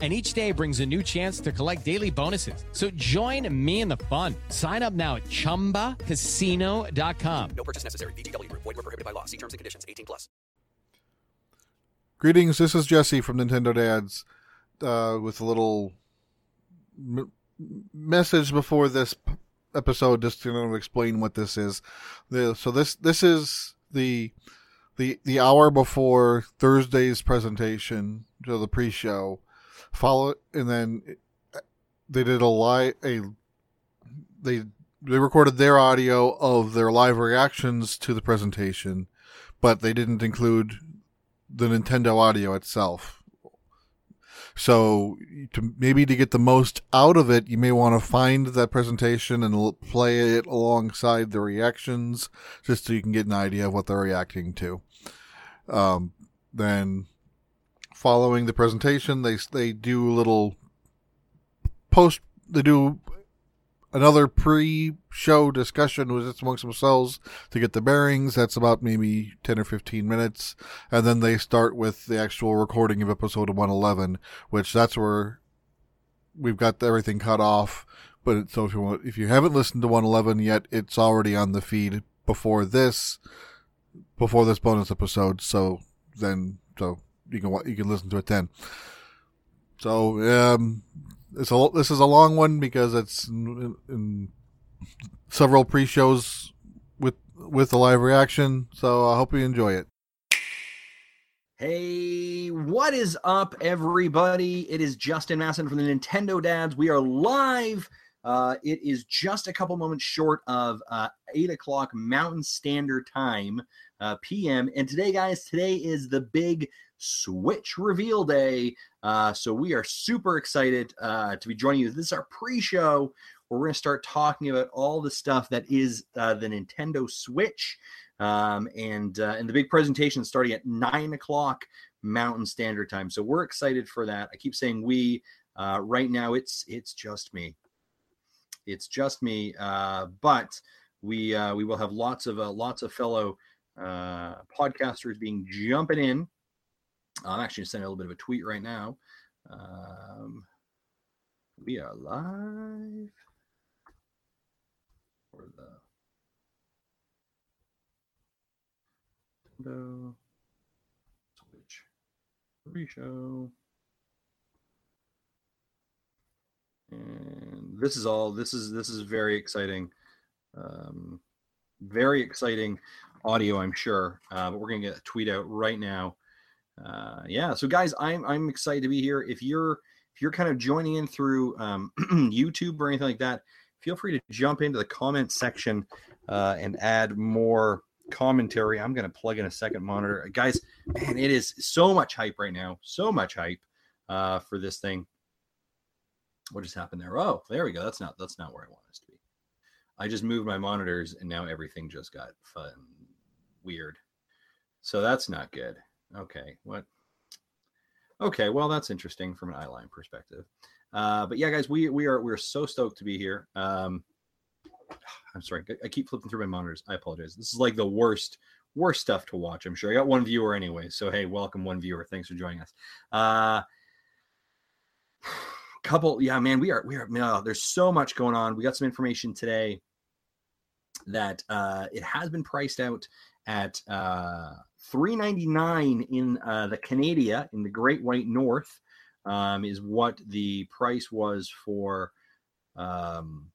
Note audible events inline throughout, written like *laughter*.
And each day brings a new chance to collect daily bonuses. So join me in the fun. Sign up now at chumbacasino.com. No purchase necessary. VGW Group. Void were prohibited by law. See terms and conditions. 18 plus. Greetings, this is Jesse from Nintendo Dads uh, with a little m- message before this p- episode just to explain what this is. The, so this this is the the the hour before Thursday's presentation, so the pre-show. Follow it and then they did a live a they they recorded their audio of their live reactions to the presentation, but they didn't include the Nintendo audio itself. So to maybe to get the most out of it, you may want to find that presentation and play it alongside the reactions, just so you can get an idea of what they're reacting to. Um, then, following the presentation, they they do a little post. They do another pre-show discussion with just amongst themselves to get the bearings. That's about maybe 10 or 15 minutes. And then they start with the actual recording of episode 111, which that's where we've got everything cut off. But it, so if you want, if you haven't listened to 111 yet, it's already on the feed before this, before this bonus episode. So then, so you can, you can listen to it then. So, um, it's a this is a long one because it's in, in several pre-shows with with the live reaction. So I hope you enjoy it. Hey, what is up, everybody? It is Justin Masson from the Nintendo Dads. We are live. Uh, it is just a couple moments short of uh, 8 o'clock Mountain Standard Time, uh, PM. And today, guys, today is the big Switch reveal day. Uh, so we are super excited uh, to be joining you. This is our pre show where we're going to start talking about all the stuff that is uh, the Nintendo Switch. Um, and uh, and the big presentation starting at nine o'clock Mountain Standard Time. So we're excited for that. I keep saying we. Uh, right now, it's it's just me. It's just me. Uh, but we we will have lots of lots of fellow podcasters being jumping in. I'm actually sending a little bit of a tweet right now. Um, we are live for the Nintendo Switch pre-show. And this is all this is this is very exciting. Um, very exciting audio, I'm sure. Uh, but we're gonna get a tweet out right now. Uh, yeah, so guys, I'm I'm excited to be here. If you're if you're kind of joining in through um, *clears throat* YouTube or anything like that, feel free to jump into the comment section uh, and add more commentary. I'm going to plug in a second monitor. Guys, man, it is so much hype right now. So much hype uh, for this thing. What just happened there? Oh, there we go. That's not that's not where I want us to be. I just moved my monitors and now everything just got fun weird. So that's not good. Okay, what? Okay, well that's interesting from an eyeline perspective. Uh, but yeah, guys, we we are we're so stoked to be here. Um, *sighs* I'm sorry, I keep flipping through my monitors. I apologize. This is like the worst worst stuff to watch. I'm sure I got one viewer anyway. So hey, welcome one viewer. Thanks for joining us. Uh, *sighs* couple, yeah, man, we are we are. Man, there's so much going on. We got some information today that uh, it has been priced out at uh, 399 in uh, the Canada in the Great White North um, is what the price was for um,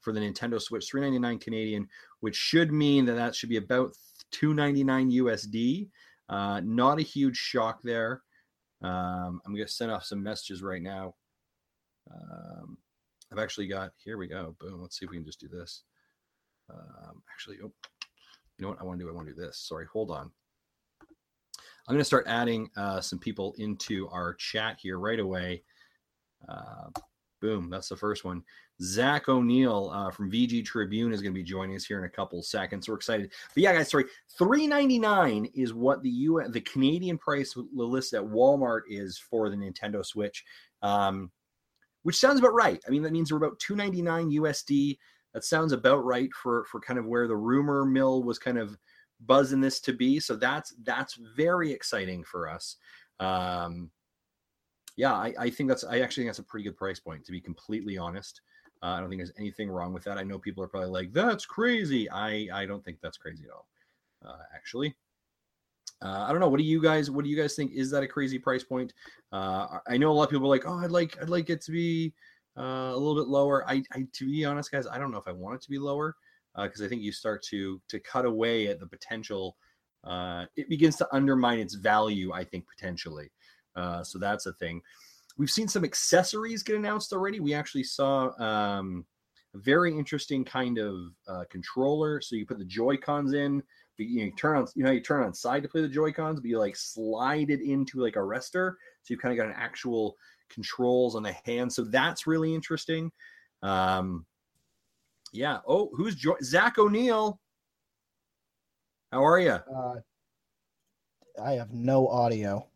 for the Nintendo Switch 399 Canadian, which should mean that that should be about 299 USD. Uh, not a huge shock there. Um, I'm going to send off some messages right now. Um, I've actually got here we go. Boom. Let's see if we can just do this. Um, actually, oh, you know what I want to do? I want to do this. Sorry, hold on. I'm going to start adding uh, some people into our chat here right away. Uh, Boom. That's the first one. Zach O'Neill uh, from VG Tribune is going to be joining us here in a couple seconds. We're excited. But yeah, guys, sorry. Three ninety nine is what the U the Canadian price list at Walmart is for the Nintendo Switch, um, which sounds about right. I mean, that means we're about two ninety nine USD. That sounds about right for for kind of where the rumor mill was kind of buzzing this to be. So that's that's very exciting for us. Um, yeah, I, I think that's I actually think that's a pretty good price point to be completely honest. Uh, I don't think there's anything wrong with that. I know people are probably like, "That's crazy." I I don't think that's crazy at all. Uh, actually, uh, I don't know. What do you guys What do you guys think? Is that a crazy price point? Uh, I know a lot of people are like, "Oh, I'd like I'd like it to be uh, a little bit lower." I, I to be honest, guys, I don't know if I want it to be lower because uh, I think you start to to cut away at the potential. it begins to undermine its value. I think potentially. so that's a thing. We've seen some accessories get announced already. We actually saw um, a very interesting kind of uh, controller. So you put the Joy Cons in, but you, know, you turn on, you know, you turn on side to play the Joy Cons, but you like slide it into like a rester. So you've kind of got an actual controls on the hand. So that's really interesting. Um, yeah. Oh, who's jo- Zach O'Neill? How are you? Uh, I have no audio.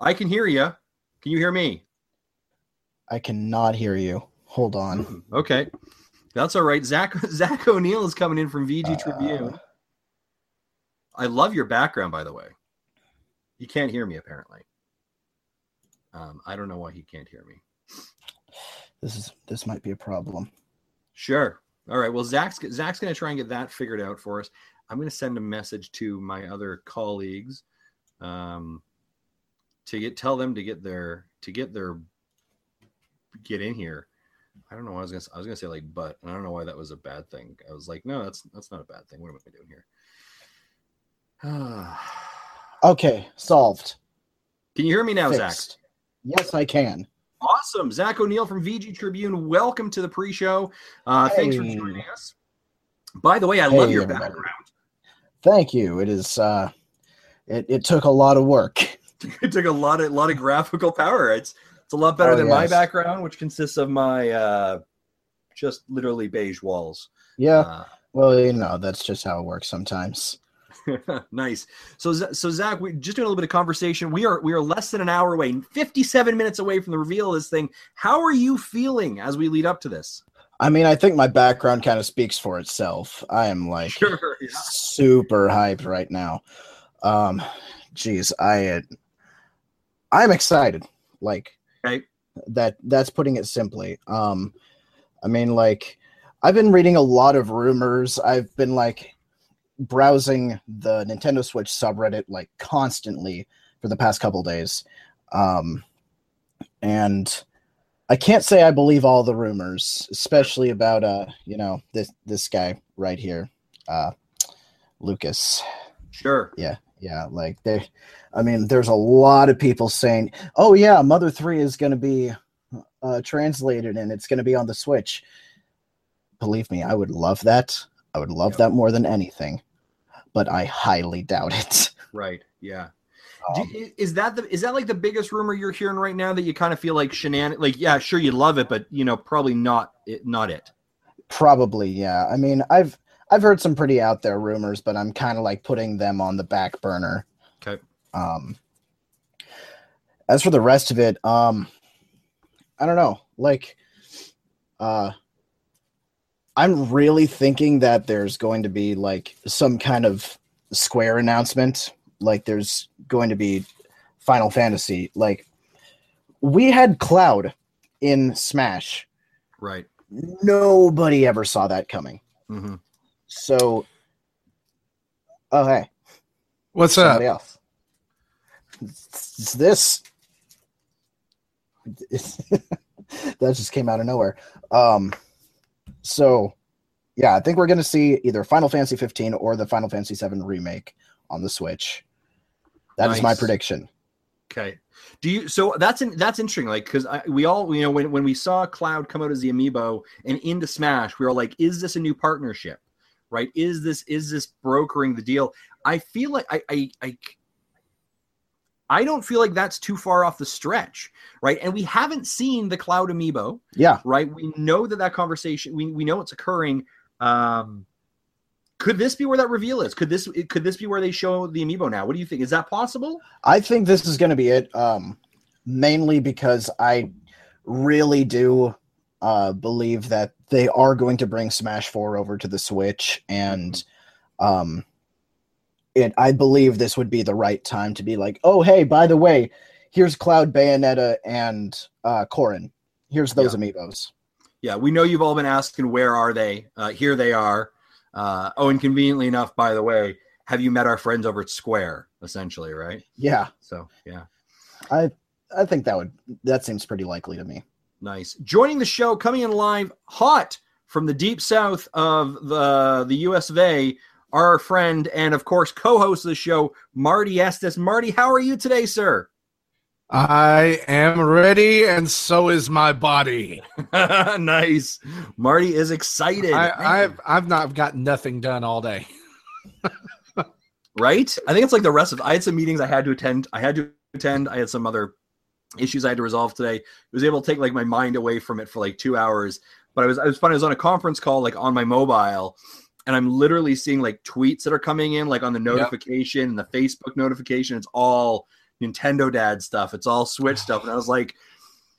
I can hear you. Can you hear me? I cannot hear you. Hold on. Hmm, okay. That's all right. Zach *laughs* Zach O'Neill is coming in from VG uh, Tribune. I love your background, by the way. You can't hear me apparently. Um, I don't know why he can't hear me. This is this might be a problem. Sure. All right. Well, Zach's Zach's going to try and get that figured out for us. I'm going to send a message to my other colleagues. Um, to get tell them to get their to get their get in here. I don't know. Why I was gonna I was gonna say like but I don't know why that was a bad thing. I was like, no, that's that's not a bad thing. What am I doing here? *sighs* okay, solved. Can you hear me now, Fixed. Zach? Yes, I can. Awesome. Zach O'Neill from VG Tribune. Welcome to the pre-show. Uh, hey. Thanks for joining us. By the way, I hey, love your everybody. background. Thank you. It is uh it, it took a lot of work. *laughs* it took a lot of lot of graphical power. It's it's a lot better oh, than yes. my background, which consists of my uh, just literally beige walls. Yeah. Uh, well, you know, that's just how it works sometimes. *laughs* nice. So, so Zach, we just doing a little bit of conversation. We are we are less than an hour away, fifty-seven minutes away from the reveal of this thing. How are you feeling as we lead up to this? I mean, I think my background kind of speaks for itself. I am like sure, yeah. super hyped right now. Um, geez, I I'm excited. Like okay. that that's putting it simply. Um I mean like I've been reading a lot of rumors. I've been like browsing the Nintendo Switch subreddit like constantly for the past couple days. Um and I can't say I believe all the rumors, especially about uh, you know, this this guy right here. Uh Lucas. Sure. Yeah. Yeah, like they I mean, there's a lot of people saying, "Oh yeah, Mother Three is going to be uh, translated and it's going to be on the Switch." Believe me, I would love that. I would love that more than anything, but I highly doubt it. *laughs* Right. Yeah. Um, is that the is that like the biggest rumor you're hearing right now that you kind of feel like shenan like yeah sure you love it but you know probably not it not it probably yeah i mean i've i've heard some pretty out there rumors but i'm kind of like putting them on the back burner okay um, as for the rest of it, um, I don't know. Like, uh, I'm really thinking that there's going to be like some kind of Square announcement. Like, there's going to be Final Fantasy. Like, we had Cloud in Smash. Right. Nobody ever saw that coming. Mm-hmm. So, oh hey, what's Somebody up? Else it's this. *laughs* that just came out of nowhere. Um, so yeah, I think we're gonna see either Final Fantasy 15 or the Final Fantasy 7 remake on the Switch. That nice. is my prediction. Okay. Do you? So that's in, that's interesting. Like, because we all, you know, when when we saw Cloud come out as the amiibo and into Smash, we were like, is this a new partnership? Right? Is this is this brokering the deal? I feel like I I, I I don't feel like that's too far off the stretch, right? And we haven't seen the Cloud Amiibo, Yeah. right? We know that that conversation, we, we know it's occurring. Um, could this be where that reveal is? Could this could this be where they show the amiibo now? What do you think? Is that possible? I think this is going to be it. Um, mainly because I really do uh, believe that they are going to bring Smash Four over to the Switch, and um, it. I believe this would be the right time to be like, oh hey, by the way, here's Cloud Bayonetta and uh, Corrin. Here's those amiibos. Yeah, we know you've all been asking where are they? Uh, here they are. Uh, oh, and conveniently enough, by the way, have you met our friends over at Square? Essentially, right? Yeah, So yeah. I I think that would that seems pretty likely to me. Nice. Joining the show, coming in live, hot from the deep south of the the U.S. of A. Our friend and of course co-host of the show, Marty Estes. Marty, how are you today, sir? I am ready, and so is my body. *laughs* nice. Marty is excited. I, i've I've not got nothing done all day. right? I think it's like the rest of. I had some meetings I had to attend. I had to attend. I had some other issues I had to resolve today. I was able to take like my mind away from it for like two hours. But I was I was fun. I was on a conference call like on my mobile, and I'm literally seeing like tweets that are coming in like on the notification and the Facebook notification. It's all Nintendo Dad stuff. It's all Switch *sighs* stuff, and I was like.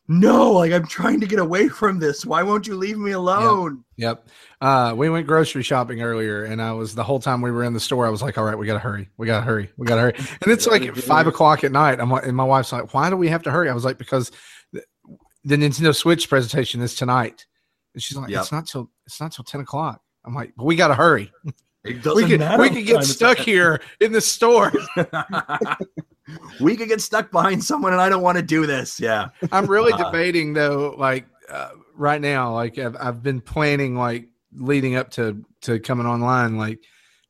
No, like I'm trying to get away from this. Why won't you leave me alone? Yep. Uh, we went grocery shopping earlier, and I was the whole time we were in the store. I was like, "All right, we gotta hurry. We gotta hurry. We gotta hurry." And it's like five o'clock at night. I'm like, and my wife's like, "Why do we have to hurry?" I was like, "Because the, the Nintendo Switch presentation is tonight." And she's like, Yep. "It's not till it's not till ten o'clock." I'm like, "But we gotta hurry. It *laughs* We doesn't could matter we could get stuck here in the store." *laughs* we could get stuck behind someone, and I don't want to do this. Yeah. I'm really Uh, debating though, like uh, right now, like I've, I've been planning, like leading up to to coming online, like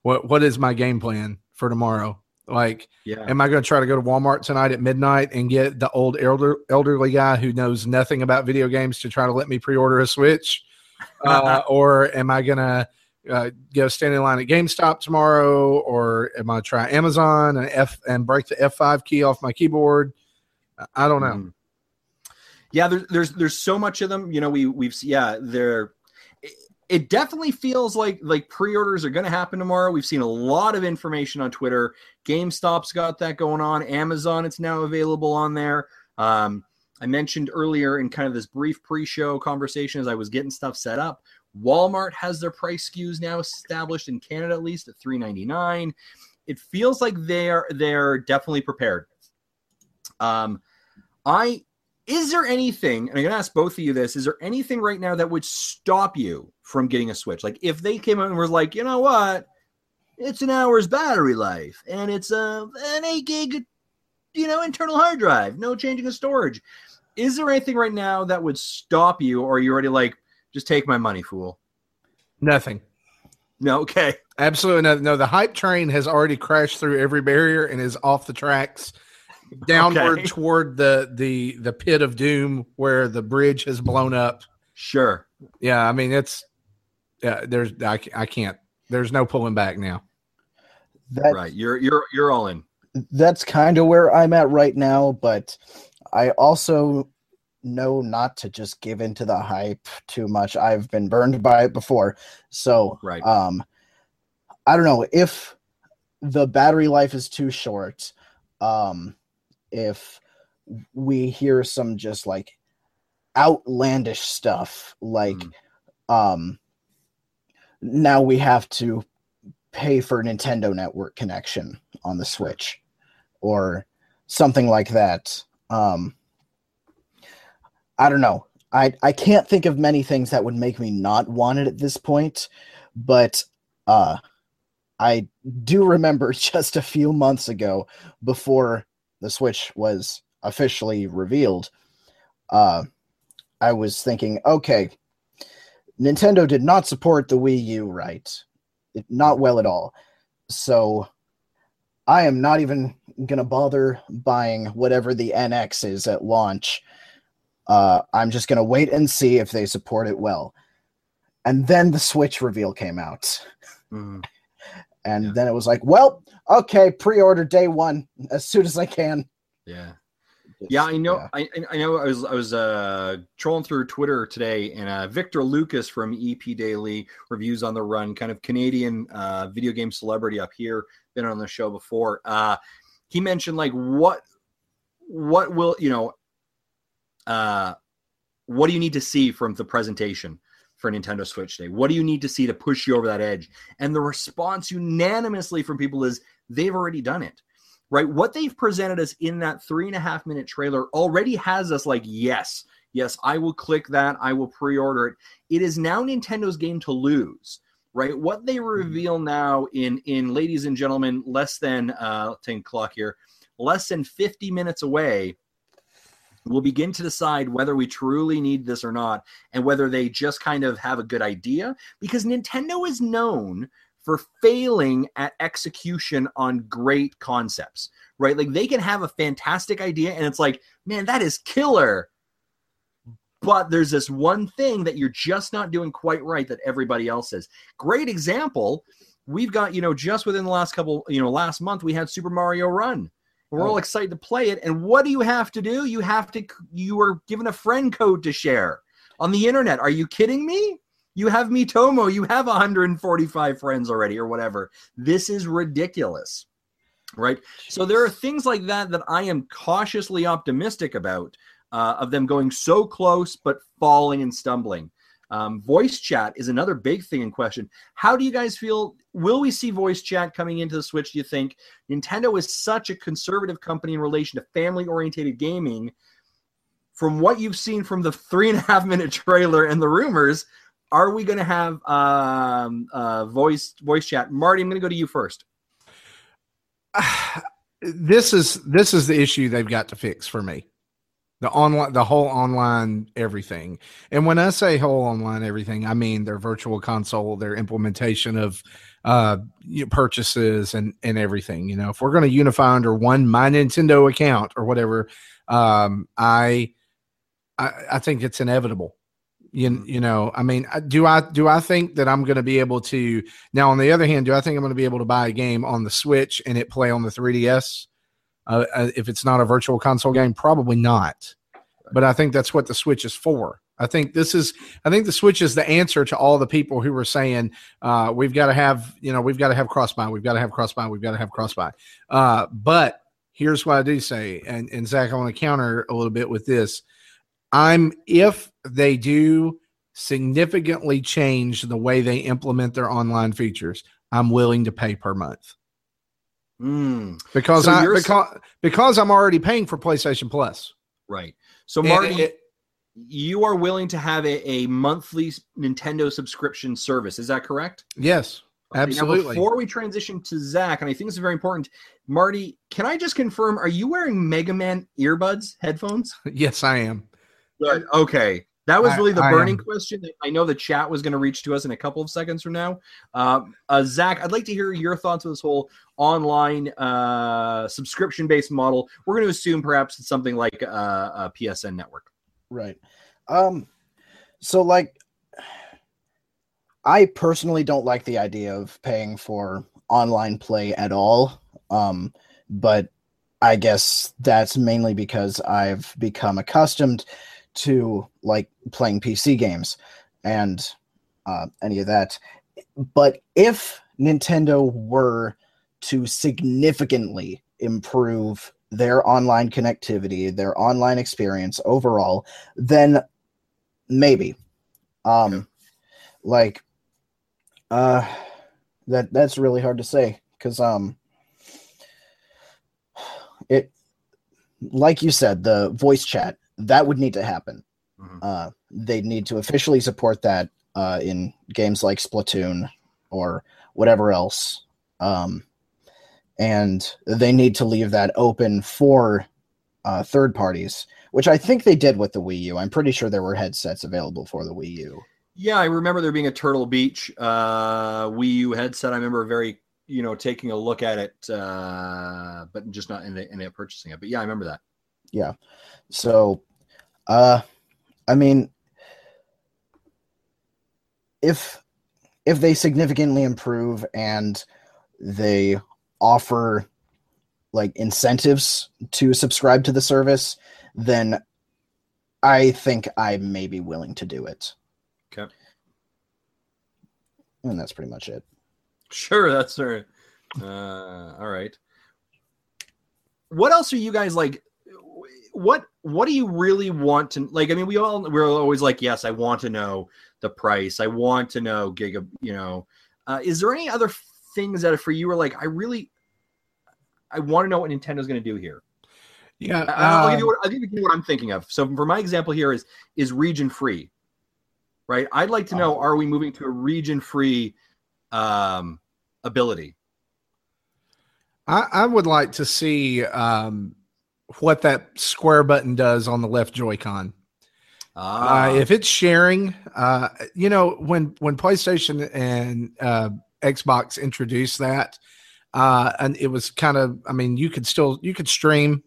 what what is my game plan for tomorrow? Like, Yeah. am I going to try to go to Walmart tonight at midnight and get the old elder elderly guy who knows nothing about video games to try to let me pre-order a Switch, uh, or am I to uh, go stand in line at GameStop tomorrow, or am I gonna try Amazon and F and break the F5 key off my keyboard? I- don't know. Mhm. Yeah, there's there's there's so much of them. You know, we we've yeah, they're it, it definitely feels like like pre-orders are going to happen tomorrow. We've seen a lot of information on Twitter. GameStop's got that going on. Amazon, it's now available on there. Um, I mentioned earlier in kind of this brief pre-show conversation as I was getting stuff set up. Walmart has their price SKUs now established in Canada at least at 3.99. It feels like they're they're definitely prepared. Um, I is there anything, and I'm gonna ask both of you this, is there anything right now that would stop you from getting a Switch? Like if they came out and were like, you know what, it's an hour's battery life and it's a an eight gig, you know, internal hard drive, no changing of storage. Is there anything right now that would stop you, or are you already like, just take my money, fool? Nothing. No, okay. Absolutely no. No, the hype train has already crashed through every barrier and is off the tracks downward Okay. toward the the the pit of doom where the bridge has blown up. Sure. Yeah, I mean it's yeah. There's I, I can't. There's no pulling back now. That Right. You're you're you're all in. that's kind of where I'm at right now, but I also know not to just give into the hype too much. I've been burned by it before. So, Right. um I don't know if the battery life is too short. Um if we hear some just like outlandish stuff like Mm. um now we have to pay for Nintendo Network connection on the Switch or something like that. Um, I don't know. I, I can't think of many things that would make me not want it at this point, but uh, I do remember *laughs* just a few months ago, before the Switch was officially revealed, uh, I was thinking, okay, Nintendo did not support the Wii U right. It- Not well at all. So I am not even going to bother buying whatever the NX is at launch. Uh, I'm just going to wait and see if they support it well. And then the Switch reveal came out. Mhm. And Yeah. then it was like, well, okay, pre order day one as soon as I can. Yeah. Yeah, I know. I, I- I know. I was I was uh, trolling through Twitter today, and uh, Victor Lucas from EP Daily reviews on the run, kind of Canadian uh, video game celebrity up here, been on the show before. Uh, he mentioned like what what will you know uh, what do you need to see from the presentation for Nintendo Switch Day? What do you need to see to push you over that edge? And the response unanimously from people is they've already done it right? What they've presented us in that three and a half minute trailer already has us like, yes, yes, I will click that. I will pre order it. It is now Nintendo's game to lose, right? What they reveal now in, in ladies and gentlemen, less than, uh, 10 o'clock here, less than 50 minutes away. We'll begin to decide whether we truly need this or not, and whether they just kind of have a good idea. Because Nintendo is known for failing at execution on great concepts, right? Like they can have a fantastic idea and it's like, man, that is killer. But there's this one thing that you're just not doing quite right that everybody else is. Great example. We've got, you know, just within the last couple, you know, last month we had Super Mario Run. We're all oh. excited to play it. And what do you have to do? You have to, you are given a friend code to share on the internet. Are you kidding me? You have Miitomo. You have 145 friends already, or whatever. This is ridiculous, right? So there are things like that that I am cautiously optimistic about uh, of them going so close but falling and stumbling. Um, voice chat is another big thing in question. How do you guys feel? Will we see voice chat coming into the Switch? Do you think Nintendo is such a conservative company in relation to family oriented gaming? From what you've seen from the three and a half minute trailer and the rumors, are we going to have um, uh, voice voice chat? Marty, I'm going to go to you first. *sighs* this is this is the issue they've got to fix for me. The online, the whole online everything. And when I say whole online everything, I mean their virtual console, their implementation of uh you know, purchases and and everything. You know, if we're going to unify under one my Nintendo account or whatever, um, I, I I think it's inevitable. You, you know, I mean, do I do I think that I'm going to be able to now? On the other hand, do I think I'm going to be able to buy a game on the Switch and it play on the 3DS? Uh, uh, if it's not a virtual console game, probably not. But I think that's what the Switch is for. I think this is. I think the Switch is the answer to all the people who were saying uh, we've got to have, you know, we've got to have cross buy, we've got to have cross buy, we've got to have cross buy. Uh, but here's what I do say, and and Zach, I want to counter a little bit with this. I'm if they do significantly change the way they implement their online features, I'm willing to pay per month Mm, because So I because because I'm already paying for PlayStation Plus. right. So, Marty, it- you are willing to have a, a monthly Nintendo subscription service. Is that correct? yes, Okay, now absolutely. before we transition to Zach, and I think this is very important, Marty, can I just confirm? Are you wearing Mega Man earbuds, headphones? *laughs* yes, I am. Good. Okay. That was really the I burning am. question. that I know the chat was going to reach to us in a couple of seconds from now. Um, uh, Zach, I'd like to hear your thoughts on this whole online uh, subscription based model. We're going to assume perhaps it's something like uh, a PSN network. Right. Um so like I personally don't like the idea of paying for online play at all. Um but I guess that's mainly because I've become accustomed to like playing PC games and uh, any of that. But if Nintendo were to significantly improve their online connectivity, their online experience overall, then maybe. Um Okay. like uh that that's really hard to say cuz um it like you said the voice chat that would need to happen. Mhm. Uh they need to officially support that uh in games like Splatoon or whatever else. Um and they need to leave that open for uh, third parties, which I think they did with the Wii U. I'm pretty sure there were headsets available for the Wii U. Yeah, I remember there being a Turtle Beach uh, Wii U headset. I remember very, you know, taking a look at it, uh, but just not in the, in the purchasing it. But yeah, I remember that. So, uh, I mean, if if they significantly improve and they offer like incentives to subscribe to the service, then I think I may be willing to do it. Okay. And that's pretty much it. Sure, that's right. Uh, all right. What else are you guys like? What What do you really want to like? I mean, we all we're always like, yes, I want to know the price. I want to know giga. You know, uh, is there any other things that for you are like, I really, I want to know what Nintendo's going to do here. Yeah, I- I'll give you um, what I'll give you what I'm thinking of. So for my example here is is region free, right? I'd like to know: Oh. Are we moving to a region free um, ability? I, I would like to see um, what that square button does on the left Joy-Con. Ah, Uh, if it's sharing, uh, you know, when when PlayStation and uh, Xbox introduced that, uh, and it was kind of, I mean, you could still you could stream,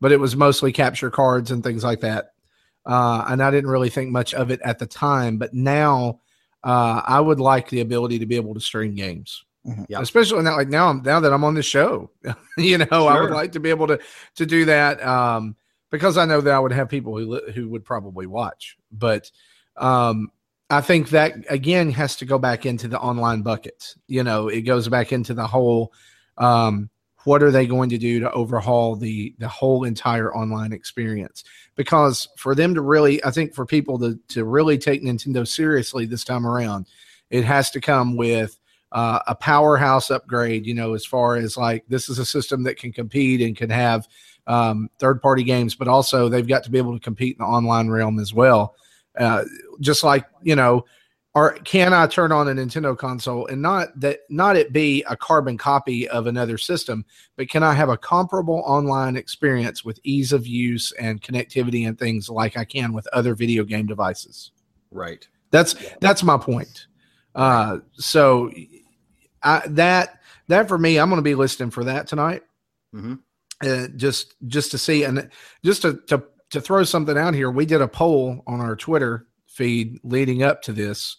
but it was mostly capture cards and things like that. Uh, and I didn't really think much of it at the time, but now uh, I would like the ability to be able to stream games. Yeah. Especially now, like now, now that I'm on the show, *laughs* you know, I would like to be able to to do that. Um, because I know that I would have people who who would probably watch. But um, I think that again has to go back into the online bucket. You know, it goes back into the whole. Um, what are they going to do to overhaul the the whole entire online experience? Because for them to really, I think for people to to really take Nintendo seriously this time around, it has to come with uh, a powerhouse upgrade. You know, as far as like this is a system that can compete and can have um, third party games, but also they've got to be able to compete in the online realm as well. Uh, just like you know, or can I turn on a Nintendo console and not that not it be a carbon copy of another system, but can I have a comparable online experience with ease of use and connectivity and things like I can with other video game devices? right. That's that's my point. Uh, so I, that that for me, I'm going to be listening for that tonight. Mhm. Uh, just just to see and just to, to to throw something out here. We did a poll on our Twitter feed leading up to this,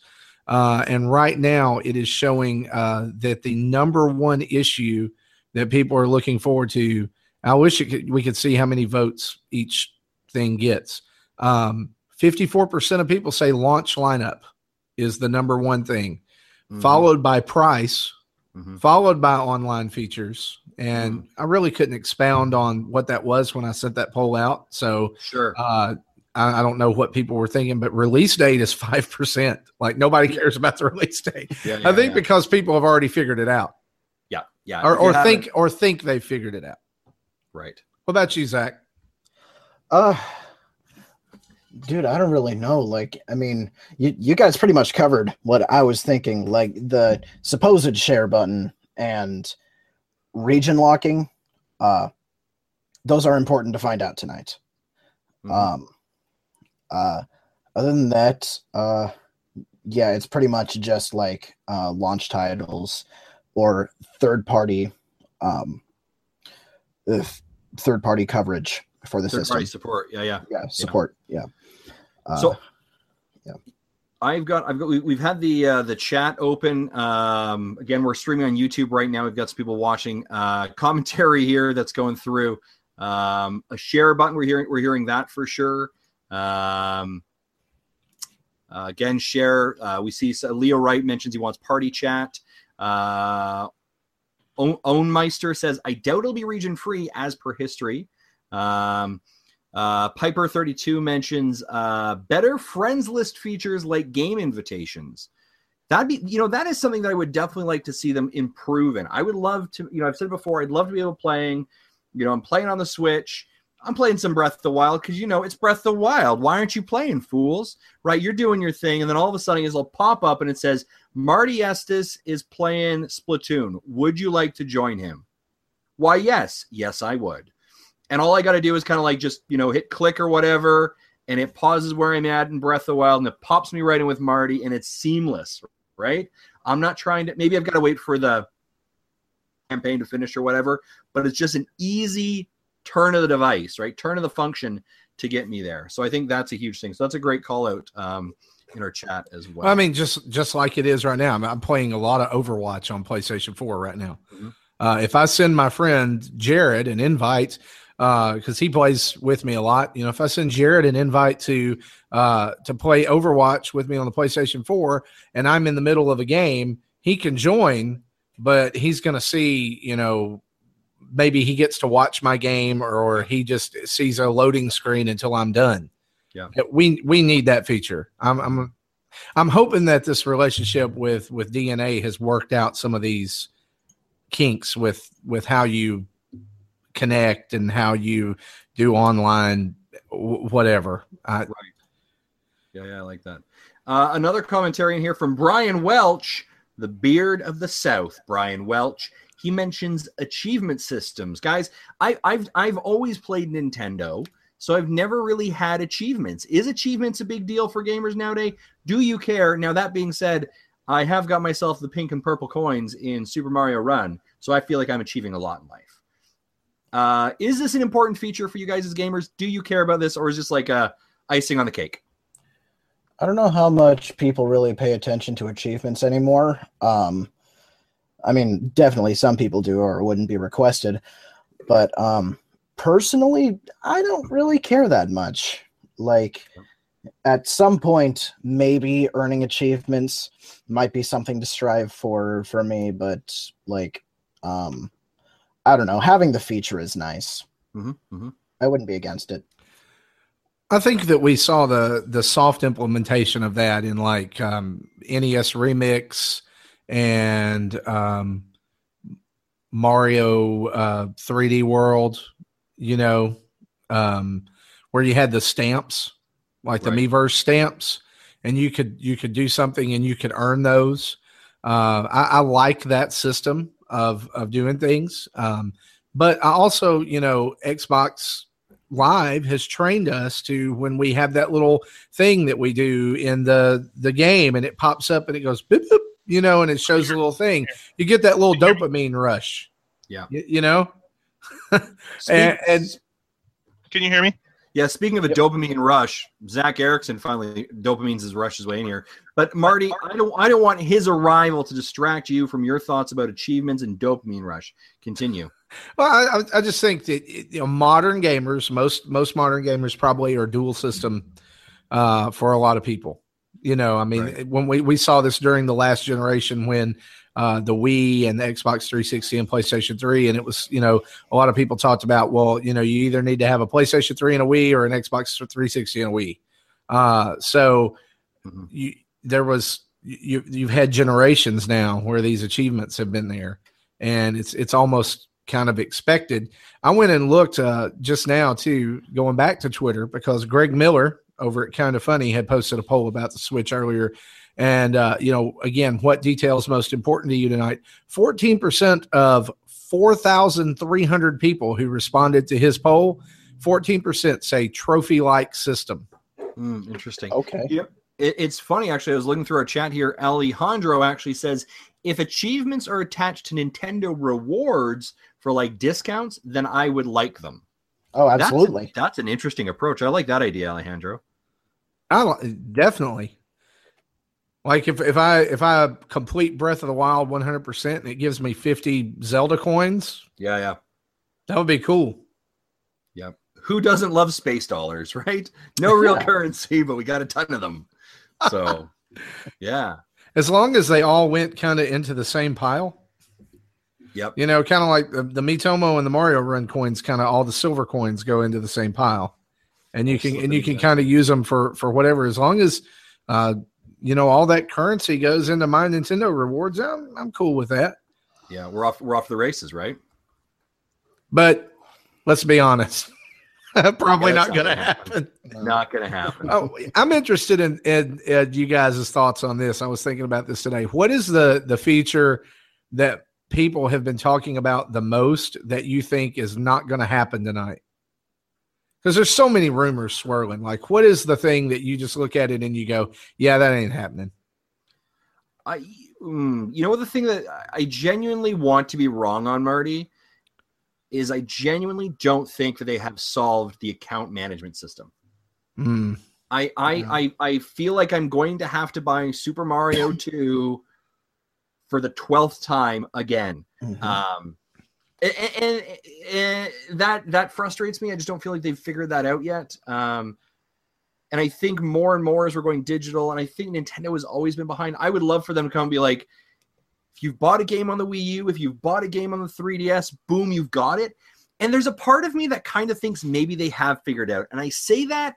uh, and right now it is showing uh, that the number one issue that people are looking forward to. I wish it could, we could see how many votes each thing gets. Um, 54% of people say launch lineup is the number one thing, Mhm. followed by price, Mhm. followed by online features. And I really couldn't expound on what that was when I sent that poll out. So Sure. uh, I, I don't know what people were thinking, but release date is *laughs* 5%. Like nobody cares about the release date. Yeah, I think yeah. because people have already figured it out yeah, yeah. or, or think or think they figured it out. right. What about you, Zach? Uh dude, I don't really know. Like, I mean, you you guys pretty much covered what I was thinking. Like the supposed share button and region locking. Uh those are important to find out tonight. Mhm. Um uh other than that, uh yeah, it's pretty much just like uh launch titles or third party um third party coverage for the Third system party support. Yeah, yeah. yeah support yeah, Uh, So yeah. I've got I've got we, we've had the uh, the chat open. Um, again, we're streaming on YouTube right now. We've got some people watching. Uh, *laughs* commentary here that's going through. Um, a share button. We're hearing we're hearing that for sure. Um, uh, again, share. Uh, we see so Leo Wright mentions he wants party chat. Uh, Own- Ownmeister says, I doubt it'll be region free as per history. Um, uh, Piper 32 mentions uh, better friends list features like game invitations. That'd be, you know, that is something that I would definitely like to see them improve in. I would love to, you know, I've said before, I'd love to be able to playing, you know, I'm playing on the Switch. I'm playing some Breath of the Wild because, you know, it's Breath of the Wild. Why aren't you playing, fools? Right? You're doing your thing. And then all of a sudden it'll pop up and it says, Marty Estes is playing Splatoon. Would you like to join him? Why, yes. Yes, I would. And all I got to do is kind of like just, you know, hit click or whatever. And it pauses where I'm at in Breath of the Wild and it pops me right in with Marty and it's seamless, right? I'm not trying to, maybe I've got to wait for the campaign to finish or whatever, but it's just an easy turn of the device, right? Turn of the function to get me there. So I think that's a huge thing. So that's a great call out um, in our chat as well. Well, I mean, just just like it is right now. I'm, I'm playing a lot of Overwatch on PlayStation 4 right now. Mhm. Uh, if I send my friend Jared an invite, because uh, he plays with me a lot, you know, if I send Jared an invite to uh, to play Overwatch with me on the PlayStation 4, and I'm in the middle of a game, he can join, but he's going to see, you know, maybe he gets to watch my game or, or he just sees a loading screen until I'm done. Yeah. We we need that feature. I'm I'm I'm hoping that this relationship with with DeNA has worked out some of these kinks with with how you connect and how you do online whatever. I, right. Yeah, yeah, I like that. Uh, another commentary in here from Brian Welch, the beard of the South. Brian Welch. He mentions achievement systems, guys. I, I've I've always played Nintendo. So I've never really had achievements. Is achievements a big deal for gamers nowadays? Do you care? Now that being said, I have got myself the pink and purple coins in Super Mario Run, so I feel like I'm achieving a lot in life. Uh, is this an important feature for you guys as gamers? Do you care about this, or is this like a icing on the cake? I don't know how much people really pay attention to achievements anymore. Um, I mean, definitely some people do, or wouldn't be requested. But um, personally, I don't really care that much. Like, at some point, maybe earning achievements might be something to strive for for me, but like, um, I don't know. Having the feature is nice. Mm-hmm, mm-hmm. I wouldn't be against it. I think that we saw the the soft implementation of that in like um, NES Remix and um, Mario uh, 3D World you know, um, where you had the stamps, like right. the Miiverse stamps, and you could you could do something and you could earn those. Uh, I, I, like that system of of doing things, um, but I also, you know, Xbox Live has trained us to when we have that little thing that we do in the the game, and it pops up and it goes boop, boop you know, and it shows a little thing. You get that little dopamine rush. Yeah, you, you know *laughs* and, and, can you hear me? Yeah, speaking of a dopamine rush, Zach Erickson finally dopamine's his rush his way in here. But Marty, I don't I don't want his arrival to distract you from your thoughts about achievements and dopamine rush. Continue. *laughs* Well, I, I just think that you know modern gamers, most most modern gamers probably are dual system uh, for a lot of people. You know, I mean, right. when we, we saw this during the last generation when uh, the Wii and the Xbox 360 and PlayStation 3. And it was, you know, a lot of people talked about, well, you know, you either need to have a PlayStation 3 and a Wii or an Xbox 360 and a Wii. Uh, so mm-hmm. you, there was, you, you've had generations now where these achievements have been there and it's, it's almost kind of expected. I went and looked uh, just now too, going back to Twitter because Greg Miller over at Kind of Funny had posted a poll about the Switch earlier and, uh, you know, again, what details most important to you tonight? 14% of 4,300 people who responded to his poll, 14% say trophy like system. Mm, interesting. Okay. Yep. It, it's funny, actually. I was looking through our chat here. Alejandro actually says if achievements are attached to Nintendo rewards for like discounts, then I would like them. Oh, absolutely. That's, that's an interesting approach. I like that idea, Alejandro. I definitely. Like if, if I if I complete Breath of the Wild 100 percent and it gives me 50 Zelda coins, yeah, yeah, that would be cool. Yeah, who doesn't love space dollars, *laughs* right? No real *laughs* currency, but we got a ton of them. So, *laughs* yeah, as long as they all went kind of into the same pile. Yep. You know, kind of like the, the Miitomo and the Mario Run coins, kind of all the silver coins go into the same pile, and you can and you can kind of use them for for whatever as long as uh, you know all that currency goes into my Nintendo rewards, I'm, I'm cool with that. Yeah, we're off we're off the races, right? But let's be honest. *laughs* Probably not going to happen. Not going to happen. Oh, I'm interested in, in, in you guys' thoughts on this. I was thinking about this today. What is the the feature that people have been talking about the most that you think is not going to happen tonight? Because there's so many rumors swirling. Like, what is the thing that you just look at it and you go, "Yeah, that ain't happening." I, mm, you know, the thing that I genuinely want to be wrong on, Marty, is I genuinely don't think that they have solved the account management system. Mm. I, I, yeah. I, I feel like I'm going to have to buy Super Mario *clears throat* 2 for the twelfth time again. Mm-hmm. Um, and, and, that that frustrates me. I just don't feel like they've figured that out yet. Um, and I think more and more as we're going digital, and I think Nintendo has always been behind. I would love for them to come and be like, if you've bought a game on the Wii U, if you've bought a game on the 3DS, boom, you've got it. And there's a part of me that kind of thinks maybe they have figured out. And I say that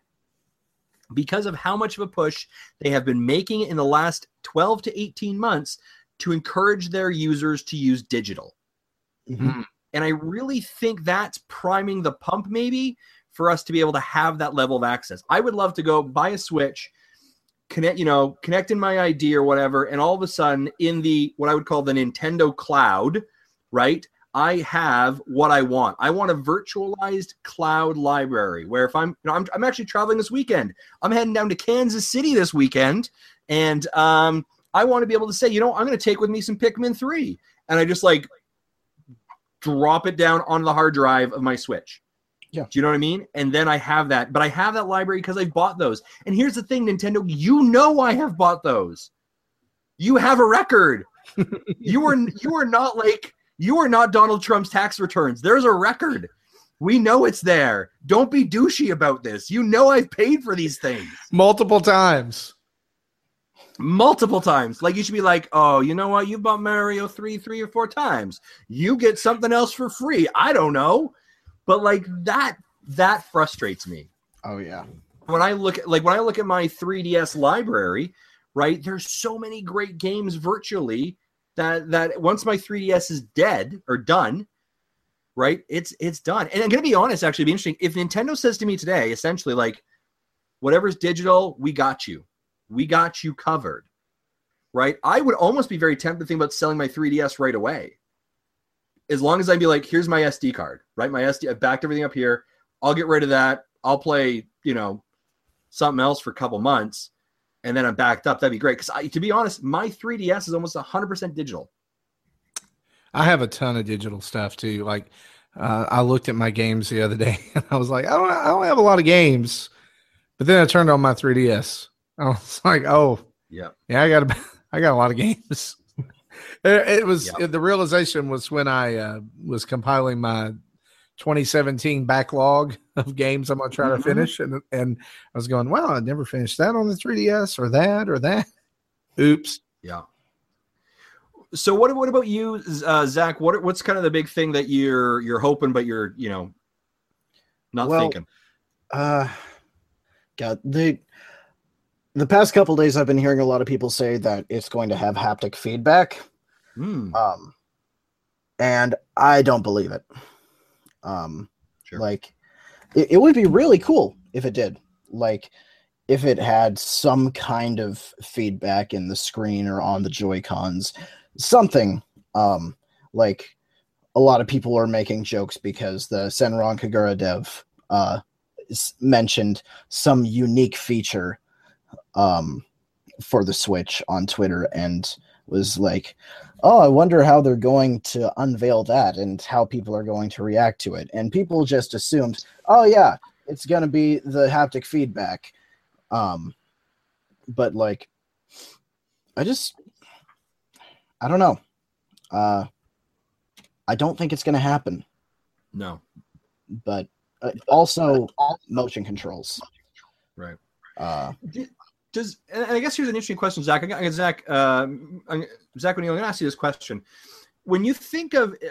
because of how much of a push they have been making in the last 12 to 18 months to encourage their users to use digital. Mhm. And I really think that's priming the pump, maybe, for us to be able to have that level of access. I would love to go buy a Switch, connect, you know, connect in my ID or whatever, and all of a sudden, in the what I would call the Nintendo cloud, right? I have what I want. I want a virtualized cloud library where if I'm, you know, I'm, I'm actually traveling this weekend. I'm heading down to Kansas City this weekend, and um, I want to be able to say, you know, I'm going to take with me some Pikmin three, and I just like drop it down on the hard drive of my Switch. Yeah. Do you know what I mean? And then I have that, but I have that library because I've bought those. And here's the thing, Nintendo, you know I have bought those. You have a record. *laughs* you are you are not like you are not Donald Trump's tax returns. There's a record. We know it's there. Don't be douchey about this. You know I've paid for these things multiple times. Multiple times. Like you should be like, oh, you know what? You bought Mario three, three or four times. You get something else for free. I don't know, but like that that frustrates me Oh yeah. when I look at like when I look at my 3DS library, right? There's so many great games virtually that that once my 3DS is dead or done, right? It's it's done. And I'm gonna be honest, actually, it'd be interesting if Nintendo says to me today, essentially, like, whatever's digital, we got you, we got you covered, right? I would almost be very tempted to think about selling my 3DS right away, as long as I'd be like, here's my SD card, right? My SD, I backed everything up here. I'll get rid of that. I'll play, you know, something else for a couple months, and then I'm backed up. That'd be great. Because to be honest, my 3DS is almost 100% digital. I have a ton of digital stuff too. Like uh, I looked at my games the other day *laughs* and I was like, I don't, I don't have a lot of games. But then I turned on my 3DS. I was like, oh Yeah. yeah, I got a, *laughs* I got a lot of games. *laughs* it, it was Yeah. the realization was when I uh, was compiling my 2017 backlog of games I'm gonna try Mhm. to finish, and and I was going, wow, I never finished that on the 3DS or that or that. Oops. Yeah. So what what about you, uh, Zach? What what's kind of the big thing that you're you're hoping, but you're you know not Well, thinking? Uh, God, the the past couple days I've been hearing a lot of people say that it's going to have haptic feedback. Hmm. Um, and I don't believe it. Um, Sure. like it, it would be really cool if it did. Like if it had some kind of feedback in the screen or on the Joy Cons, something. Um, like a lot of people are making jokes because the Senran Kagura dev uh mentioned some unique feature um for the Switch on Twitter and was like, "Oh, I wonder how they're going to unveil that and how people are going to react to it." And people just assumed, "Oh yeah, it's going to be the haptic feedback." Um but like I just I don't know. Uh I don't think it's going to happen, no. but uh, also motion controls. Right. Uh Does and I guess here's an interesting question, Zach. I got, Zach. Uh, Zach O'Neill. I'm going to ask you this question. When you think of uh,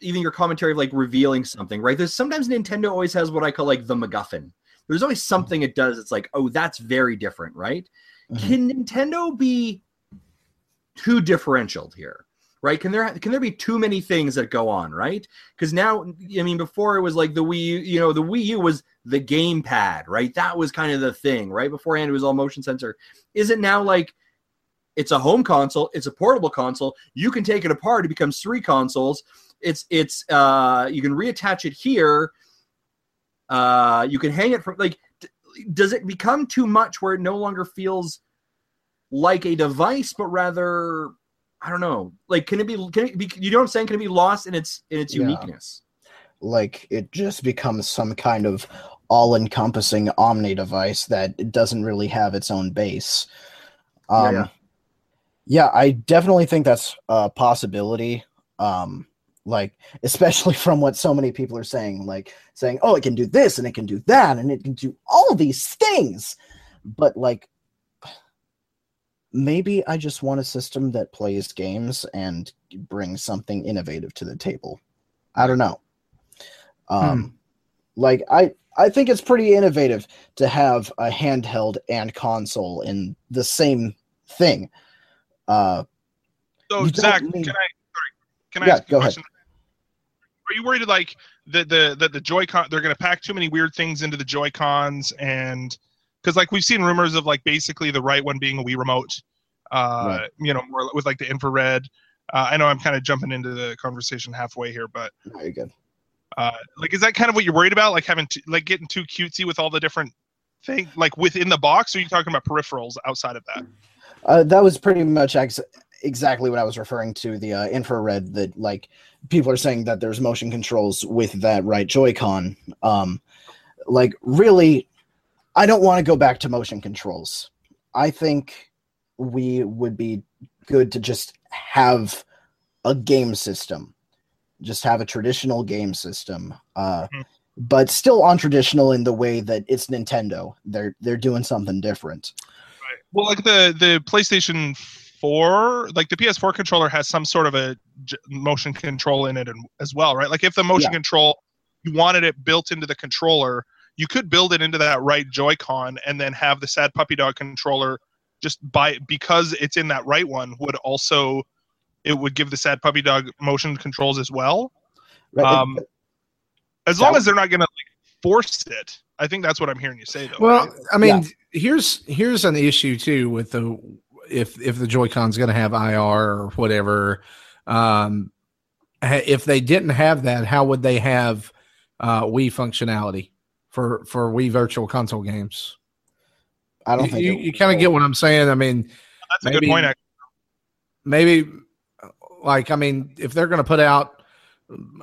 even your commentary of like revealing something, right? There's sometimes Nintendo always has what I call like the MacGuffin. There's always something it does. It's like, oh, that's very different, right? Mhm. Can Nintendo be too differential here? Right? Can there can there be too many things that go on? Right? Because now, I mean, before it was like the Wii, U, you know, the Wii U was the gamepad, right? That was kind of the thing, right? Beforehand, it was all motion sensor. Is it now like it's a home console, it's a portable console? You can take it apart; it becomes three consoles. It's it's uh, you can reattach it here. Uh, you can hang it from like. d- Does it become too much where it no longer feels like a device, but rather I don't know. Like, can it be? Can it be? You know what I'm saying? Can it be lost in its in its Yeah. uniqueness? like it just becomes some kind of all-encompassing omni device that doesn't really have its own base Yeah, um yeah. yeah, i definitely think that's a possibility um Like, especially *laughs* from what so many people are saying, like saying, "Oh, it can do this and it can do that and it can do all these things," but like, maybe I just want a system that plays games and brings something innovative to the table. I don't know. Um, like I I think it's pretty innovative to have a handheld and console in the same thing. Uh, So You Zach, need- can I sorry, can I Yeah, ask go a ahead. question? Are you worried like the the that the Joy-Con they're going to pack too many weird things into the Joy-Cons and because like we've seen rumors of like basically the right one being a Wii remote, uh, Right. you know, more with like the infrared. Uh, I know I'm kind of jumping into the conversation halfway here, but very good. uh, like is that kind of what you're worried about? Like having to, like getting too cutesy with all the different things like within the box? Or are you talking about peripherals outside of that? Uh, that was pretty much ex- exactly what I was referring to. The uh, infrared that like people are saying that there's motion controls with that right Joy-Con. Um, like really, I don't want to go back to motion controls. I think we would be good to just have a game system, just have a traditional game system. Uh, Mhm. But still on traditional in the way that it's Nintendo. They're they're doing something different. Well, like the the PlayStation Four, like the PS4 controller has some sort of a j- motion control in it and- as well, right? Like if the motion Yeah. control you wanted it built into the controller, you could build it into that right Joy-Con and then have the Sad Puppy Dog controller just by because it's in that right one would also it would give the Sad Puppy Dog motion controls as well. Right? Um, as long as they're not going to like force it. I think that's what I'm hearing you say though. Well, right? I mean, here's here's an issue too with the if if the Joy-Con's going to have IR or whatever. Um, if they didn't have that, how would they have uh, Wii functionality for for Wii Virtual Console games? I don't you, think you, you kind of get what I'm saying. I mean, that's a good point. actually. maybe like I mean, if they're going to put out,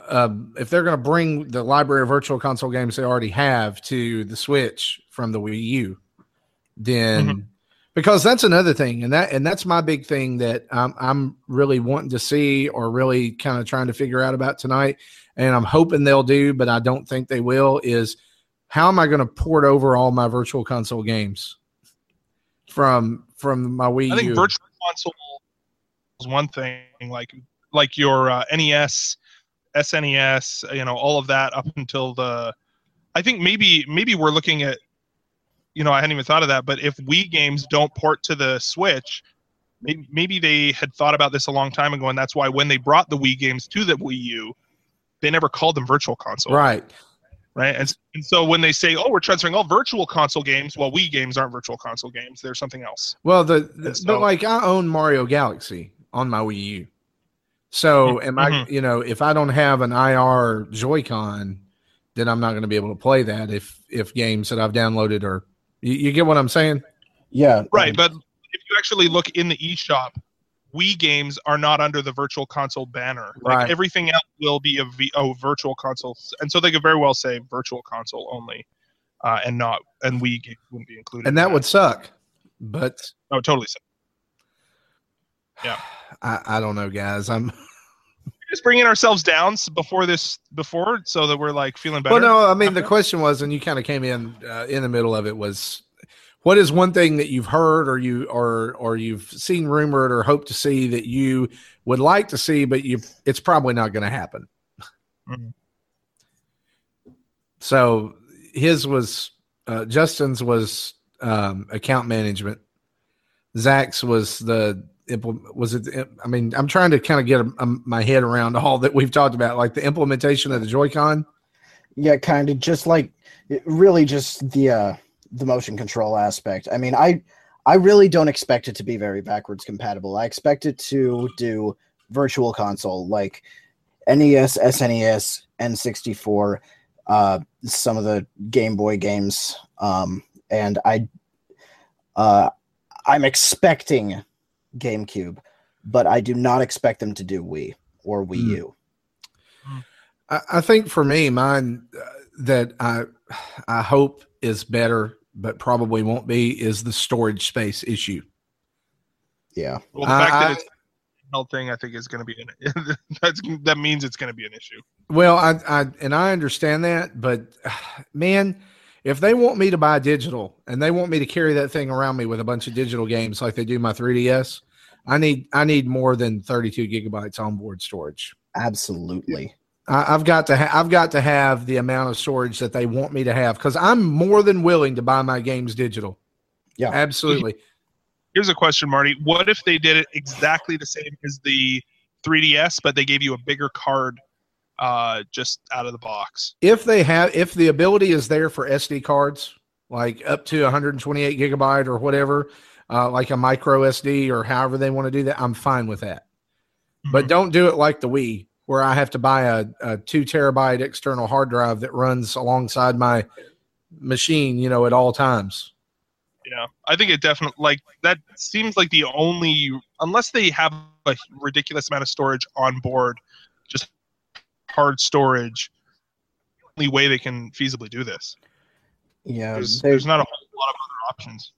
uh, if they're going to bring the library of virtual console games they already have to the Switch from the Wii U, then Mhm. because that's another thing, and that and that's my big thing that I'm I'm really wanting to see or really kind of trying to figure out about tonight, and I'm hoping they'll do, but I don't think they will. Is how am I going to port over all my virtual console games from from my Wii I think U? virtual console is one thing, like like your uh, NES, SNES, you know, all of that up until the. I think maybe maybe we're looking at, you know, I hadn't even thought of that, but if Wii games don't port to the Switch, maybe maybe they had thought about this a long time ago, and that's why when they brought the Wii games to the Wii U, they never called them virtual console, right. Right? And, and so when they say, "Oh, we're transferring all virtual console games," well, Wii games aren't virtual console games; they're something else. Well, the, the And so- but like I own Mario Galaxy on my Wii U. So am I? Mhm. You know, if I don't have an IR Joy-Con, then I'm not going to be able to play that. If if games that I've downloaded are, you, you get what I'm saying? Yeah. Right, but if you actually look in the eShop, Wii games are not under the Virtual Console banner. Like Right. everything else will be a, v, a Virtual Console, and so they could very well say Virtual Console only, uh, and not and Wii games wouldn't be included. And in that would suck. But oh totally. So *sighs* Yeah. I, I don't know, guys. I'm *laughs* just bringing ourselves down before this before so that we're like feeling better. well. No, I mean the question was, and you kind of came in uh, in the middle of it was. What is one thing that you've heard or you or or you've seen rumored or hope to see that you would like to see, but you it's probably not going to happen? Mhm. So his was uh, Justin's was um, account management. Zach's was the implement. Was it? I mean, I'm trying to kind of get um my head around all that we've talked about, like the implementation of the Joy-Con. Yeah, kind of just like really just the uh the motion control aspect. I mean, I I really don't expect it to be very backwards compatible. I expect it to do virtual console like NES, SNES, N64, uh some of the Game Boy games um and I uh I'm expecting GameCube, but I do not expect them to do Wii or Wii Hmm. U. I, I think for me, mine uh, that I I hope is better, but probably won't be, is the storage space issue. Yeah. well, the fact I- that it's handheld thing, I think is going to be an *laughs* that's that means it's going to be an issue. Well, I, I and I understand that, but man, if they want me to buy digital and they want me to carry that thing around me with a bunch of digital games like they do my 3DS, I need I need more than 32 gigabytes onboard storage. Absolutely. I, I've got to ha- I've got to have the amount of storage that they want me to have because I'm more than willing to buy my games digital. Yeah. absolutely. Here's a question, Marty. What if they did it exactly the same as the 3DS, but they gave you a bigger card uh, just out of the box? if they have if the ability is there for SD cards, like up to 128 gigabyte or whatever, uh, like a micro SD or however they want to do that, I'm fine with that. But don't do it like the Wii, where I have to buy a, a two terabyte external hard drive that runs alongside my machine, you know, at all times. Yeah, I think it definitely like that seems like the only unless they have a ridiculous amount of storage on board, just hard storage. Only way they can feasibly do this. Yeah. There's, they- there's not a whole lot of other options.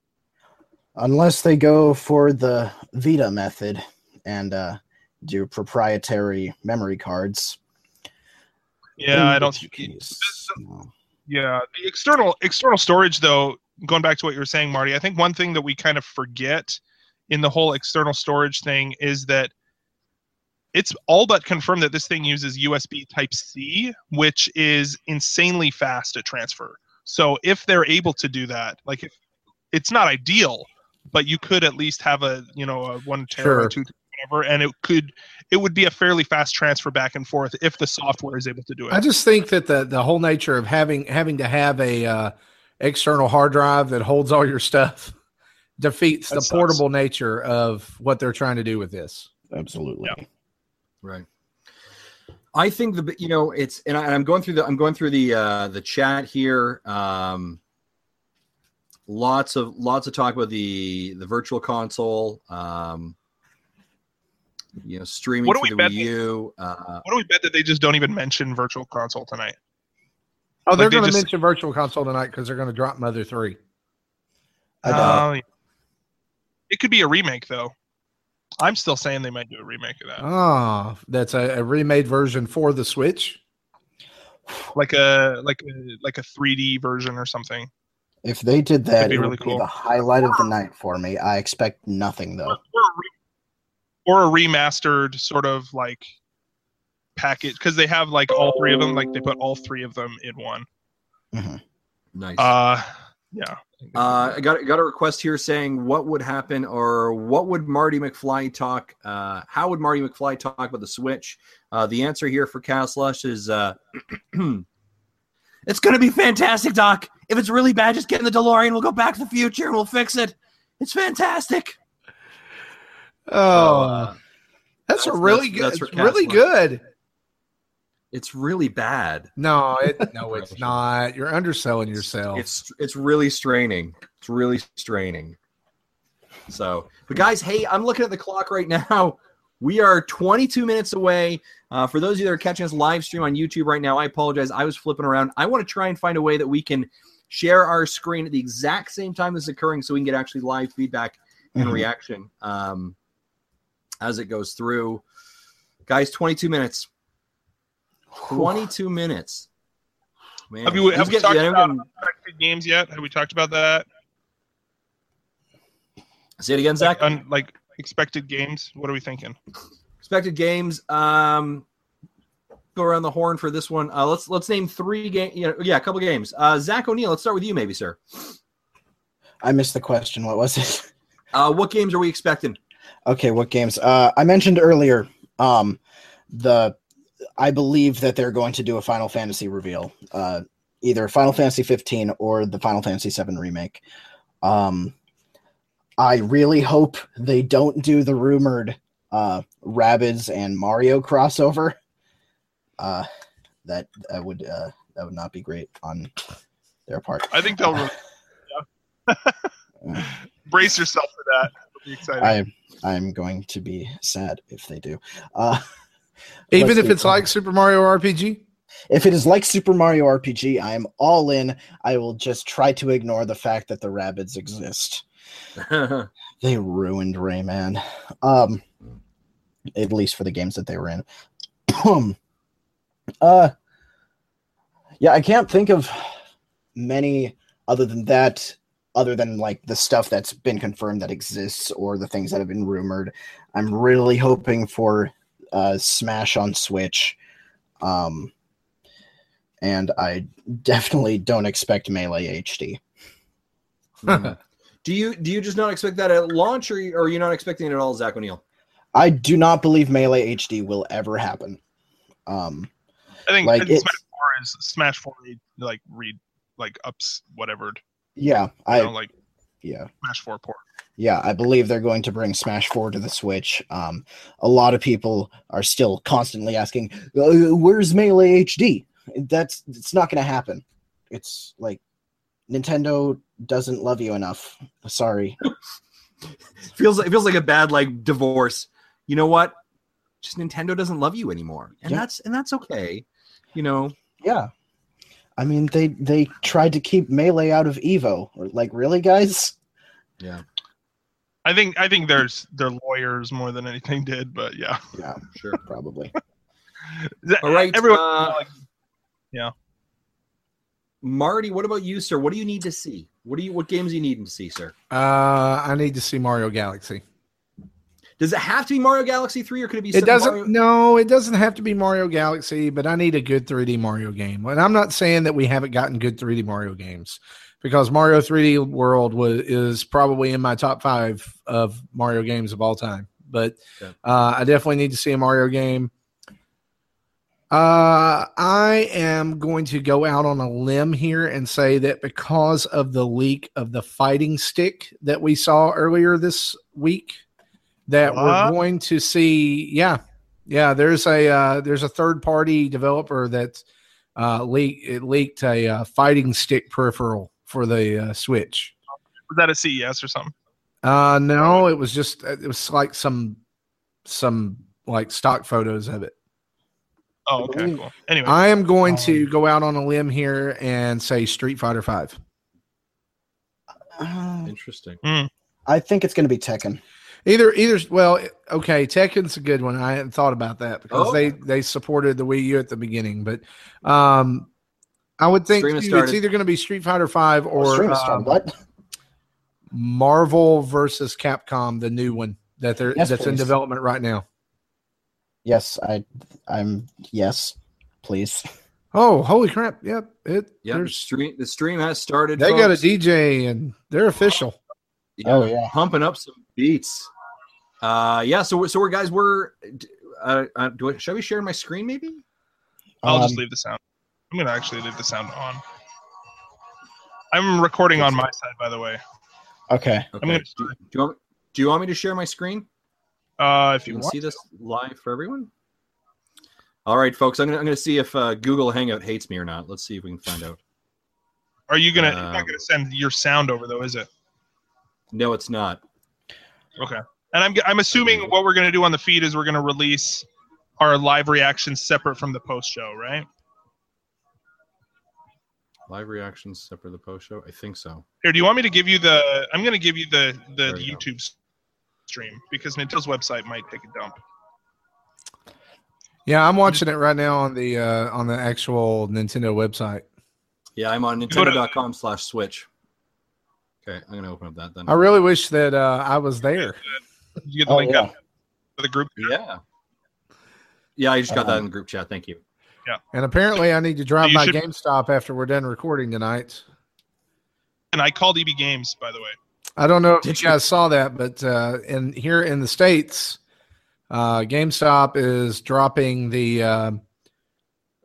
unless they go for the Vita method and uh, do proprietary memory cards. Yeah, I don't. Jeez. No. Yeah, the external external storage though, going back to what you were saying, Marty, I think one thing that we kind of forget in the whole external storage thing is that it's all but confirmed that this thing uses USB Type C, which is insanely fast to transfer. So if they're able to do that, like if it's not ideal, but you could at least have a you know a one tera, Sure. or two tera, whatever, and it could it would be a fairly fast transfer back and forth if the software is able to do it. I just think that the the whole nature of having having to have a uh, external hard drive that holds all your stuff *laughs* defeats That the sucks. portable nature of what they're trying to do with this. Absolutely. Right. I think the you know it's and, I, and I'm going through the I'm going through the uh, the chat here. Um, lots of lots of talk about the the virtual console. Um, you know, streaming What do to we the bet Wii U. Uh, What do we bet that they just don't even mention Virtual Console tonight? Oh, they're they going to just- mention Virtual Console tonight because they're going to drop Mother Three. I doubt. Uh, it could be a remake, though. I'm still saying they might do a remake of that, Oh, that's a, a remade version for the Switch. like a like a like a 3D version or something. if they did that, be it really would cool. be the highlight of the night for me. I expect nothing though. or, a re- or a remastered sort of like package because they have like all three of them. Like they put all three of them in one. nice. Uh, yeah. Uh, I got got a request here saying what would happen or what would Marty McFly talk? Uh, how would Marty McFly talk about the Switch? Uh, the answer here for Cass Lush is uh, *clears throat* it's going to be fantastic, Doc. If it's really bad, just get in the DeLorean. We'll go back to the future and we'll fix it. It's fantastic. Oh, So, uh, that's, a that's- really that's- good. that's It's really good. it's really bad. No, it, *laughs* no, it's not. You're underselling yourself. It's it's really straining. It's really straining. So, but guys, hey, I'm looking at the clock right now. *laughs* We are 22 minutes away. Uh, for those of you that are catching us live stream on YouTube right now, I apologize. I was flipping around. I want to try and find a way that we can share our screen at the exact same time this is occurring, so we can get actually live feedback and Mhm. reaction um, as it goes through. Guys, 22 minutes. 22 minutes. Man, Have you have we getting- talked yeah, I'm about getting- expected games yet? Have we talked about that? Say it again, Zach. Like, un, like expected games. What are we thinking? expected games. Um, go around the horn for this one. Uh, let's let's name three game. You know, yeah, a couple games. Uh, Zach O'Neill. Let's start with you, maybe, sir. I missed the question. What was it? Uh, what games are we expecting? Okay, what games? Uh, I mentioned earlier. Um, the I believe that they're going to do a Final Fantasy reveal. Uh, either Final Fantasy 15 or the Final Fantasy 7 remake. Um, I really hope they don't do the rumored uh, Rabbids and Mario crossover. Uh, that that would uh, that would not be great on their part. I think they'll *laughs* Uh, *laughs* brace yourself for that. It'll. I I'm going to be sad if they do. Uh, *laughs* Even if see. it's like Super Mario RPG. If it is like Super Mario RPG, I am all in. I will just try to ignore the fact that the Rabbids exist. *laughs* They ruined Rayman. Um, at least for the games that they were in. uh, yeah, I can't think of many other than that, other than like the stuff that's been confirmed that exists or the things that have been rumored. I'm really hoping for uh, Smash on Switch. Um, and I definitely don't expect Melee HD. *laughs* Do you do you just not expect that at launch, or, or are you not expecting it at all, Zach O'Neill? I do not believe Melee HD will ever happen. Um, I think, Like, I think it's- Smash Four is Smash Four. Like read like ups whatever. Yeah, You I know, like yeah. Smash Four port. Yeah, I believe they're going to bring Smash 4 to the Switch. Um, a lot of people are still constantly asking, uh, "Where's Melee HD?" That's it's not going to happen. It's like Nintendo doesn't love you enough. Sorry. *laughs* feels like it feels like a bad like divorce. You know what? Just Nintendo doesn't love you anymore, and Yeah. that's and that's okay. You know, Yeah. I mean, they they tried to keep Melee out of Evo. Like, really, guys? yeah, I think I think there's their lawyers more than anything did, but yeah. Yeah, sure. probably. All right, Everyone. uh, like, Marty, what about you, sir? What do you need to see? What do you what games do you need to see, sir? Uh, I need to see Mario Galaxy. Does it have to be Mario Galaxy three, or could it be? It doesn't. Mario- No, it doesn't have to be Mario Galaxy, but I need a good 3D Mario game. And I'm not saying that we haven't gotten good 3D Mario games, because Mario 3D World was is probably in my top five of Mario games of all time. But Yeah. uh, I definitely need to see a Mario game. Uh, I am going to go out on a limb here and say that because of the leak of the fighting stick that we saw earlier this week, that What? we're going to see. Yeah, yeah. There's a uh, there's a third party developer that uh, leak it leaked a uh, fighting stick peripheral for the uh, Switch. was that a CES or something? Uh, no, it was just it was like some some like stock photos of it. Oh, okay, cool. Anyway, I am going to Um, go out on a limb here and say Street Fighter Five. Uh, Interesting. I think it's going to be Tekken. Either either well, okay, Tekken's a good one. I hadn't thought about that because Oh. they they supported the Wii U at the beginning, but um, I would think Stream too, it's either going to be Street Fighter Five or Stream um, started. What? Marvel versus Capcom, the new one that they're Yes, that's in development right now. Yes, I. I'm. Yes, please. Oh, holy crap! Yep, it. Yeah, the stream the stream has started. they got a. DJ and they're official. Oh, yeah. pumping up some beats. Uh, yeah. So we're- so we're guys. We're. Uh, uh, do I, should we share my screen? Maybe. I'll just Um, leave the sound. I'm gonna actually leave the sound on. I'm recording on my side, by the way. Okay. Okay. gonna- do, do you want Do you want me to share my screen? Uh, if You you can want. see this live for everyone. All right, folks. I'm gonna I'm gonna see if uh, Google Hangout hates me or not. Let's see if we can find out. Are you gonna? you're Um, not gonna send your sound over though, is it? No, it's not. Okay. And I'm I'm assuming what we're gonna do on the feed is we're gonna release our live reactions separate from the post show, right? Live reactions separate the post show. I think so. Here, do you want me to give you the? I'm gonna give you the the There you. YouTube s- stream because Nintendo's website might take a dump. Yeah, I'm watching it right now on the uh, on the actual Nintendo website. Yeah, I'm on Go to- Nintendo.com slash Switch. Okay, I'm gonna open up that then. I really wish that uh, I was there. Did you get the Oh, link yeah. up for the group? Yeah. Yeah, I just got that Um, in the group chat. Thank you. Yeah. And apparently, I need to drive You by should- GameStop after we're done recording tonight. And I called EB Games, by the way. I don't know if Did you you? guys saw that, but uh, in here in the states, uh, GameStop is dropping the uh,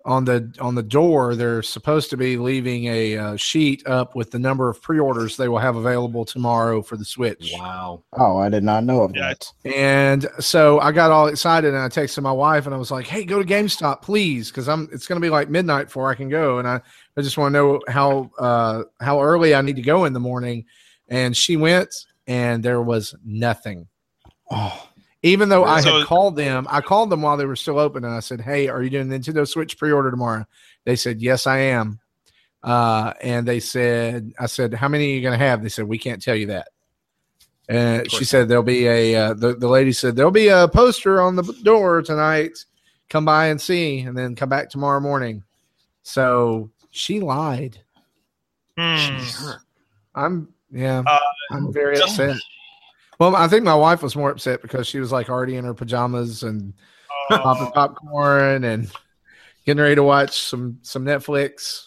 on the on the door. They're supposed to be leaving a uh, sheet up with the number of pre-orders they will have available tomorrow for the Switch. Wow. Oh, I did not know of Yeah, that. And so I got all excited and I texted my wife and I was like, "Hey, go to GameStop, please, because I'm it's going to be like midnight before I can go, and I, I just want to know how uh, how early I need to go in the morning." And she went, and there was nothing. Oh, Even though I So- had called them, I called them while they were still open, and I said, "Hey, are you doing Nintendo Switch pre-order tomorrow?" They said, "Yes, I am." Uh, and they said, "I said, how many are you going to have?" They said, "We can't tell you that." And she said there'll be a uh, the the lady said there'll be a poster on the door tonight. Come by and see, and then come back tomorrow morning. So she lied. Hmm. I'm yeah. Uh, I'm very upset. Well, I think my wife was more upset because she was like already in her pajamas and popping uh, popcorn and getting ready to watch some some Netflix.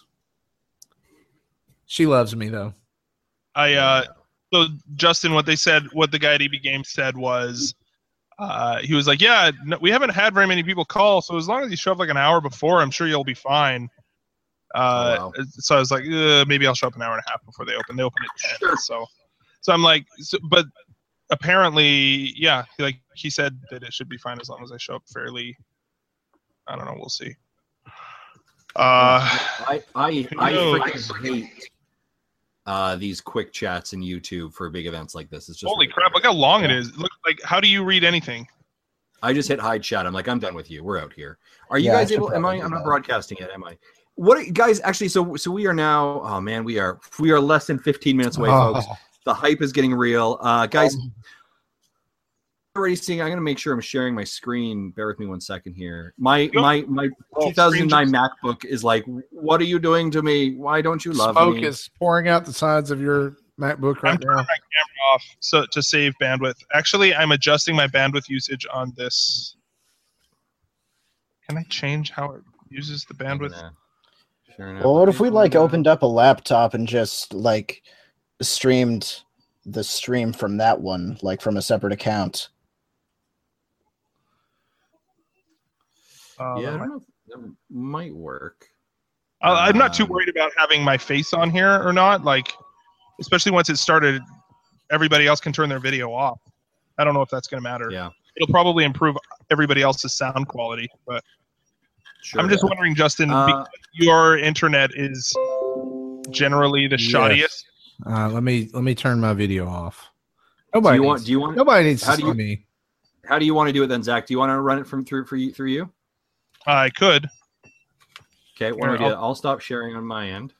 She loves me though. I uh so Justin, what they said, what the guy at EB Games said was, uh, he was like, "Yeah, no, we haven't had very many people call, so as long as you show up like an hour before, I'm sure you'll be fine." Uh, Oh, wow. So I was like, uh, maybe I'll show up an hour and a half before they open. They open at ten, so so I'm like, so, but apparently, yeah, like he said that it should be fine as long as I show up fairly. I don't know. We'll see. Uh, I I I freaking hate uh, these quick chats in YouTube for big events like this. It's just holy crap! Look how long it is. Look like how do you read anything? I just hit hide chat. I'm like, I'm done with you. We're out here. Are you Yeah, guys able? Am I? I'm not broadcasting yet. Am I? What guys? Actually, so so we are now. Oh man, we are we are less than 15 minutes away, folks. *laughs* The hype is getting real, uh, guys. Um, already seeing. I'm gonna make sure I'm sharing my screen. Bear with me one second here. My my my Oh, 2009 MacBook is like, what are you doing to me? Why don't you love smoke me? is pouring out the sides of your MacBook right I'm right turning now. my camera off so to save bandwidth. Actually, I'm adjusting my bandwidth usage on this. Can I change how it uses the bandwidth? Yeah. Sure enough. Well, what if we like opened up a laptop and just like streamed the stream from that one, like from a separate account? Uh, Yeah, I don't know. if That might work. I- I'm not too Um, worried about having my face on here or not. Like, especially once it started, everybody else can turn their video off. I don't know if that's going to matter. Yeah, It'll probably improve everybody else's sound quality. But sure. I'm just wondering, Justin, Uh, because your internet is generally the Yes. Shoddiest. Uh, let me let me turn my video off. do Nobody you want? Do you want? nobody needs how to do you- me. How do you want to do it then, Zach? Do you want to run it from through for you through you? I could. Okay, why don't we do Here, that? I'll stop sharing on my end,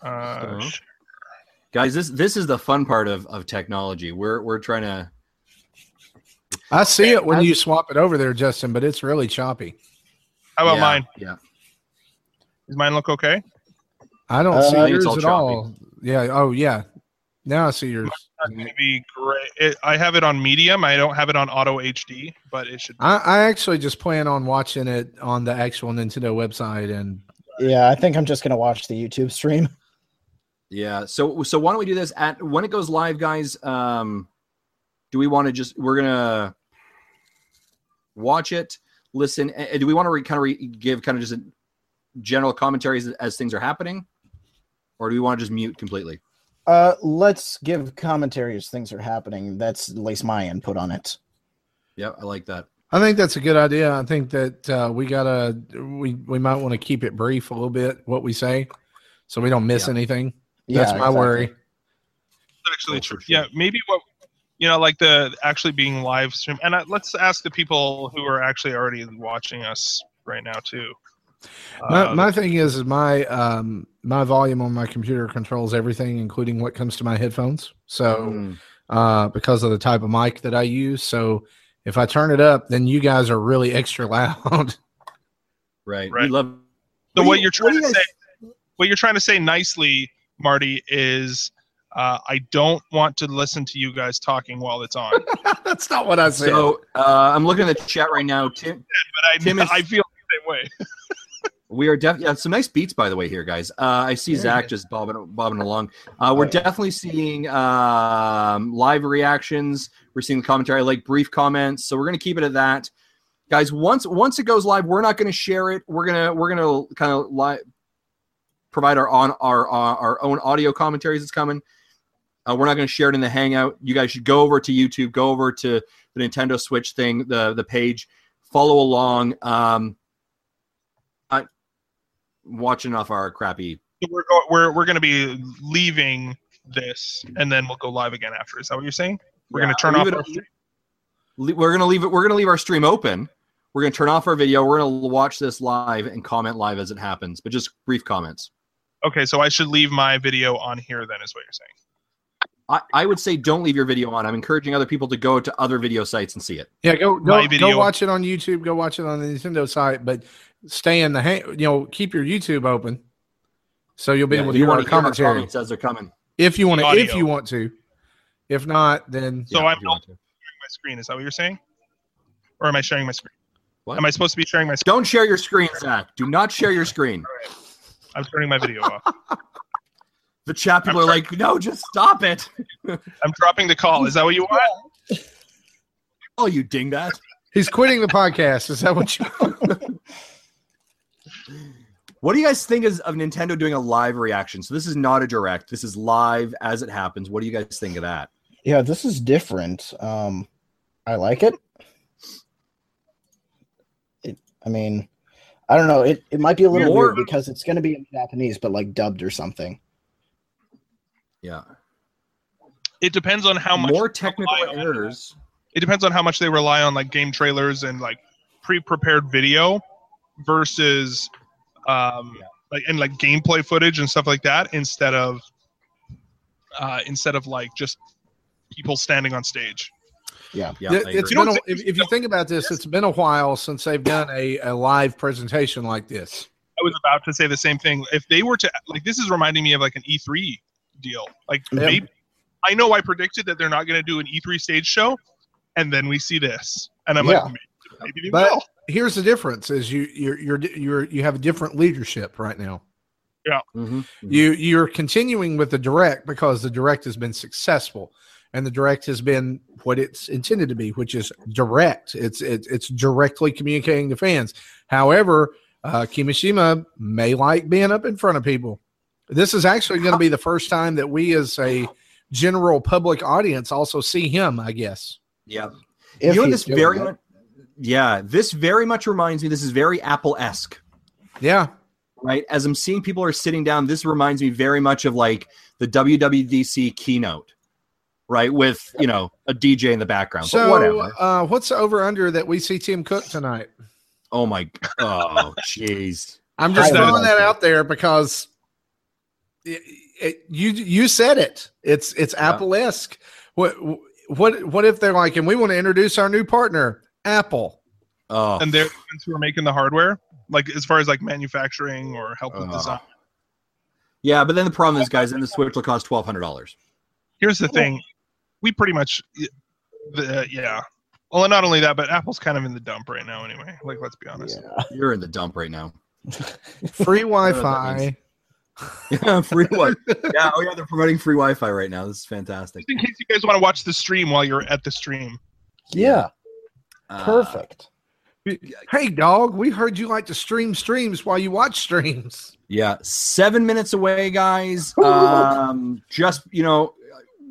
Uh, So- guys. This this is the fun part of of technology. We're we're trying to. I see it when I- you swap it over there, Justin, but it's really choppy. how about yeah, mine? Yeah. Does mine look okay? I don't Uh, see yours all at choppy. all. Yeah. Oh, yeah. Now I see yours. It's going to be great. It, I have it on medium. I don't have it on auto HD, but it should. I, I actually just plan on watching it on the actual Nintendo website, and Yeah, I think I'm just gonna watch the YouTube stream. *laughs* Yeah. So so why don't we do this at when it goes live, guys? Um, do we want to just we're gonna watch it, listen? and do we want to re, kind of re, give kind of just a general commentaries as, as things are happening, or do we want to just mute completely? Uh, let's give commentary as things are happening. That's at least my input on it. Yeah, I like that. I think that's a good idea. I think that uh, we gotta we we might want to keep it brief a little bit what we say, so we don't miss Yeah. anything. Yeah, That's my exactly. worry. actually Oh, true. sure. Yeah, maybe what you know, like the actually being live stream. And uh, let's ask the people who are actually already watching us right now too. My, Uh, my thing is, is my um my volume on my computer controls everything, including what comes to my headphones. So Mm, uh, because of the type of mic that I use, so if I turn it up, then you guys are really extra loud. *laughs* right. We Right. love. so do what you- you're trying do to you say, guys- what you're trying to say nicely, Marty, is uh, I don't want to listen to you guys talking while it's on. *laughs* That's not what I said. So uh, I'm looking at the chat right now. Tim, I, Tim *laughs* is- I feel the same way. We are definitely yeah, some nice beats by the way here, guys. Uh, I see Zach just bobbing bobbing along. Uh, we're Oh, yeah. definitely seeing um, live reactions. We're seeing the commentary, I like brief comments. So we're gonna keep it at that, guys. Once once it goes live, we're not gonna share it. We're gonna we're gonna kind of live provide our on our our, our own audio commentaries. It's coming. Uh, we're not going to share it in the Hangout. You guys should go over to YouTube, go over to the Nintendo Switch thing, the the page, follow along. Um, watching off our crappy. We're go- we're we're going to be leaving this, and then we'll go live again after. Is that what you're saying? We're Yeah, going to turn off. it- Our stream? le- We're gonna leave it. We're gonna leave our stream open. We're gonna turn off our video. We're gonna watch this live and comment live as it happens, but just brief comments. Okay, so I should leave my video on here. Then is what you're saying. I, I would say don't leave your video on. I'm encouraging other people to go to other video sites and see it. Yeah, go go, go watch it on YouTube. Go watch it on the Nintendo site, but stay in the hang. You know, keep your YouTube open, so you'll be Yeah, able to you hear our want to hear our commentary comments as they're coming. if you want to. The If you want to, if not, then So Yeah, I'm if you want my screen. Is that what you're saying? Or am I sharing my screen? What? Am I supposed to be sharing my screen? Don't share your screen, Zach. Do not share your screen. I'm turning my video off. *laughs* The chat people are like, no, just stop it. *laughs* I'm dropping the call. Is that what you want? Oh, you dingbat. he's quitting the podcast. Is that what you? *laughs* What do you guys think is of Nintendo doing a live reaction? So this is not a direct. This is live as it happens. What do you guys think of that? Yeah, this is different. Um, I like it. It, I mean, I don't know. It it might be a little More- weird because it's going to be in Japanese, but like dubbed or something. Yeah. It depends on how much More technical errors. It depends on how much they rely on like game trailers and like pre-prepared video versus um like and like gameplay footage and stuff like that instead of uh instead of like just people standing on stage. Yeah, Yeah, I it's agree. been a, if, if you think about this, it's been a while since they've done a, a live presentation like this. I was about to say the same thing. If they were to like, this is reminding me of like an E3 deal. Like, Yeah. maybe I know I predicted that they're not going to do an E3 stage show, and then we see this, and I'm Yeah. like, maybe, maybe they But will. Here's the difference: is you you're you're you're you have a different leadership right now. Mhm. You you're continuing with the direct because the direct has been successful, and the direct has been what it's intended to be, which is direct. It's it's it's directly communicating to fans. However, uh, Kimishima may like being up in front of people. This is actually going to be the first time that we, as a general public audience, also see him. I guess. Yeah. If you know, he's this doing very it. much. Yeah, this very much reminds me. This is very Apple esque. Yeah, right? As I'm seeing people are sitting down, this reminds me very much of like the WWDC keynote, right? With you know a DJ in the background. but So, whatever. uh, what's over under that we see Tim Cook tonight? Oh my. Oh jeez. I'm just throwing that that. out there because it, it, you you said it. It's it's Yeah. Apple esque. What what what if they're like, and we want to introduce our new partner, Apple. Oh. And they're the ones who are making the hardware, like as far as like manufacturing or help with Uh. design. yeah, but then the problem is, guys, then the Switch will cost twelve hundred dollars. Here's the thing: we pretty much, the, yeah. Well, not only that, but Apple's kind of in the dump right now, anyway. Like, let's be honest. Yeah. *laughs* You're in the dump right now. Free *laughs* Wi-Fi. Yeah, *laughs* free Wi. yeah. Oh yeah, they're promoting free Wi-Fi right now. This is fantastic. Just in case you guys want to watch the stream while you're at the stream. Yeah, Uh, perfect. Hey, dog, we heard you like to stream streams while you watch streams. Yeah, seven minutes away, guys. *laughs* Um, just you know,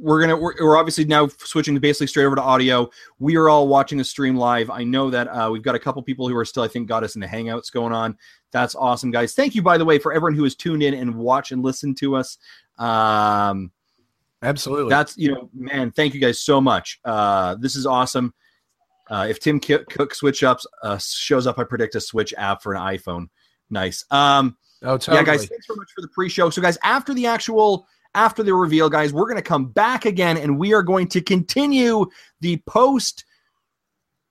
we're gonna we're, we're obviously now switching basically straight over to audio. We are all watching the stream live. I know that uh, we've got a couple people who are still, I think, got us in the hangouts going on. That's awesome, guys. Thank you, by the way, for everyone who has tuned in and watch and listen to us. Um, Absolutely. that's you know, man, thank you guys so much. Uh, this is awesome. Uh, if Tim Cook switch ups uh, shows up, I predict a Switch app for an iPhone. Nice. Um, oh, totally. yeah, guys, thanks so much for the pre-show. So, guys, after the actual after the reveal, guys, we're gonna come back again and we are going to continue the post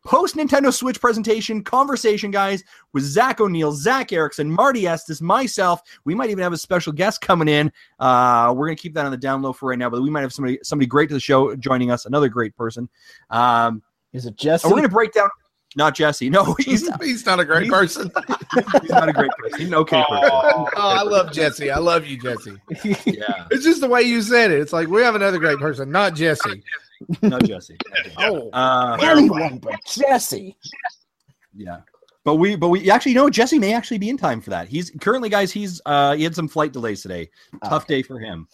post Nintendo Switch presentation conversation, guys, with Zach O'Neill, Zach Erickson, Marty Estes, myself. We might even have a special guest coming in. Uh, we're gonna keep that on the down low for right now, but we might have somebody somebody great to the show joining us, another great person. Um, Is it Jesse? and we're gonna break down. Not Jesse. No, *laughs* he's, *laughs* he's not a great he's- person. *laughs* he's not a great person. He's an okay person. Oh, I love Jesse. I love you, Jesse. Yeah, It's just the way you said it. It's like we have another great person, not Jesse. not Jesse. Oh, Uh, Anyone but Jesse. Yeah. But we, but we actually, you know, Jesse may actually be in time for that. He's currently, guys, he's, uh, he had some flight delays today. Tough day for him.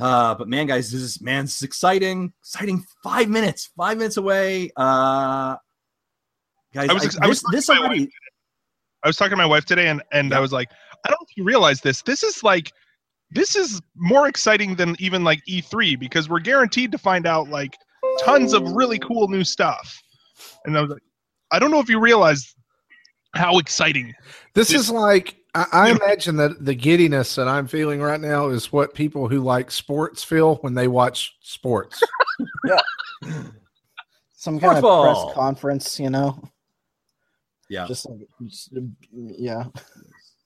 Uh, but man, guys, this is, man, this is exciting, exciting. Five minutes, five minutes away. Uh, guys, I was I- ex- I was this, this talking to my already, I was talking to my wife today, and and I was like, I don't know if you realize this. This is like, this is more exciting than even like E3 because we're guaranteed to find out like tons of really cool new stuff. And I was like, I don't know if you realize how exciting. this is like I, I imagine that the giddiness that I'm feeling right now is what people who like sports feel when they watch sports. *laughs* yeah. Some kind of press conference, you know. Yeah. Just like, just, yeah.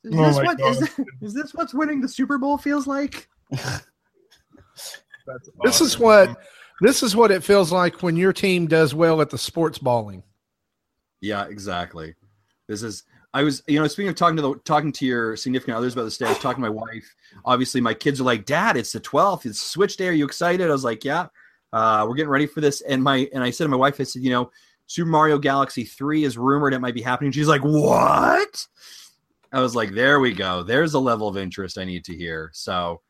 Is Oh this my what is, God. *laughs* is this what's winning the Super Bowl feels like? *laughs* That's This is what this is what it feels like when your team does well at the sports balling. Yeah, exactly. This is I was you know speaking of talking to the talking to your significant others about this day, I was talking to my wife. Obviously, my kids are like, "Dad, it's the 12th. It's Switch Day. Are you excited?" I was like, "Yeah, uh, we're getting ready for this." And my and I said to my wife, I said, "You know, Super Mario Galaxy 3 is rumored it might be happening." She's like, "What?" I was like, "There we go. There's a level of interest I need to hear." So,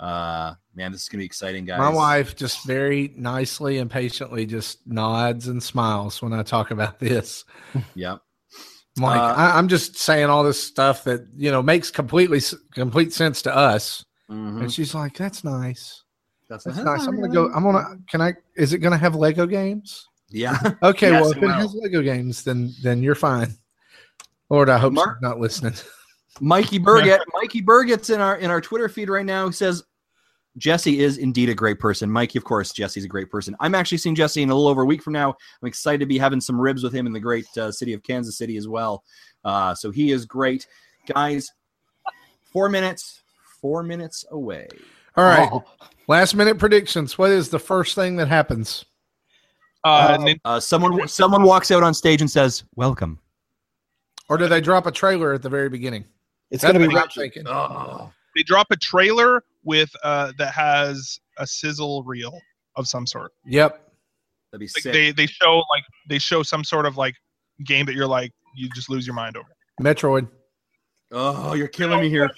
uh, man, this is gonna be exciting, guys. My wife just very nicely and patiently just nods and smiles when I talk about this. *laughs* Yeah. I'm like, Uh, I, I'm just saying all this stuff that you know makes completely complete sense to us, Mhm. and she's like, "That's nice. That's, That's nice. I'm gonna go. I'm gonna. Can I? Is it gonna have Lego games? Yeah. *laughs* Okay. Yes, well, if it will. has Lego games, then then you're fine. Lord, I hope Mark- she's not listening. Mikey Burgett, *laughs* Mikey Burgett's in our in our Twitter feed right now. He says Jesse is indeed a great person. Mikey, of course, Jesse's a great person. I'm actually seeing Jesse in a little over a week from now. I'm excited to be having some ribs with him in the great uh, city of Kansas City as well. Uh, so he is great, guys. Four minutes, four minutes away. All right. Oh, Last minute predictions. What is the first thing that happens? Uh, Uh, Uh, someone someone walks out on stage and says, "Welcome." Or do they drop a trailer at the very beginning? it's gonna be what I'm Reggie. thinking. Oh, they drop a trailer with uh that has a sizzle reel of some sort. Yep. that'd be Like sick. they they show like they show some sort of like game that you're like you just lose your mind over. Metroid. oh, you're killing me here.